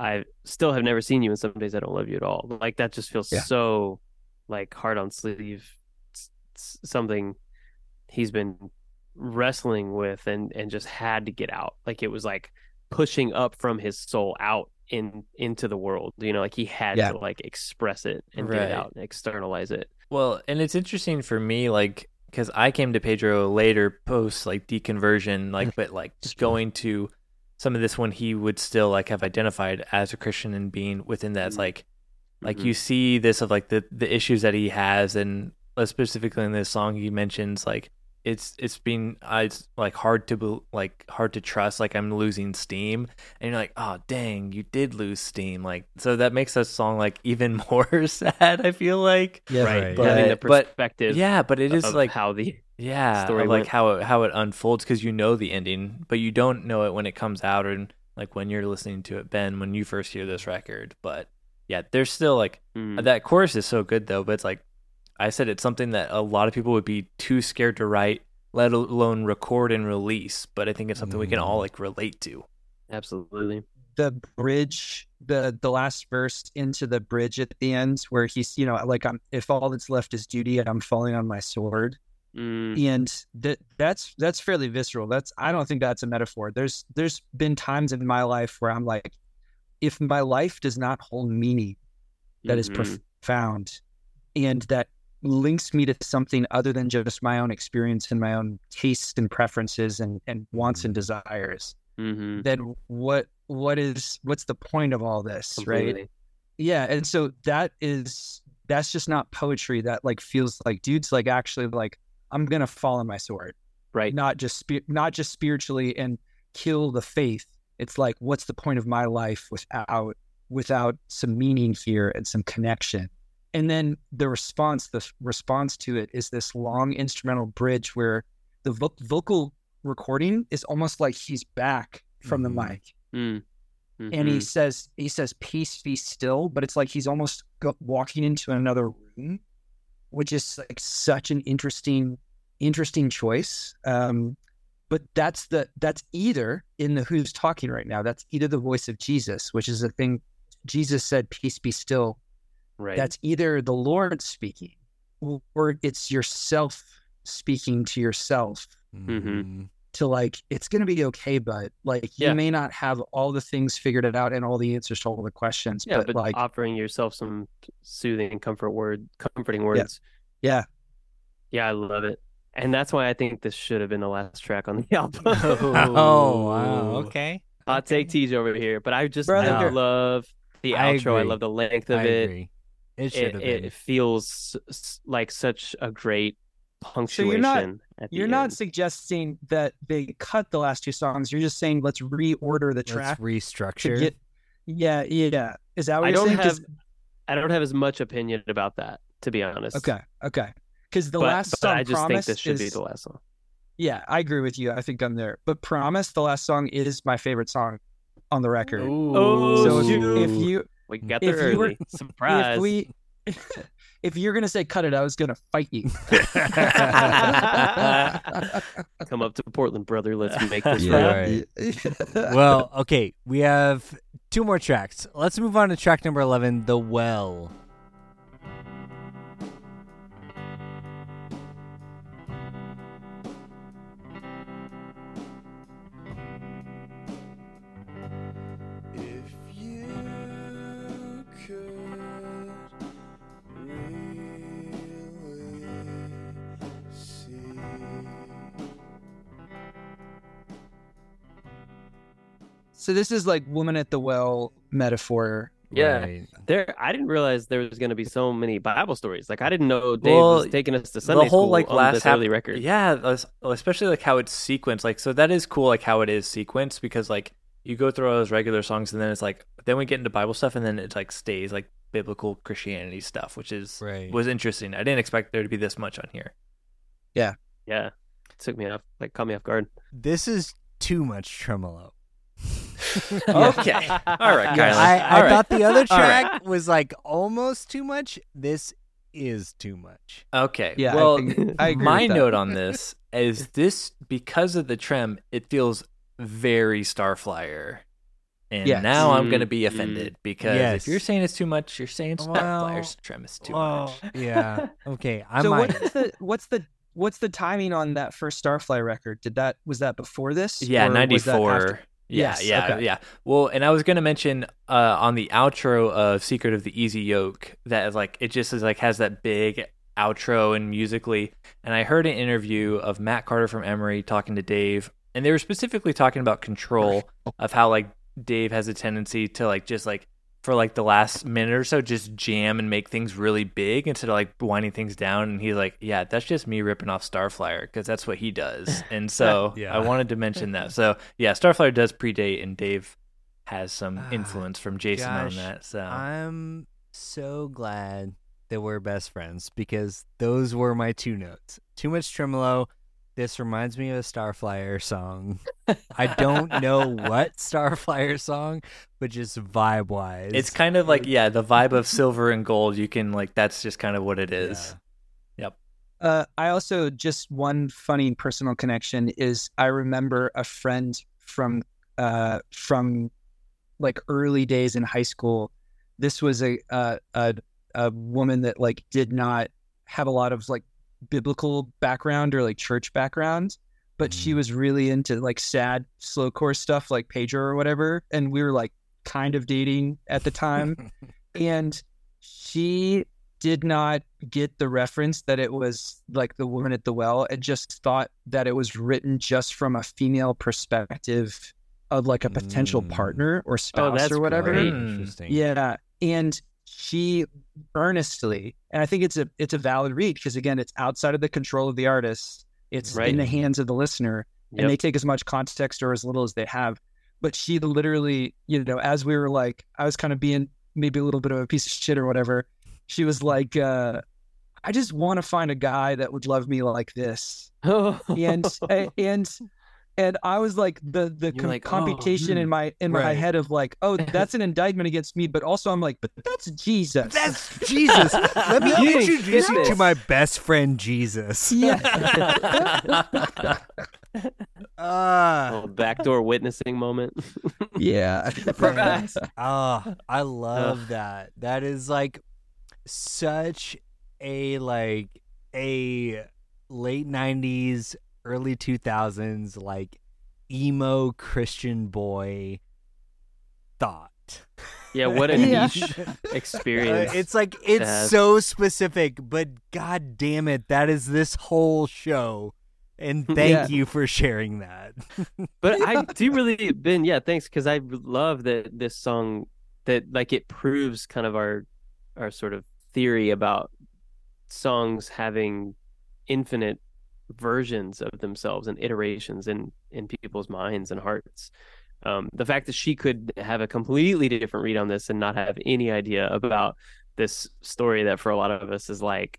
I still have never seen you, and some days I don't love you at all. Like that just feels Yeah. so like hard on sleeve, s- s- something he's been wrestling with and and just had to get out. Like it was like pushing up from his soul out in into the world. You know, like he had Yeah. to like express it and get it out and externalize it. Well, and it's interesting for me, like, because I came to Pedro later, post like deconversion, like, mm-hmm. but like just going to some of this when he would still like have identified as a Christian and being within that, it's like, like Mhm. you see this of like the the issues that he has, and uh, specifically in this song, he mentions like it's it's been uh, it's like hard to bel- like hard to trust, like I'm losing steam, and you're like, oh dang, you did lose steam, like so that makes that song like even more sad. I feel like. Yeah, right. But- Having the but- perspective Yeah, but it is like how the yeah, story like went. how it, how it unfolds because you know the ending, but you don't know it when it comes out or like when you're listening to it, Ben, when you first hear this record. But yeah, there's still like Mm. that chorus is so good though. But it's like I said, it's something that a lot of people would be too scared to write, let alone record and release. But I think it's something we can all Mm. like relate to. absolutely. The bridge, the the last verse into the bridge at the end, where he's you know like I'm if all that's left is duty and I'm falling on my sword. Mm, and that that's that's fairly visceral that's i don't think that's a metaphor there's there's been times in my life where i'm like if my life does not hold meaning that is mhm. profound and that links me to something other than just my own experience and my own tastes and preferences and, and wants and desires. Mhm. then what what is what's the point of all this right? Yeah and so that is that's just not poetry that like feels like dude's like actually like i'm gonna fall on my sword. Right. not just not just spiritually and kill the faith. It's like what's the point of my life without without some meaning here and some connection and then the response the response to it is this long instrumental bridge where the vo- vocal recording is almost like he's back from Mhm. the mic Mm. and he Mhm. says he says peace be still but it's like he's almost go- walking into another room which is like such an interesting interesting choice um but that's the that's either in the who's talking right now that's either the voice of jesus which is the thing jesus said peace be still right. that's either the lord speaking or- or it's yourself speaking to yourself Mhm. to like it's gonna be okay but like you may not have all the things figured it out and all the answers to all the questions yeah, but, but, like offering yourself some soothing comfort word, comforting words. yeah Yeah, I love it. And that's why I think this should have been the last track on the album. Oh wow. Okay. Hot take tease over here, but I just I love the I outro. I love the length of I it. agree. It should It, have it feels like such a great punctuation. you're not- at the you're not suggesting that they cut the last two songs you're just saying let's reorder the Let's track restructure. get yeah yeah is that what I you're don't saying 'Cause- have I don't have as much opinion about that, to be honest. okay okay because the but, last but song I just promise think this should be the last song. yeah i agree with you i think i'm there but promise the last song is my favorite song on the record Oh, so if, oh, shoot. if you We mm. got there if you were- early. Surprise. if we if you're gonna say cut it i was gonna fight you Come up to Portland, brother. Let's make this Yeah. right. Right. well, okay, we have two more tracks. Let's move on to track number 11, The Well. So this is like woman at the well metaphor Yeah. Right. There, I didn't realize there was going to be so many Bible stories. Like I didn't know Dave Well, was taking us to Sunday the whole school like on last this half, early record. Yeah, especially like how it's sequenced. Like, so that is cool. Like how it is sequenced because like you go through all those regular songs and then it's like then we get into Bible stuff and then it like stays like biblical Christianity stuff, which is Right. was interesting. I didn't expect there to be this much on here. Yeah. Yeah, it took me off, like caught me off guard. This is too much tremolo. Okay, all right, Yeah, I, I All right. thought the other All right. track was like almost too much. This is too much. Okay. Yeah, I Well, think- I agree my note on this is this because of the trem, it feels very Starflyer. And Yes. now I'm going to be offended mm-hmm. because Yes. if you're saying it's too much, you're saying Well, Starflyer's trem is too much. Yeah. Okay. I so might. what's the what's the what's the timing on that first Starflyer record? Did that was that before this? Yeah, or was that 94. after? Yeah, Yes, yeah, okay. yeah. Well, and I was going to mention uh, on the outro of Secret of the Easy Yoke that like it just is like has that big outro and musically. And I heard an interview of Matt Carter from Emery talking to Dave, and they were specifically talking about control of how like Dave has a tendency to like just like for like the last minute or so just jam and make things really big instead of like winding things down and he's like yeah that's just me ripping off starflyer because that's what he does and so Yeah. i wanted to mention that so yeah starflyer does predate and dave has some Ah, influence from jason on that so I'm so glad that we're best friends because those were my two notes. Too much tremolo. This reminds me of a Starflyer song. I don't know what Starflyer song, but just vibe wise. it's kind of like yeah the vibe of silver and gold you can like that's just kind of what it is Yep. Uh, I also just one funny personal connection is I remember a friend from uh from like early days in high school. This was a a a, a woman that like did not have a lot of like biblical background or like church background, but she Mm. was really into like sad slowcore stuff like Pedro or whatever, and we were like kind of dating at the time and she did not get the reference that it was like the woman at the well and just thought that it was written just from a female perspective of like a potential Mm. partner or spouse that's or whatever. Mm. Interesting. yeah and she earnestly and i think it's a it's a valid read because again it's outside of the control of the artist it's Right. in the hands of the listener Yep. and they take as much context or as little as they have. But she literally, you know, as we were like, I was kind of being maybe a little bit of a piece of shit or whatever. She was like, uh, I just want to find a guy that would love me like this. Oh, And and and I was like the the com- like, oh, computation in hmm. my in my head of like, oh, that's an indictment against me, but also I'm like, but that's Jesus. That's Jesus. Let me You introduce you to my best friend Jesus. yeah. Ah, little backdoor witnessing moment. yeah. ah, I love that. That is like such a like a late '90s, early 2000s like emo Christian boy thought. yeah, what a Yeah. niche experience. Uh, it's like it's so specific, but god damn it, that is this whole show. And thank Yeah. you for sharing that. but I do really Ben, yeah, thanks because I love that this song that like it proves kind of our our sort of theory about songs having infinite versions of themselves and iterations in in people's minds and hearts. Um, the fact that she could have a completely different read on this and not have any idea about this story that for a lot of us is like,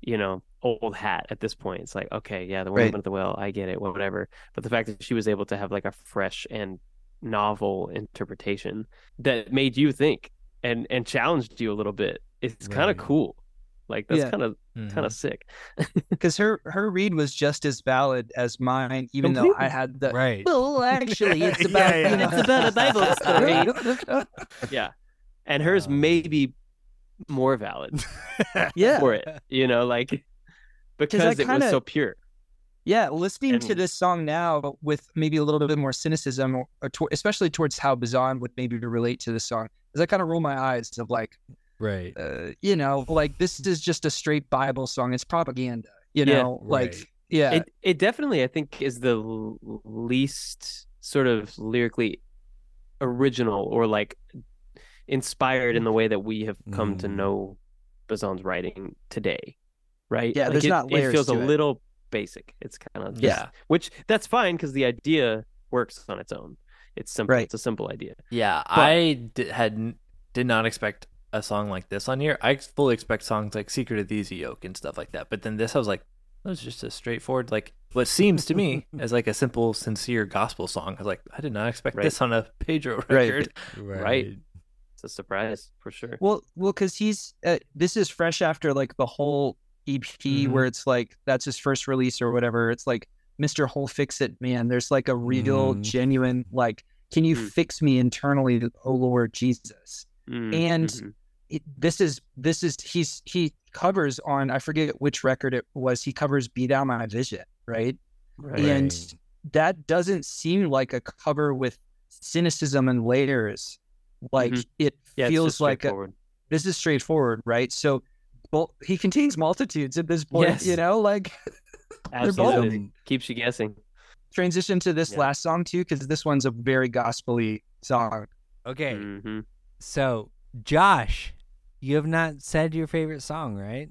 you know, old hat at this point. It's like, okay, yeah, the woman Right. at the well, I get it, whatever. But the fact that she was able to have like a fresh and novel interpretation that made you think and and challenged you a little bit, it's kind of cool. Like that's kind of kind of sick. Because her her read was just as valid as mine, even though I had the right. well, actually, it's about yeah. you know, It's about a Bible story. Yeah. And hers Um, may be more valid yeah, for it, you know, like because it kinda- was so pure. yeah. Listening to this song now with maybe a little bit more cynicism, or, or to, especially towards how Bazan would maybe relate to this song, is I kind of roll my eyes of like, right. uh, you know, like this is just a straight Bible song. It's propaganda, you Yeah. know, like Right. yeah, It it definitely I think is the l- least sort of lyrically original or like inspired in the way that we have come to Mm. know Bazan's writing today. Right? Yeah, Like, there's it, not it layers feels a it. little basic. It's kind of Yeah. which that's fine because the idea works on its own. It's simple. Right. It's a simple idea. Yeah, I di- had did not expect a song like this on here. I fully expect songs like "Secret of the Easy Yoke" and stuff like that. But then this, I was like, that was just a straightforward, like what seems to me as like a simple, sincere gospel song. I was like, I did not expect Right. this on a Pedro Right. record. Right. It's a surprise for sure. Well, well, because he's uh, this is fresh after like the whole EP Mm-hmm. where it's like that's his first release or whatever. It's like Mr. Whole Fix It Man. There's like a real, Mm. genuine like, can you Mm. fix me internally, oh Lord Jesus? Mm, and mhm. It, this is this is he's he covers on I forget which record it was. He covers "Be Thou My Vision," right? Right. And that doesn't seem like a cover with cynicism and layers. Like Mhm. it yeah, feels like a, this is straightforward, right? So, well, he contains multitudes at this point, Yes. you know, like Absolutely. bold. Keeps you guessing. transition to this Yeah. last song too, because this one's a very gospely song. Okay. hmm So, Josh, you have not said your favorite song, right?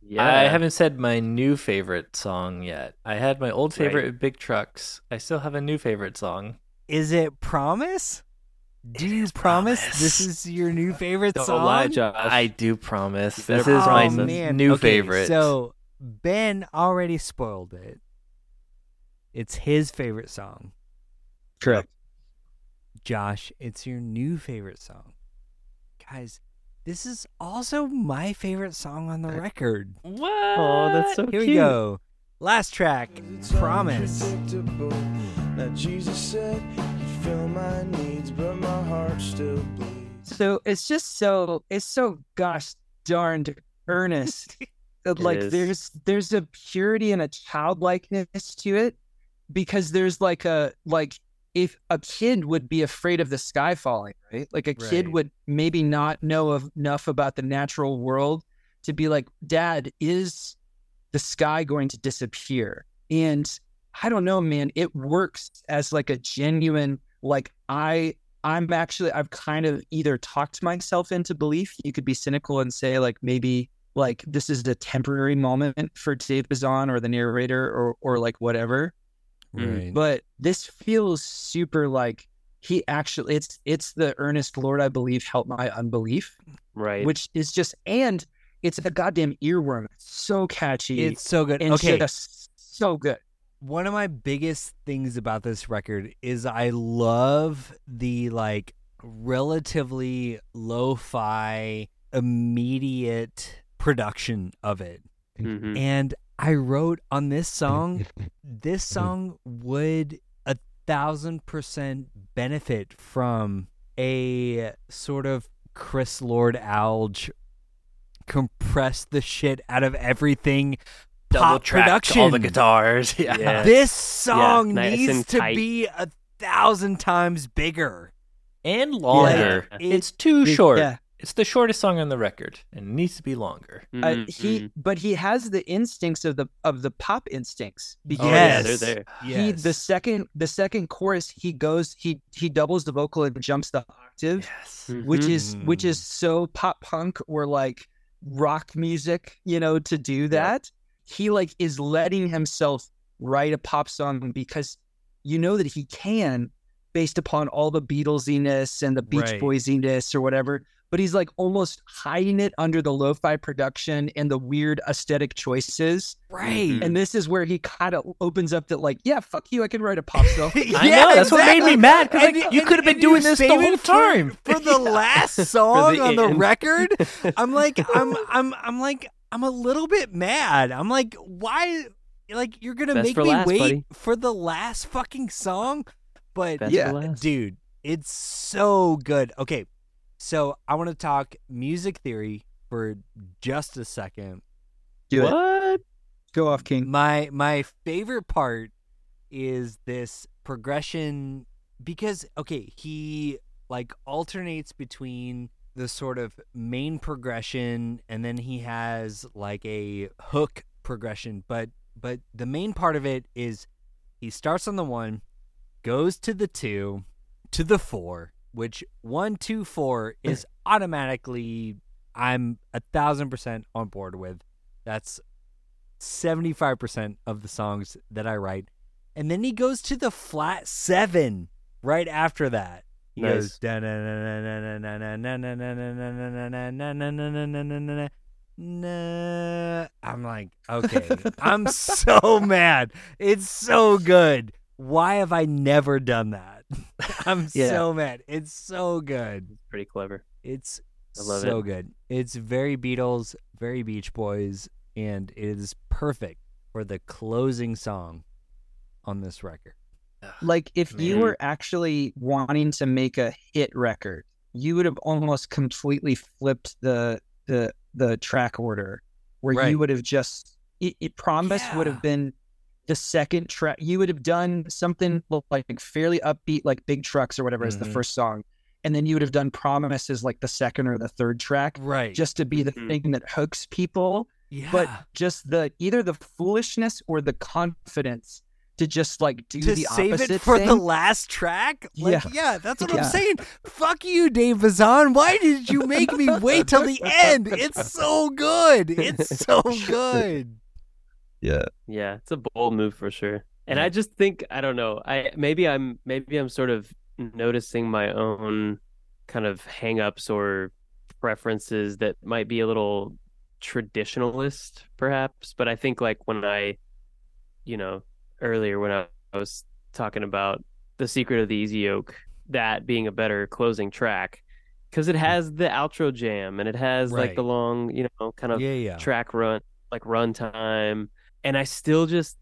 Yeah. I haven't said my new favorite song yet. I had my old favorite Right. Big Trucks. I still have a new favorite song. Is it Promise? Do you promise. this is your new favorite Don't song? lie, Josh. I do promise. This is my oh, man. new Okay, favorite. So Ben already spoiled it. It's his favorite song. Correct. Josh, it's your new favorite song. Guys, this is also my favorite song on the record. what? Oh, that's so Here cute. we go. Last track, Promise. Unpredictable. Now Jesus said he'd fill my needs, but my heart still bleeds. So it's just so it's so gosh darned earnest. That, like is. there's there's a purity and a childlikeness to it because there's like a like if a kid would be afraid of the sky falling, right? Like a kid would maybe not know of, enough about the natural world to be like, Dad, is the sky going to disappear? And I don't know, man. It works as like a genuine, like I I'm actually I've kind of either talked myself into belief. You could be cynical and say like maybe like this is the temporary moment for Dave Bazan or the narrator or or like whatever. Right. But this feels super like he actually it's it's the earnest Lord I believe help my unbelief, Right. which is just and it's a goddamn earworm. It's so catchy. It's so good. and Okay, just so good. one of my biggest things about this record is I love the like relatively lo-fi immediate production of it. Mhm. And I wrote on this song, this song would a thousand percent benefit from a sort of Chris Lord Alge compress the shit out of everything Double pop track production. all the guitars. Yeah. Yeah. This song nice needs to tight. be a thousand times bigger. And longer. Yeah. It's too It- short. yeah. It's the shortest song on the record, and it needs to be longer. Uh, Mhm, he, mhm. but he has the instincts of the of the pop instincts because Oh, yeah, Yes. they're there. he the second the second chorus he goes he he doubles the vocal and jumps the octave, Yes. which Mhm. is which is so pop punk or like rock music, you know, to do that. He like is letting himself write a pop song because you know that he can based upon all the Beatlesiness and the Beach Right. Boysiness or whatever. But he's like almost hiding it under the lo-fi production and the weird aesthetic choices. Right. And this is where he kind of opens up that like, yeah, fuck you, I can write a pop song. I know, that's what made me mad, 'cause, like, you could have been doing this the whole it for- time. For, the last song on the record, I'm like, I'm, I'm, I'm like, I'm a little bit mad. I'm like, why? Like, you're gonna Best make me last, wait buddy. for the last fucking song? But Best Yeah, dude, it's so good. Okay, so I want to talk music theory for just a second. Do it. Go off, King. My my favorite part is this progression because okay, he like alternates between the sort of main progression and then he has like a hook progression, but but the main part of it is he starts on the 1, goes to the 2, to the 4, which 124 is automatically I'm a thousand percent on board with. That's 75% of the songs that I write. And then he goes to the flat seven right after that. He goes. I'm like, okay, I'm so mad. It's so good. Why have I never done that? I'm Yeah. so mad. It's so good. It's Pretty clever. It's I love so it. good. It's very Beatles, very Beach Boys, and it is perfect for the closing song on this record. Like if you were actually wanting to make a hit record, you would have almost completely flipped the the the track order, where Right. you would have just it, it promise would have been the second track. You would have done something like fairly upbeat, like Big Trucks or whatever, as the Mhm. first song, and then you would have done Promises like the second or the third track, Right. just to be the Mhm. thing that hooks people. yeah. But just the either the foolishness or the confidence to just like do to the save opposite it for thing. the last track? Like, Yeah. yeah, that's what I'm saying. Fuck you, Dave Bazan. Why did you make me wait till the end? It's so good. It's so good. Yeah. Yeah, it's a bold move for sure. And I just think I don't know. I maybe I'm maybe I'm sort of noticing my own kind of hangups or preferences that might be a little traditionalist perhaps, but I think like when I you know, earlier when I, was talking about The Secret of the Easy Yoke, that being a better closing track because it hmm. has the outro jam and it has like the long, you know, kind of Yeah, yeah. track run like run time and i still just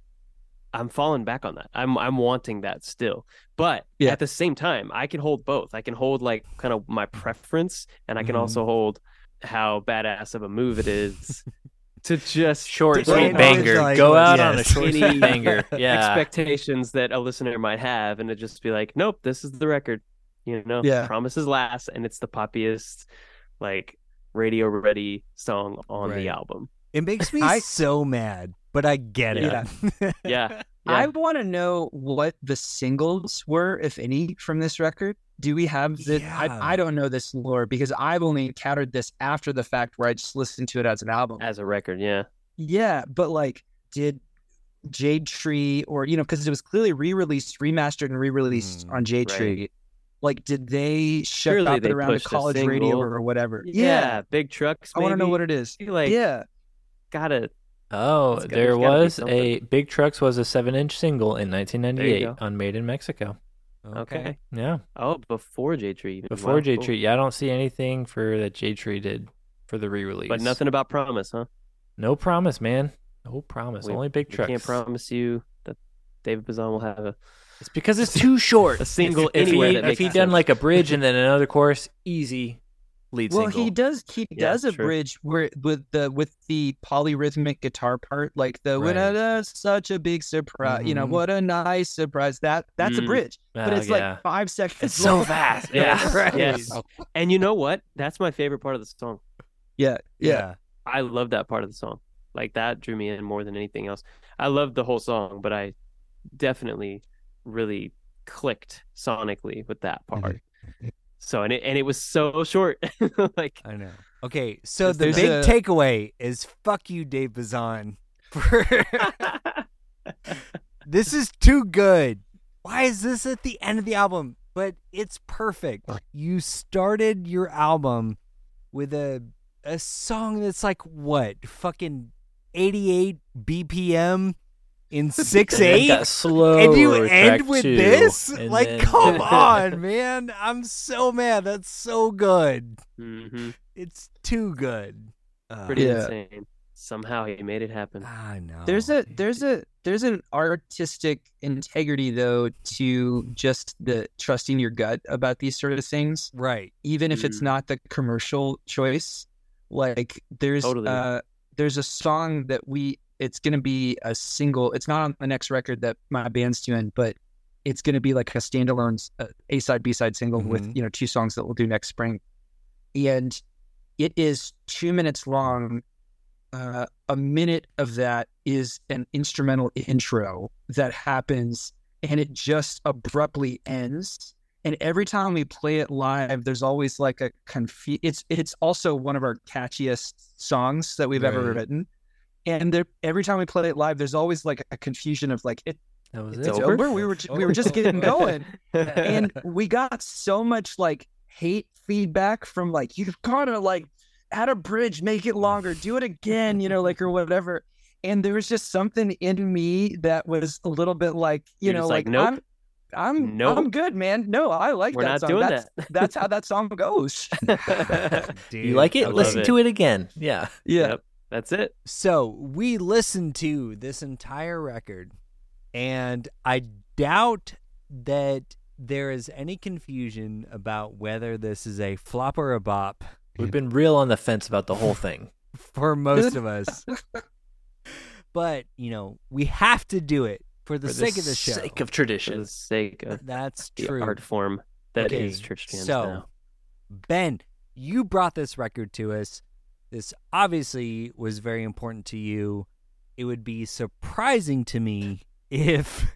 i'm falling back on that i'm i'm wanting that still but Yeah. at the same time i can hold both i can hold like kind of my preference and i can Mhm. also hold how badass of a move it is to just Short, Don't sweet banger. like, Go out on a yes. short, sweet banger. Yeah. expectations that a listener might have and it just be like nope this is the record you know Yeah. promises last and it's the poppiest like radio ready song on Right. the album It makes me I- so mad, but I get it. Yeah. yeah I want to know what the singles were, if any, from this record. Do we have the? Yeah. I, I don't know this lore because I've only encountered this after the fact, where I just listened to it as an album. as a record yeah Yeah, but like, did Jade Tree or you know, because it was clearly re-released, remastered, and re-released Mm, on Jade right. Tree. Like, did they shut Surely up they it around the pushed a college radio or whatever? Yeah, big trucks. I want to know what it is. Like yeah, gotta Oh, there there's gotta be was a Big Trucks was a seven inch single in 1998 go. on Made in Mexico. okay. Yeah, Oh, before Jade Tree. before Wow, J cool. Tree. Yeah, I don't see anything for that Jade Tree did for the re-release. But nothing about promise, huh? No promise, man. No promise. We- Only Big Trucks. can't promise you that David Bazan will have a. It's because it's too short. A single if, anywhere he, that if he done sense. like a bridge and then another course, easy lead Well, single. he does. He Yeah, does a true. bridge where with the with the polyrhythmic guitar part, like the when Right. that's such a big surprise. You know Mhm. what a nice surprise that that's a Mm. bridge, but Oh, it's yeah. like five seconds. It's so fast. Yeah, right. yes. And you know what? That's my favorite part of the song. Yeah, yeah. I love that part of the song. Like that drew me in more than anything else. I loved the whole song, but I definitely really clicked sonically with that part. So and it and it was so short. like I know. Okay, so the big a- takeaway is fuck you, Dave Bazan. For this is too good. Why is this at the end of the album? But it's perfect. You started your album with a a song that's like what fucking 88 BPM in six eight, got slow. and you end with two, this? Like, then- come on, man! I'm so mad. That's so good. hmm It's too good. Uh, pretty Yeah. insane. Somehow he made it happen. I know. There's a there's a there's an artistic integrity though to just the trusting your gut about these sort of things, right. even if it's Mm. not the commercial choice. Like there's Totally. uh there's a song that we it's gonna be a single. It's not on the next record that my band's doing, but it's gonna be like a standalone uh, A side B side single with Mhm. you know two songs that we'll do next spring, and it is two minutes long. Uh, a minute of that is an instrumental intro that happens, and it just abruptly ends. And every time we play it live, there's always like a confu- It's it's also one of our catchiest songs that we've ever written. And there, every time we play it live, there's always like a confusion of like it, That was it's it. over. We were ju- we were just getting going, and we got so much like hate feedback from like you've gotta like add a bridge, make it longer, do it again, you know, like or whatever. And there was just something in me that was a little bit like you You're know like, like, nope. I'm I'm Nope. I'm good, man. No, I like We're that not song. doing that's, that's how that song goes. You like it? Listen it. to it again. Yeah. Yeah. Yep, that's it. So we listened to this entire record, and I doubt that there is any confusion about whether this is a flop or a bop We've been real on the fence about the whole thing. for most of us. But you know, we have to do it for the For sake of the show. sake of For tradition. the sake of That's the true. art form that is Okay, church jams so now. Ben, you brought this record to us. This obviously was very important to you. It would be surprising to me if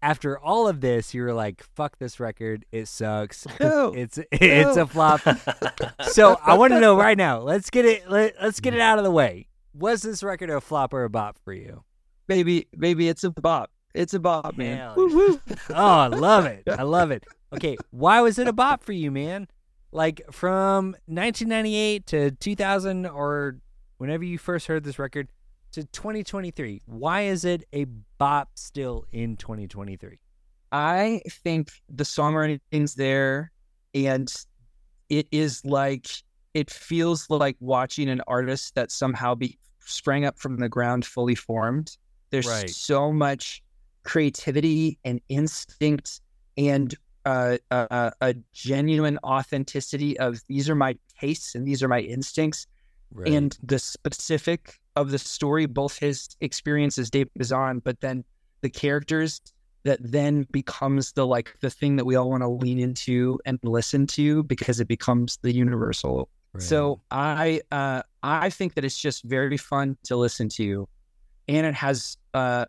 after all of this you were like, fuck this record, it sucks. No. It's it's a flop. so I want to know right now. Let's get it let, let's get it out of the way. Was this record a flop or a bop for you? Maybe maybe it's a bop. It's a bop, man. Woo, woo. Oh, I love it. I love it. Okay, why was it a bop for you, man? Like from 1998 to 2000 or whenever you first heard this record to 2023. Why is it a bop still in 2023? I think the songwriting's there, and it is like it feels like watching an artist that somehow be sprang up from the ground, fully formed. There's Right. so much creativity and instinct and uh, a, a genuine authenticity of these are my tastes and these are my instincts Right. and the specific of the story, both his experience as Dave Bazan, but then the characters that then becomes the like the thing that we all want to lean into and listen to because it becomes the universal. So I uh I think that it's just very fun to listen to, and it has uh, uh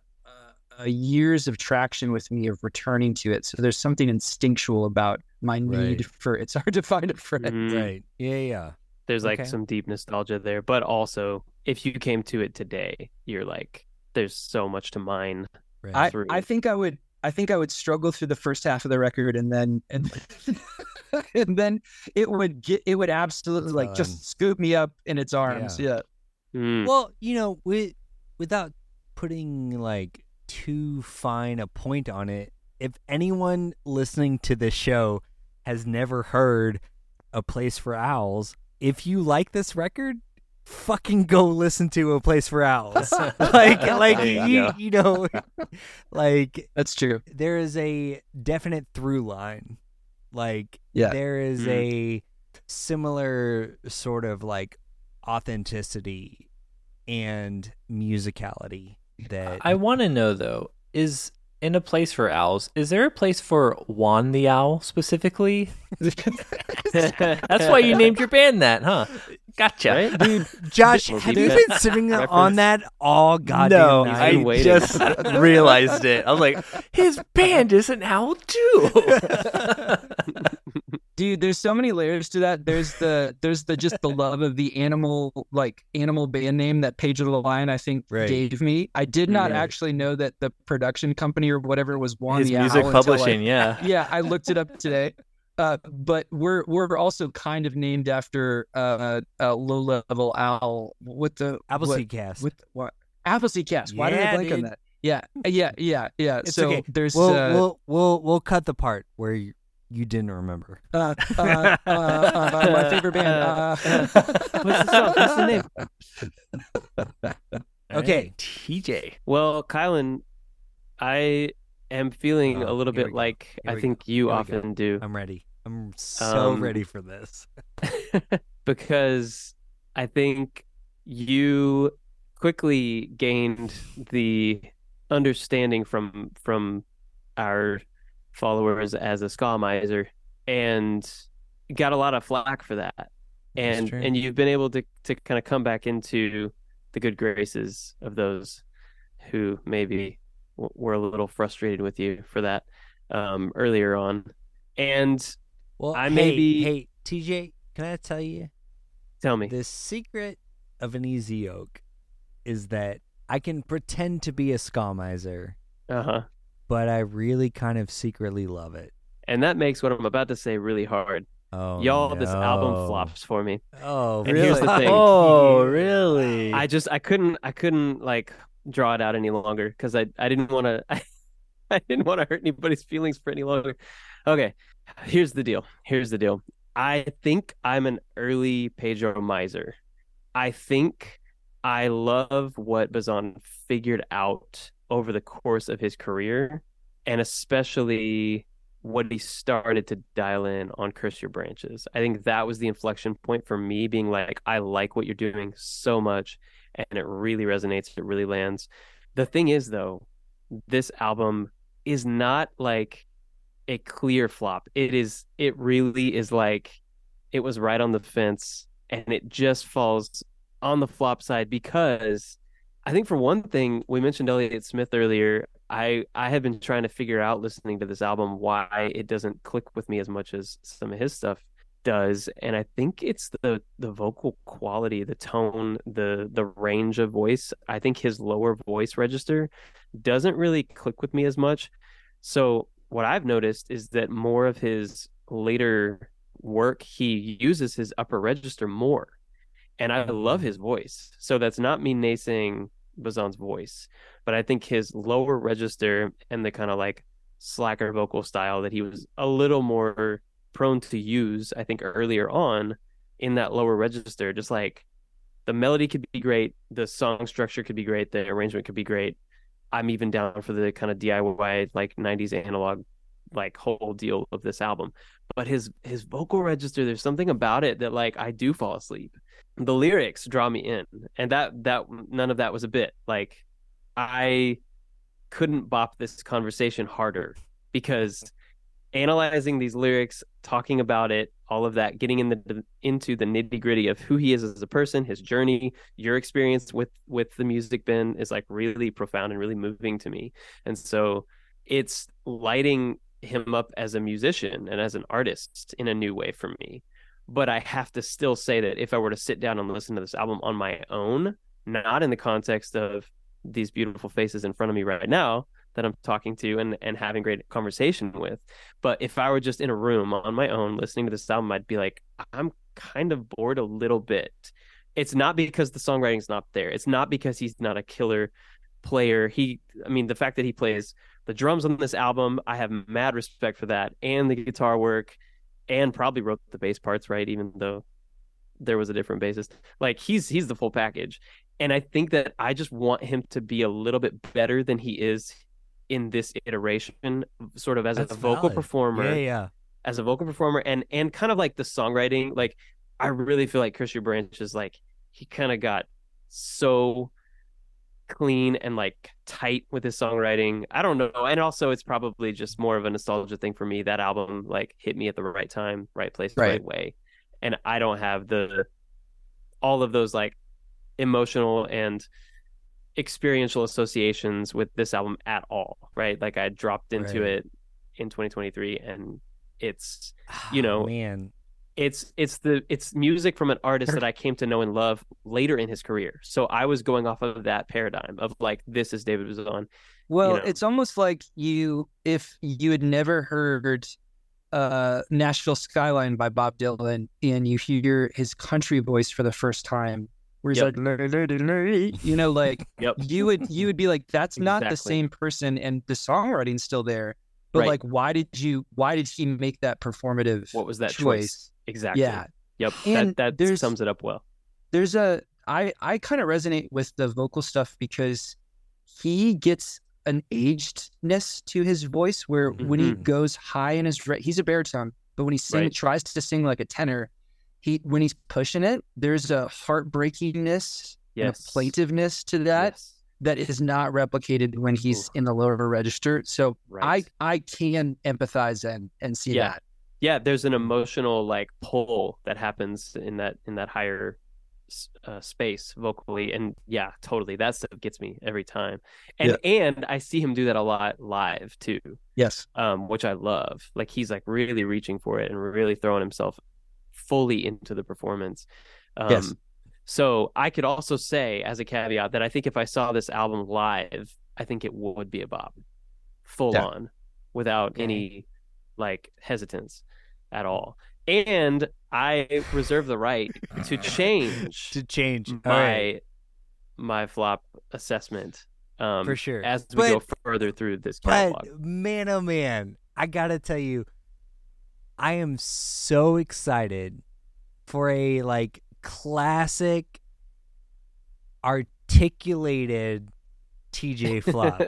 years of traction with me of returning to it. So there's something instinctual about my need Right. for it's hard to find a friend. Mhm. right. Yeah, yeah. There's like some deep nostalgia there, but also if you came to it today, you're like, there's so much to mine. Right. I. I think I would I think I would struggle through the first half of the record, and then and and then it would get it would absolutely like just scoop me up in its arms. Yeah. Mm. Well, you know, with without putting like too fine a point on it, if anyone listening to this show has never heard A Place for Owls, if you like this record, fucking go listen to A Place for Owls. like like There you you you know like That's true. there is a definite through line. Like Yeah. there is Mhm. a similar sort of like authenticity and musicality that I want to know though, is in a place for owls, is there a place for Juan the Owl specifically? That's why you named your band that, huh? Gotcha. Right? Dude, Josh, have you been sitting reference. on that all goddamn no, night? I waiting. just realized it. I was like, his band is an owl too. Dude, there's so many layers to that. There's the there's the just the love of the animal like animal band name that Pedro the Lion I think Right. gave me. I did not Right. actually know that the production company or whatever was Juan his the music Owl until I- publishing, yeah. yeah, I looked it up today. Uh, but we're we're also kind of named after uh, a low level owl with the Appleseed what, cast. with what Appleseed Cast. Why did I blank on that? Yeah, yeah, yeah, yeah. It's so okay. there's we'll, uh, we'll we'll we'll cut the part where you, you didn't remember. uh, uh, uh, uh, my favorite band. Uh, What's the song? What's the name? Okay. TJ. Well, Kylan, I am feeling Oh, a little bit like I think go. you Here we often do. I'm ready. I'm so Um, ready for this. because I think you quickly gained the understanding from from our followers as a ska miser and got a lot of flack for that. And and you've been able to to kind of come back into the good graces of those who maybe were a little frustrated with you for that um, earlier on. And Well, I hey, may be- hey, TJ, can I tell you tell me, the secret of an easy yoke is that I can pretend to be a ska miser, uh huh. but I really kind of secretly love it. And that makes what I'm about to say really hard. Oh, Y'all, this album flops for me. Oh, And here's the thing. Oh, really? I just I couldn't I couldn't like draw it out any longer because I I didn't want to I, I didn't want to hurt anybody's feelings for any longer. Okay, here's the deal. Here's the deal. I think I'm an early Pedro miser. I think I love what Bazan figured out over the course of his career, and especially what he started to dial in on Curse Your Branches. I think that was the inflection point for me being like, I like what you're doing so much and it really resonates, it really lands. The thing is though, this album is not like a clear flop. It is it really is like it was right on the fence and it just falls on the flop side because I think for one thing, we mentioned Elliott Smith earlier. I I have been trying to figure out listening to this album why it doesn't click with me as much as some of his stuff does, and I think it's the the vocal quality, the tone, the the range of voice. I think his lower voice register doesn't really click with me as much. So what I've noticed is that more of his later work he uses his upper register more and I mm-hmm. love his voice. So that's not me naysaying Bazan's voice, but I think his lower register and the kind of like slacker vocal style that he was a little more prone to use, I think earlier on in that lower register, just like the melody could be great, the song structure could be great, the arrangement could be great. I'm even down for the kind of DIY like 90s analog like whole deal of this album. But his his vocal register, there's something about it that like I do fall asleep the lyrics draw me in and that that none of that was a bit like i couldn't bop this conversation harder because analyzing these lyrics talking about it all of that getting in the into the nitty gritty of who he is as a person his journey your experience with with the music Ben is like really profound and really moving to me. And so it's lighting him up as a musician and as an artist in a new way for me. But I have to still say that if I were to sit down and listen to this album on my own, not in the context of these beautiful faces in front of me right now that I'm talking to and and having great conversation with. But if I were just in a room on my own listening to this album, I'd be like, I'm kind of bored a little bit. It's not because the songwriting's not there. It's not because he's not a killer player. He, I mean, the fact that he plays the drums on this album, I have mad respect for that, and the guitar work, and probably wrote the bass parts right, even though there was a different bassist. Like he's he's the full package, and I think that I just want him to be a little bit better than he is in this iteration, sort of as That's a vocal valid. performer Yeah, yeah. as a vocal performer and and kind of like the songwriting like i really feel like Curse Your Branches like he kind of got so clean and like tight with his songwriting i don't know and also it's probably just more of a nostalgia thing for me that album like hit me at the right time right place Right. right way and i don't have the all of those like emotional and experiential associations with this album at all right like i dropped into Right. it in 2023 and it's You know, Ah, man. it's it's the it's music from an artist that I came to know and love later in his career. So I was going off of that paradigm of like this is David Bazan. Well, know. it's almost like you if you had never heard uh Nashville Skyline by Bob Dylan and you hear his country voice for the first time where he's Yep. like "Lay, lay, lay, lay," you know like Yep. you would you would be like that's not the same person and the songwriting's still there but Right. like why did you why did he make that performative What was that choice, choice? Exactly. yeah Yep. And that that sums it up well. there's a I I kind of resonate with the vocal stuff because he gets an agedness to his voice where when he Mhm. goes high in his he's a baritone, but when he sing, Right. tries to sing like a tenor, he when he's pushing it, there's a heartbreakingness and a plaintiveness to that Yes. that is not replicated when he's Ooh. in the lower register. So Right. I I can empathize and and see Yeah. that. yeah, there's an emotional like pull that happens in that in that higher uh, space vocally, and yeah, totally. That stuff gets me every time, and and I see him do that a lot live too, Yes. um, which I love. Like he's like really reaching for it and really throwing himself fully into the performance. Um, Yes. So I could also say as a caveat that I think if I saw this album live, I think it would be a bop, full Yeah. on, without any like hesitance at all. And I reserve the right to change To change. My right. my flop assessment um, For sure. as we But- go further through this catalog. But man, oh man, I gotta tell you, I am so excited for a like classic, articulated TJ flop.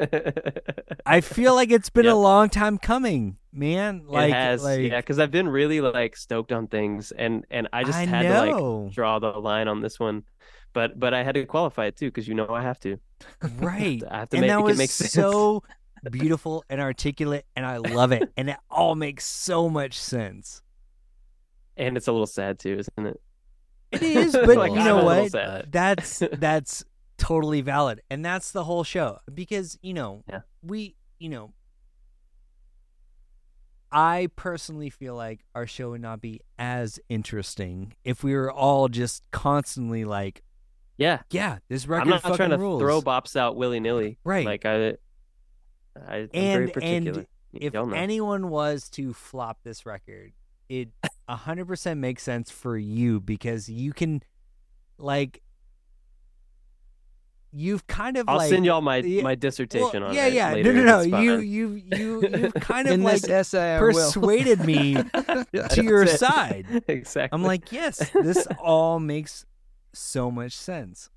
I feel like it's been a long time coming, man. Like, it has, like yeah, because I've been really like stoked on things, and and I just I had to know. like draw the line on this one, but but I had to qualify it too because you know I have to. right. I have to and make that it was make sense. so beautiful and articulate, and I love it, and it all makes so much sense. and it's a little sad too, isn't it? It is, but Like, you know what? That's that's totally valid, and that's the whole show because you know Yeah. we you know I personally feel like our show would not be as interesting if we were all just constantly like, Yeah, yeah, this record I'm not fucking trying to rules. throw bops out willy nilly. Right. Like I, I I'm very and particular. and if know. anyone was to flop this record, it a hundred percent makes sense for you because you can like you've kind of I'll like send y'all my my dissertation well, on yeah it. yeah later. no no no You you you you've kind of like essay, persuaded me to your it. side. exactly. I'm like yes this all makes so much sense.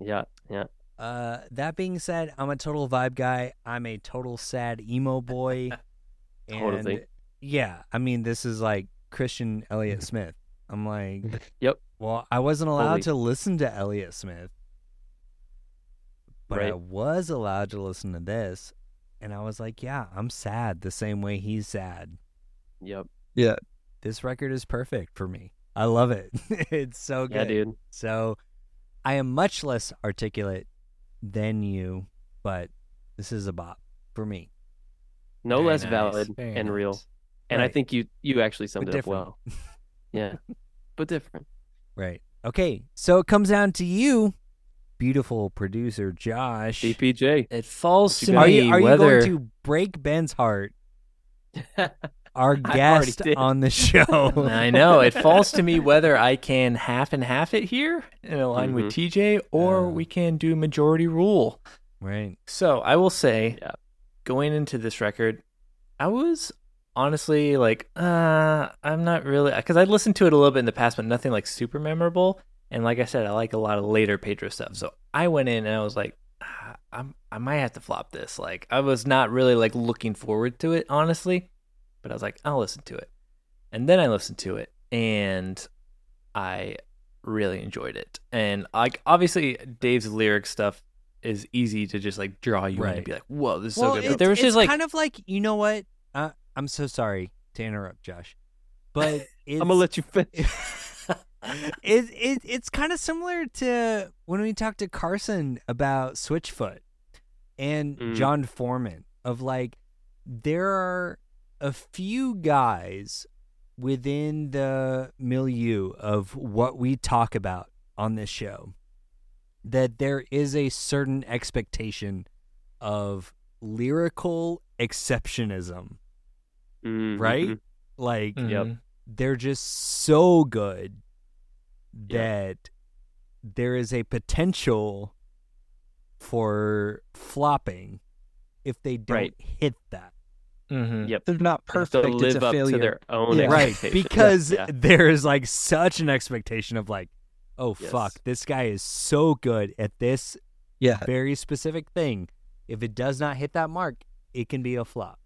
yeah, yeah. Uh, that being said, I'm a total vibe guy. I'm a total sad emo boy. and Totally. yeah, I mean, this is like Christian Elliott Smith. I'm like, Yep. Well, I wasn't allowed Fully. to listen to Elliott Smith, but I was allowed to listen to this, and I was like, yeah, I'm sad the same way he's sad. Yep. Yeah. This record is perfect for me. I love it. it's so good. Yeah, dude. So I am much less articulate than you, but this is a bop for me. No Very less nice, valid very and real. nice. And I think you you actually summed But it up well. Yeah. but different. Right. Okay. So it comes down to you. beautiful producer Josh. DPJ. It falls to you Are you are whether you going to break Ben's heart? Our guest on the show. I know it falls to me whether I can half and half it here in a line with TJ, or Uh. we can do majority rule. right. So I will say, Yeah. going into this record, I was honestly like, uh, I'm not really because I listened to it a little bit in the past, but nothing like super memorable. And like I said, I like a lot of later Pedro stuff. So I went in and I was like, ah, I'm I might have to flop this. Like I was not really like looking forward to it, honestly. But I was like, I'll listen to it. And then I listened to it and I really enjoyed it. And like obviously Dave's lyric stuff is easy to just like draw you in and be like, whoa, this is well, so good. But there was it's just like kind of like you know what? Uh, I'm so sorry to interrupt, Josh, but it's, I'm gonna let you finish. it, it it's kind of similar to when we talked to Carson about Switchfoot and Mm. Jon Foreman of like there are a few guys within the milieu of what we talk about on this show that there is a certain expectation of lyrical exceptionism Mhm. right like Yep. Mhm. they're just so good Yep. that there is a potential for flopping if they don't Right. hit that. Mhm. Yep. They're not They have perfect. to it's live a up failure. to their own Yeah. Right. Because Yeah. there is like such an expectation of like, oh Yes. fuck, this guy is so good at this Yeah. very specific thing. If it does not hit that mark, it can be a flop.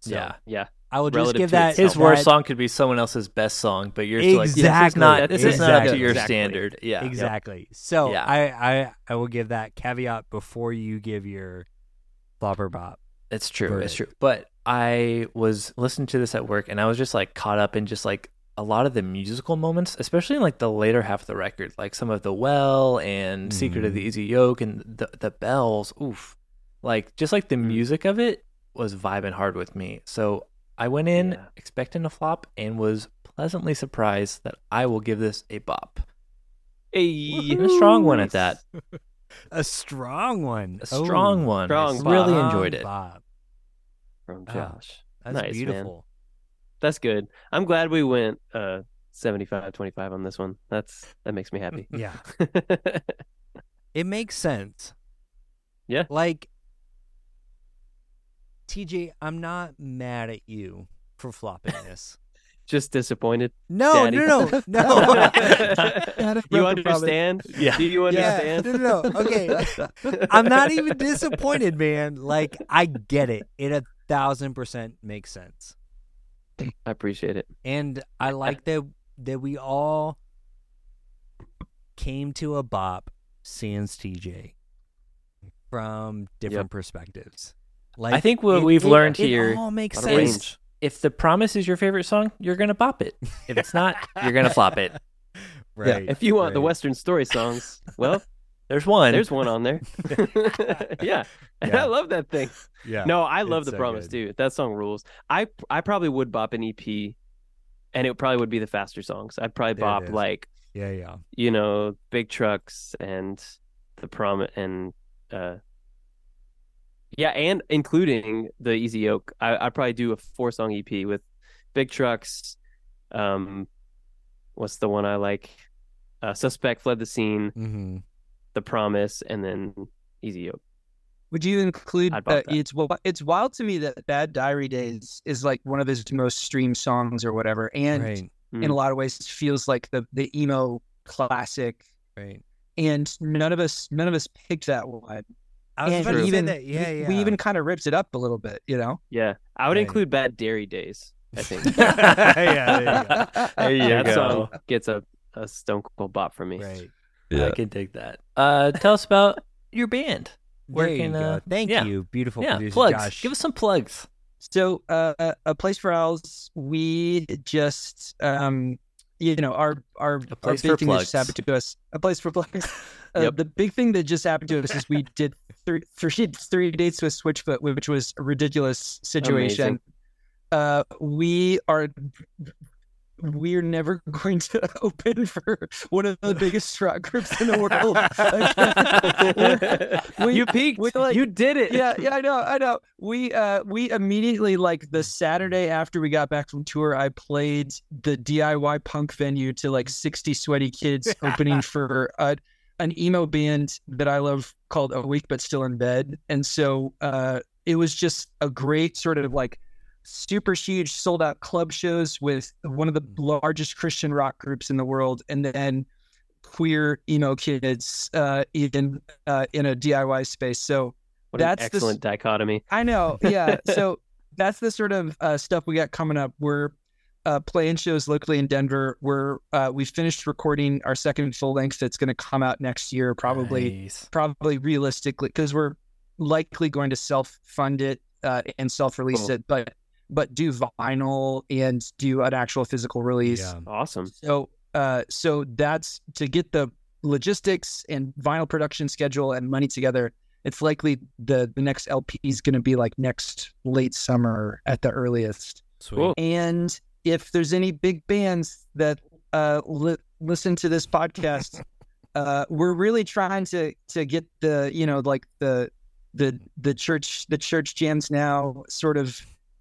So Yeah. yeah. I will just Relative give that. His worst that- song could be someone else's best song, but you're still like, this is Exactly. not this is not up to Exactly. your Exactly. standard. Yeah. Exactly. So Yeah. I, I I will give that caveat before you give your flopper bop. It's true. It's true. But I was listening to this at work and I was just like caught up in just like a lot of the musical moments, especially in like the later half of the record, like some of the well and Secret of the Mhm. Easy Yoke and the the bells. Oof. Like just like the music of it was vibing hard with me. So I went in Yeah. expecting a flop and was pleasantly surprised that I will give this a bop. Hey. A strong one at that. A strong one. A strong Oh, one. strong I really strong enjoyed it. bop. From Ah, Josh. That's Nice, man. beautiful. That's good. I'm glad we went uh 75 25 on this one. That's that makes me happy. Yeah. It makes sense. Yeah. Like TJ, I'm not mad at you for flopping this. Just disappointed. No, Daddy. no, no, no. you broke the promise. understand? Yeah. Do you Yeah, understand? no, no, no. Okay. I'm not even disappointed, man. Like I get it. It a thousand percent makes sense. I appreciate it. And I like that that we all came to a bop sans TJ from different perspectives. Like I think what it- we've it- learned it here all makes sense. range. If the promise is your favorite song, you're gonna bop it. If it's not, you're gonna flop it. Right. If you want the. Western story songs, well, There's one. there's one on there. yeah. Yeah. I love that thing. Yeah. No, I love it's the so promise good. too. That song rules. I I probably would bop an EP, and it probably would be the faster songs. I'd probably There bop like Yeah, yeah. you know big trucks and the promise and uh yeah, and including the Easy Yoke. I I'd probably do a four song EP with big trucks. Um, what's the one I like? Uh, Suspect fled the scene, Mm-hmm. The Promise, and then Easy Yoke. Would you include? Uh, that. it's well, it's wild to me that "Bad Diary Days" is like one of his most streamed songs or whatever, and Right. in a lot of ways feels like the the emo classic. Right. And none of us none of us picked that one. I was and about to say even that. Yeah, we, yeah. we even kind of ripped it up a little bit, you know. Yeah, I would Right. include Bad Dairy Days. I think yeah, there you go. there you that go. song gets a, a stone cold bop from me. Right. I can take that. Uh, tell us about your band. Where there you can, go. uh, Thank yeah. you, beautiful yeah, producer plugs. Josh. Give us some plugs. So, uh, a- a place for owls. We just, um, you know, our our our place big for thing that just happened to us. A place for plugs. Uh, Yep. The big thing that just happened to us is we did three three, three dates with Switchfoot, which was a ridiculous situation. Amazing. Uh, we are we're never going to open for one of the biggest rock groups in the world. We- you peaked. we, like- you did it. yeah, yeah, I know, I know. We uh we immediately like the Saturday after we got back from tour, I played the DIY punk venue to like 60 sweaty kids opening for uh, an emo band that I love called Awake But Still in Bed. And so uh it was just a great sort of like super huge sold out club shows with one of the largest Christian rock groups in the world and then queer emo kids uh in uh in a DIY space. So What That's the excellent dichotomy. I know. Yeah. so that's the sort of uh, stuff we got coming up. We're uh, playing shows locally in Denver. We're uh, we finished recording our second full length that's going to come out next year, probably Nice. probably realistically because we're likely going to self fund it uh, and self release Cool. it, but but do vinyl and do an actual physical release. Yeah. Awesome. So uh so that's to get the logistics and vinyl production schedule and money together. It's likely the the next LP is going to be like next late summer at the earliest. Sweet. And if there's any big bands that uh li- listen to this podcast, uh we're really trying to to get the, you know, like the the the church the church jams now sort of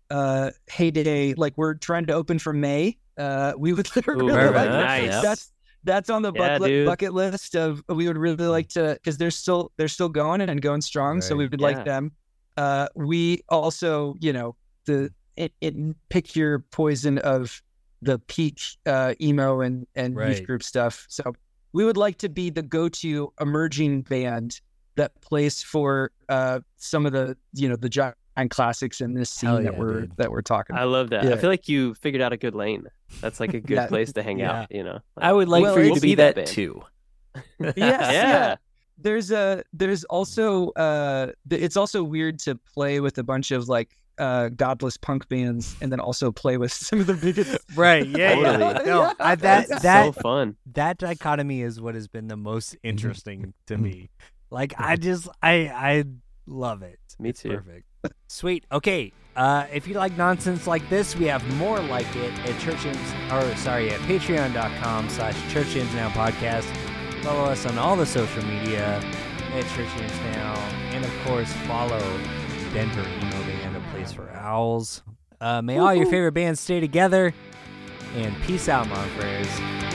uh heyday like we're trying to open for Mae. Uh we would really perfect. like Nice. that's that's on the Yeah, bucket dude. bucket list of we would really like to because they're still they're still going and going strong. So we would Yeah. like them. Uh, we also, you know, the it, it pick your poison of the peak uh, emo and and Right. youth group stuff. So we would like to be the go to emerging band that plays for uh, some of the you know the giant classics in this scene Hell that we're dude. that we're talking. About. I love that. Yeah. I feel like you figured out a good lane. That's like a good Yeah. place to hang Yeah. out. You know. I would like Well, for you we'll to be be that that, too. yes, Yeah. yeah. There's a there's also uh it's also weird to play with a bunch of like uh godless punk bands and then also play with some of the biggest Right. Yeah. yeah. Totally. No, I, that That's that so fun. that dichotomy is what has been the most interesting to Mhm. me. Like I just I I love it. Me It's too. Perfect. Sweet. Okay. Uh, if you like nonsense like this, we have more like it at churchjams or sorry at patreon.com slash churchjams now podcast. Follow us on all the social media at churchjams now. And of course follow Denver Emo For owls. Uh, may all your favorite bands stay together. And peace out, Monfreres.